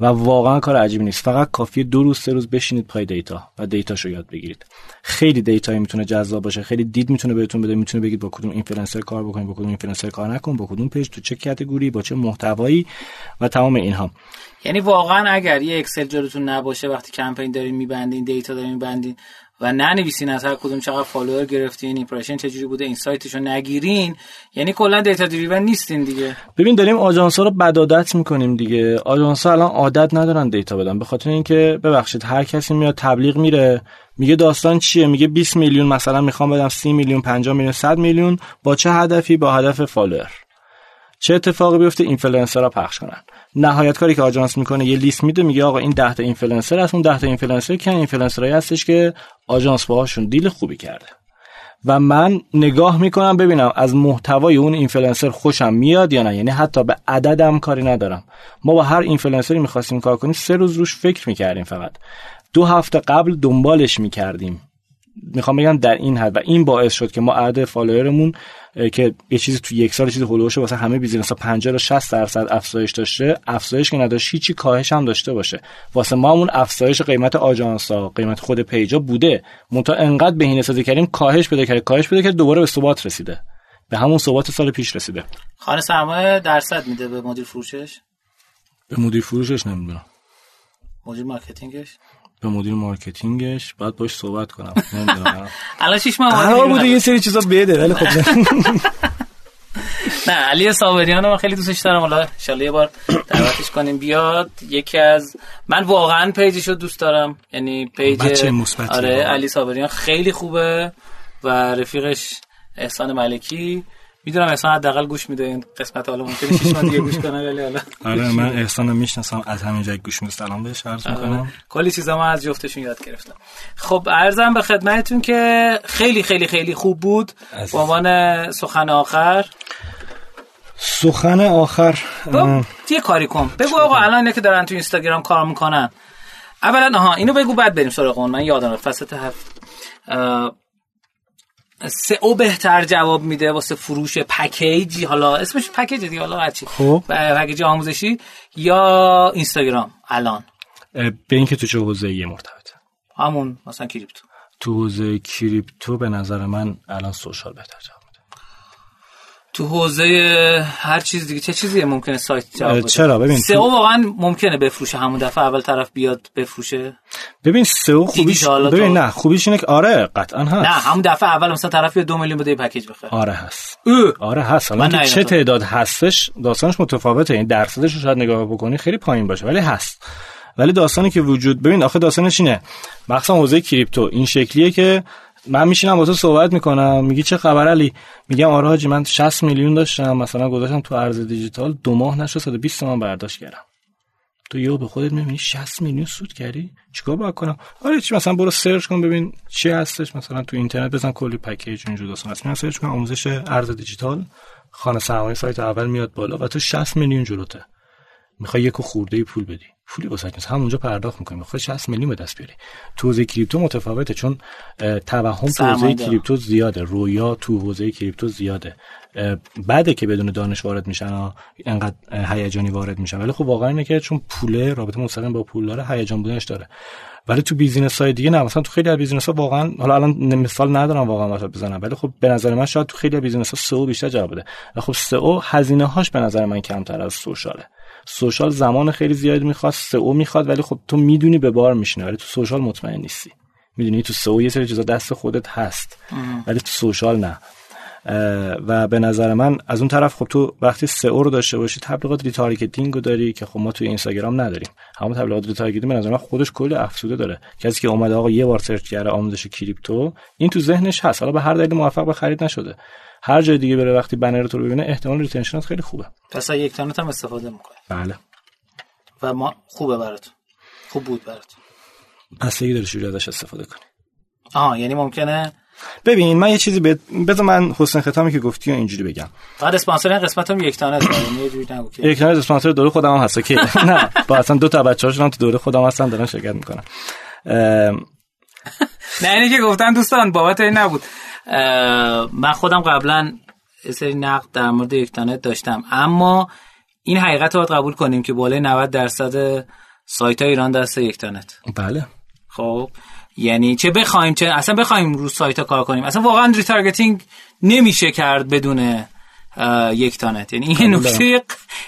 و واقعا کار عجیبی نیست. فقط کافیه دو روز سه روز بشینید پای دیتا و دیتاشو یاد بگیرید. خیلی دیتایی می‌تونه جذاب باشه خیلی دید می‌تونه بهتون بده. می‌تونه بگید با کدوم اینفلوئنسر کار بکنید با کدوم اینفلوئنسر کار نکن با کدوم پیج تو چه category با چه محتوایی و تمام اینها. یعنی واقعا اگر یه Excel جلوتون نباشه وقتی کمپین دارین میبندین دیتا دارین میبندین و ننویسین از هر کدوم چقدر فالوور گرفتین impression چجوری بوده insight شو نگیرین. یعنی کلا data driven نیستین دیگه. ببین داریم آژانس رو بدعادت می‌کنیم دیگه. آژانس الان عادت ندارن دیتا بدن. به خاطر اینکه ببخشید هر کسی میاد تبلیغ میره میگه داستان چیه؟ میگه 20 میلیون مثلا می‌خوام بدم 30 میلیون 50 میلیون 100 میلیون. با چه هدفی؟ با هدف فالوور چه اتفاقی بیفته اینفلوئنسرها پخش کنن؟ نهایت کاری که آژانس می‌کنه یه لیست میده میگه آقا این 10 تا اینفلوئنسر هست اون 10 تا اینفلوئنسر که اینفلوئنسرایی هستش که آژانس باهاشون deal خوبی کرده. و من نگاه می‌کنم ببینم از محتوای اون اینفلوئنسر خوشم میاد یا نه. یعنی حتی به عددم کاری ندارم. ما با هر اینفلوئنسری می‌خواستیم کار کنیم سه روز روش فکر می‌کردیم فقط. دو هفته قبل دنبالش می‌کردیم. می‌خوام بگم در این حد و این باعث شد که ما عدد فالوورمون که یه چیزی تو یک سال چیزی هولوشه واسه همه بیزینس ها 50 تا 60 درصد افزایش داشته. افزایش که نداشت هیچی کاهش هم داشته باشه. واسه ما همون افزایش قیمت آژانس ها قیمت خود پیجا بوده. منتها انقدر بهینه سازی کردیم کاهش پیدا کرد کاهش پیدا کرد دوباره به ثبات رسیده. به همون ثبات سال پیش رسیده. خانه سرمایه درصد میده به مدیر فروشش؟ به مدیر فروشش نمی‌دونم. مدیر marketing ش؟ به مدیر marketing ش باید باش صحبت کنم. الان شش ماه قرار بوده یه سری چیزا بده ولی خب نه. علی صابریان من خیلی دوستش دارم. حالا ان یه بار دعوتش کنیم بیاد. یکی از من واقعا page ش رو دوست دارم. یعنی page آره علی صابریان خیلی خوبه و رفیقش احسان ملکی. می‌دونم احسان حداقل گوش میده این قسمت حالا ممکنه شش ماه دیگه گوش کنه ولی حالا آره من احسان می‌شناسم از همین جای گوش میده. سلام بهش عرض می‌کنم. کلی چیزا من از جفتشون یاد گرفتم. خب عرضم به خدمتتون که خیلی خیلی خیلی خوب بود. به عنوان سخن آخر. سخن آخر یه کاری کن. بگو آقا الان اینا که دارن تو اینستاگرام کار می‌کنن. اولا آها اینو بگو بعد بریم سراغ اون. من یادم فصل هفت سئو بهتر جواب میده واسه فروش پکیجی. حالا اسمش پکیج دیگه حالا هرچی. خب. پکیج آموزشی یا اینستاگرام الان. به اینکه تو چه حوزه یه مرتبطه؟ همون مثلا کریپتو. تو حوزه کریپتو به نظر من الان سوشال بهتر تو حوزه هر چیز دیگه چه چیزی ممکنه سایت جواب بده؟ چرا؟ ببین سئو واقعا ممکنه بفروشه همون دفعه اول طرف بیاد بفروشه؟ ببین سئو خوبیش ببین نه خوبیش اینه که آره قطعا هست. نه همون دفعه اول مثلا طرف دو میلیون بده پکیج بخره. آره هست. آره هست. الان چه تعداد هستش داستانش متفاوته. این درصدش رو شاید نگاه بکنی خیلی پایین باشه ولی هست. ولی داستانی که وجود ببین آخه داستانش اینه. مخصوصا حوزه کریپتو. این شکلیه که من میشینم با تو صحبت می‌کنم. میگی چه خبر علی؟ میگم آره حاجی من 60 میلیون داشتم. مثلا گذاشتم تو ارز دیجیتال. دو ماه نشد 120 تومن برداشت کردم. تو یهو به خودت می‌بینی 60 میلیون سود کردی؟ چیکار باید کنم؟ آره چی مثلا برو search کن ببین چی هستش. مثلا تو اینترنت بزن کلی پکیج اینجوری داستان هست. search کن آموزش ارز دیجیتال. خانه سرمایه سایت اول میاد بالا و تو 60 میلیون جلوته. می‌خوای یک خورده پول بدی. پولی واسه نیست همونجا پرداخت می‌کنیم. می‌خوای 60 میلیون به دست بیاری. تو حوزه کریپتو متفاوته چون توهم تو حوزه کریپتو زیاده. رویا تو حوزه کریپتو زیاده. بعده که بدون دانش وارد میشن انقدر هیجانی وارد میشن. ولی خب واقعا اینه که چون پوله رابطه مستقیم با پول داره هیجان بودنش داره. ولی تو business های دیگه نه مثلا تو خیلی از business ها واقعا حالا الان مثال ندارم واقعا مثلا بزنم ولی خب به نظر من شاید تو خیلی از business ها سئو بیشتر جواب بده. و خب سئو هزینه هاش به نظر من کمتر از social ه. social زمان خیلی زیاد می‌خواد سئو می‌خواد ولی خب تو می‌دونی به بار میشینه ولی تو social مطمئن نیستی. می‌دونی تو سئو یه سری چیزا دست خودت هست ولی تو social نه. و به نظر من از اون طرف خب تو وقتی سئو رو داشته باشی تبلیغات retargeting رو داری که خب ما توی اینستاگرام نداریم. همون تبلیغات retargeting به نظر من خودش کلی افزوده داره. کسی که اومده آقا یه بار search کرده آموزش کریپتو این تو ذهنش هست. حالا به هر دلیل موفق به خرید نشده. هر جای دیگه بره وقتی بنر تو رو ببینه احتمال retention ت خیلی خوبه. پس یکتانت هم استفاده می‌کنه بله. و ما خوبه برات خوب بود برات بستگی داره چجوری ازش استفاده کنی. آها یعنی ممکنه ببین من یه چیزی به بذار من حسن ختامی که گفتی و اینجوری بگم. بعد اسپانسر این قسمت هم یکتانته یعنی یه جوری نگو که یک تانه اسپانسر دوره خودم هم هست که نه با اصلا دو تا بچه‌هاش هم تو دوره خودم هستن دارن شرکت می‌کنن. نه اینی که گفتن دوستان بابت این نبود. من خودم قبلا یه سری نقد در مورد یکتانت داشتم. اما این حقیقت رو باید قبول کنیم که بالای 90 درصد سایت های ایران دست یکتانت بله. خب یعنی چه بخوایم چه اصلا بخوایم رو سایت ها کار کنیم؟ اصلا واقعا retargeting نمیشه کرد بدون یکتانت. یعنی این نکته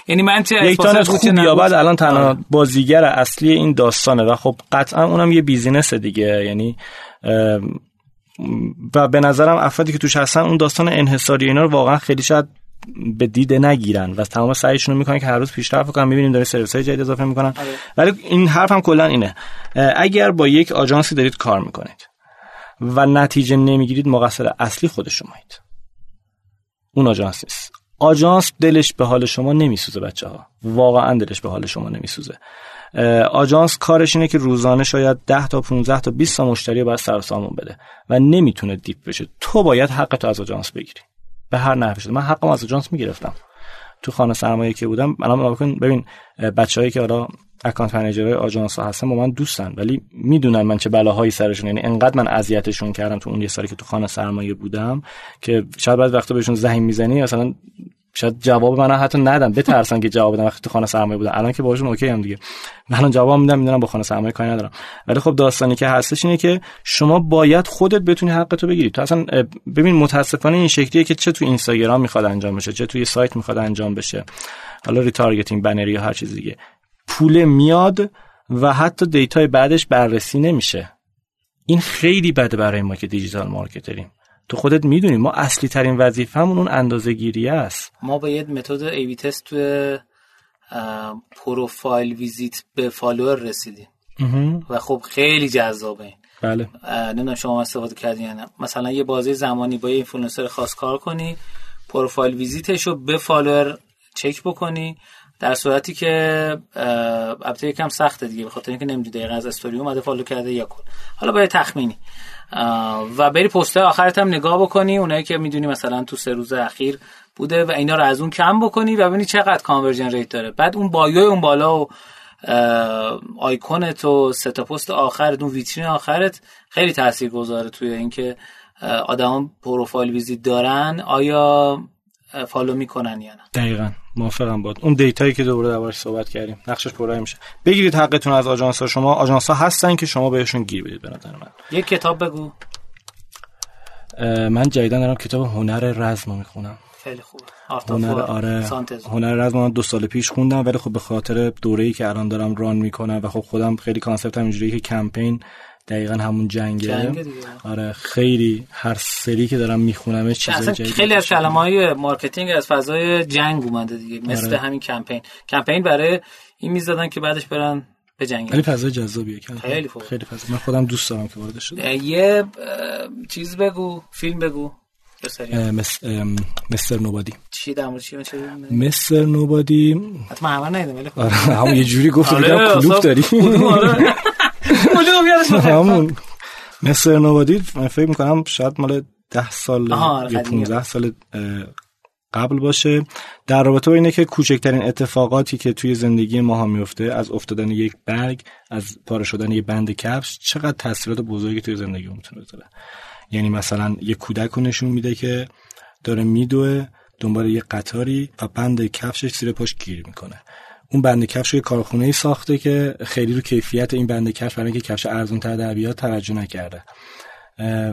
یعنی من چه یکتانت خوب یا بعد الان تنها بازیگر اصلی این داستانه و خب قطعا اونم یه business دیگه. یعنی و به نظرم افرادی که توش هستن اون داستان انحصاری اینا رو واقعا خیلی شاید به دیده نگیرن و تمام سعیشون رو می‌کنن که هر روز پیشرفت کنن می‌بینیم داره سرویس های جدید اضافه می‌کنن. ولی این حرف هم کلا اینه. اگر با یک آژانسی دارید کار می‌کنید و نتیجه نمی‌گیرید مقصر اصلی خود شمایید اون آژانس نیست. آژانس دلش به حال شما نمیسوزه بچه ها واقعا دلش به حال شما نمیسوزه. آژانس کارش اینه که روزانه شاید 10 تا 15 تا 20 تا مشتری باید سر سامون بده و نمی‌تونه deep بشه. تو باید حقتو از آژانس بگیری. به هر نحوی شده. من حقم از آژانس می‌گرفتم. تو خانه سرمایه که بودم الان بکن ببین بچه‌هایی که حالا account manager های آژانس ها هستن با من دوستن ولی می‌دونن من چه بلاهایی سرشون یعنی انقدر من اذیتشون کردم تو اون یه سالی که تو خانه سرمایه بودم که شاید بعد وقتا بهشون زنگ می‌زنی مثلا شاید جواب من حتی ندم بترسن که جواب بدم وقتی تو خانه سرمایه بودم الان که باشون okay ام دیگه. من جواب میدم می‌دونم با خانه سرمایه کاری ندارم. ولی خب داستانی که هستش اینه که شما باید خودت بتونی حقتو بگیری. تو اصلا ببین متاسفانه این شکلیه که چه تو اینستاگرام می‌خواد انجام بشه چه توی سایت می‌خواد انجام بشه. حالا retargeting بنری یا هر چیز دیگه. پول میاد و حتی data ی بعدش بررسی نمیشه. این خیلی بده برای ما که digital marketer یم. تو خودت می‌دونی ما اصلی ترین وظیفمون اون اندازه گیری است. ما با یه متد A/B test تو profile visit به follower رسیدیم. و خب خیلی جذابه. بله. نمی‌دونم شما استفاده کردین یا نه. مثلا یه بازی زمانی با یه اینفلوئنسر خاص کار کنی profile visit ش رو به follower چک بکنی در صورتی که البته یکم سخته دیگه به خاطر اینکه نمی‌دونی دقیقاً از استوری اومده follow کرده یا کن حالا با تخمینی. و بری پست آخرت هم نگاه بکنی اونایی که می‌دونی مثلا تو سه روز اخیر بوده و اینا رو از اون کم بکنی و ببینی چقدر conversion rate داره. بعد اون bio ی اون بالا و آیکونت و سه تا پست آخرت اون ویترین آخرت خیلی تاثیر گذاره توی اینکه آدما profile visit دارن آیا follow می‌کنن یا نه. دقیقا. موافقم با اون data یی که دوباره دربارش صحبت کردیم. نقشش پررنگ میشه. بگیرید حقتون از آژانس ها شما آژانس ها هستن که شما بهشون گیر بدید به نظر من. یک کتاب بگو. من جدیدا دارم کتاب هنر رزم می‌خونم. خیلی خوبه هنر آره. سان تزو. هنر رزم من دو سال پیش خوندم ولی خب به خاطر دوره‌ای که الان دارم run می‌کنم و خب خودم خیلی concept م اینجوریه که کمپین دقیقا همون جنگه. جنگ دیگه. آره خیلی هر سری که دارم می‌خونم چیزای اصلا خیلی از کلمه های marketing از فضای جنگ اومده دیگه مثل آره. همین کمپین. کمپین برای این می‌زدن که بعدش برن به جنگ. ولی فضای جذابیه خیلی خوب. خیلی فضا من خودم دوست دارم که وارد شدم یه چیز بگو فیلم بگو. مس... مستر نوبادی. چی در مورد چی مستر نوبادی حتما همه ندیدم ولی خب. آره همون یه جوری گفت آره، بودم کلوب داری. میاد. همون مستر نوبادی من فکر می‌کنم شاید مال ده سال آره، یا قدیمیه. 15 سال قبل باشه در رابطه با اینه که کوچکترین اتفاقاتی که توی زندگی ما ها میفته از افتادن یک برگ از پاره شدن یک بند کفش چقدر تاثیرات بزرگی توی زندگی می‌تونه بذاره یعنی مثلا یه کودک رو نشون میده که داره میدوه دنبال یه قطاری و بند کفشش زیر پاش گیر می‌کنه اون بند کفش یه کارخونه ای ساخته که خیلی رو کیفیت این بند کفش برای اینکه کفش ارزون تر در بیاد توجه نکرده.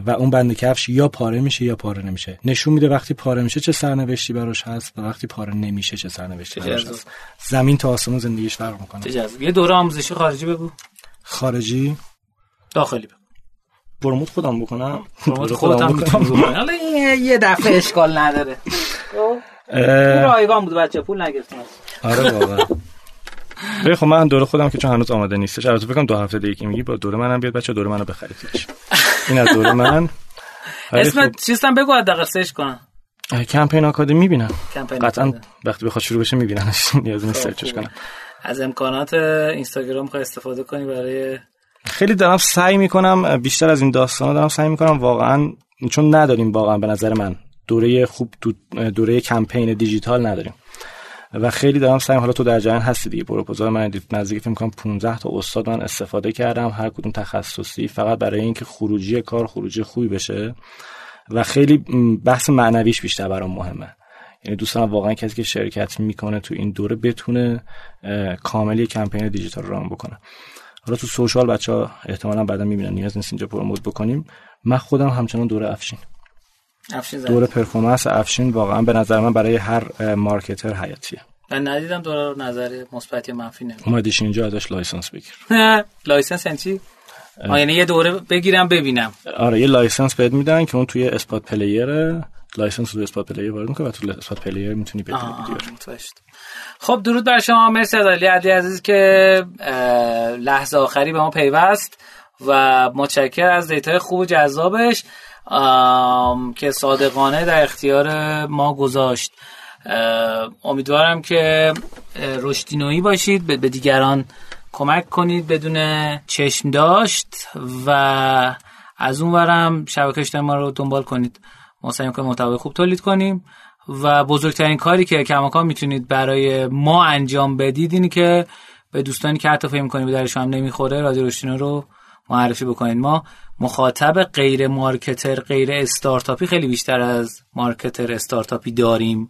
و اون بند کفش یا پاره میشه یا پاره نمیشه. نشون میده وقتی پاره میشه چه سرنوشتی براش هست و وقتی پاره نمیشه چه سرنوشتی براش هست. زمین تا آسمون زندگیش فرق می‌کنه. یه دوره آموزشی خارجی بگو. خارجی. داخلی بگو. پروموت خودم بکنم. پروموت خودم می‌تونم حالا یه دفعه اشکال نداره. رایگان بود بچه پول نگرفتم آره واقعا خب من دوره خودم که چون هنوز آماده نیستش. البته فکر دو هفته دیگه که میگی با دوره منم بیاد بچه دوره منو بخرید این از دوره من. اسم خب... چیستم بگو حداقل سرچ کنم. کمپین آکادمی می‌بینم. قطعا وقتی بخواد شروع بشه میبیننش نیاز نیست خب، سرچش کنم. از امکانات اینستاگرام خواهی استفاده کنی برای خیلی دارم سعی می‌کنم بیشتر از این داستانا دارم سعی می‌کنم واقعا چون نداریم واقعا به نظر من دوره خوب دوره کمپین دیجیتال نداریم. و خیلی دارم سعی حالا تو در جریان هستی دیگه. پروپوزال من دید نزدیک فکر کنم 15 تا استاد من استفاده کردم. هر کدوم تخصصی فقط برای اینکه خروجی کار خروجی خوبی بشه. و خیلی بحث معنویش بیشتر برام مهمه. یعنی دوستان واقعا کسی که شرکت می‌کنه تو این دوره بتونه کامل یه کمپین دیجیتال run بکنه. حالا تو social بچه ها احتمالا بعدا می‌بینن نیاز نیست اینجا promote بکنیم. من خودم همچنان دوره افشین. دوره performance افشین واقعا به نظر من برای هر marketer حیاتیه. من ندیدم دوره نظر مثبت یا منفی نمیده اومدیش اینجا ازش license بگیر. license یعنی یعنی یه دوره بگیرم ببینم. آره یه license بهت میدن که اون توی اسپات پلیر license رو اسپات پلیر وارد می‌کنه و تو اسپات پلیر می‌تونی ببینی خب درود بر شما مرسی از علی علی عزیز که لحظه آخری به ما پیوست و متشکر از data ی خوب و جذابش. که صادقانه در اختیار ما گذاشت. امیدوارم که رشدینویی باشید به دیگران کمک کنید بدون چشم داشت و از اون ورم شبکه ما رو دنبال کنید. ما سعی کنیم محتوای خوب تولید کنیم و بزرگترین کاری که کماکان می‌تونید برای ما انجام بدید اینی که به دوستانی که حتی فکر می‌کنید به درشون هم نمی‌خوره رادیو رشدینو رو معرفی بکنید ما مخاطب غیر مارکتر غیر استارتاپی خیلی بیشتر از مارکتر استارتاپی داریم.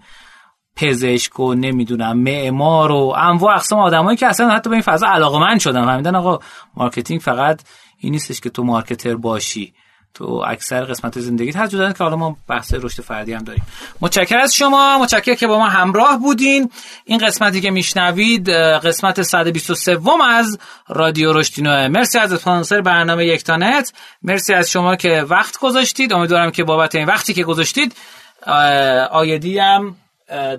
پزشک و نمی‌دونم معمار و انواع اقسام آدمایی که اصلا حتی به این فضا علاقه مند شدن. فهمیدن آقا marketing فقط این نیستش که تو marketer باشی. تو اکثر قسمت زندگی هست جدا که حالا ما بحث رشد فردی هم داریم. متشکر از شما. متشکر که با ما همراه بودین. این قسمتی که میشنوید قسمت 123 از رادیو رشدینو. مرسی از اسپانسر برنامه یکتانت. مرسی از شما که وقت گذاشتید. امیدوارم که بابت این وقتی که گذاشتید ID هم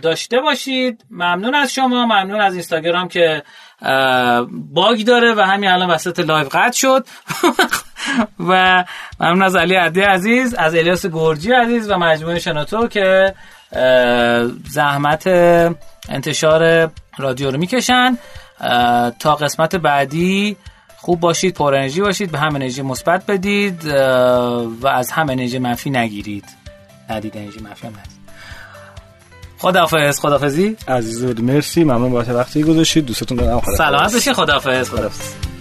داشته باشید. ممنون از شما. ممنون از اینستاگرام که bug داره و همین الان وسط live قطع شد. و ممنون از علی عدلی عزیز از الیاس گرجی عزیز و مجموعه شنوتو که زحمت انتشار رادیو رو می‌کشن. تا قسمت بعدی خوب باشید پر انرژی باشید به هم انرژی مثبت بدید و از هم انرژی منفی نگیرید. ندید انرژی منفی هم ندید خداحافظ خداحافظی. عزیز مرسی. ممنون بابت وقتی گذاشتید. دوستتون دارم. سلامت باشید خداحافظ. خداحافظ.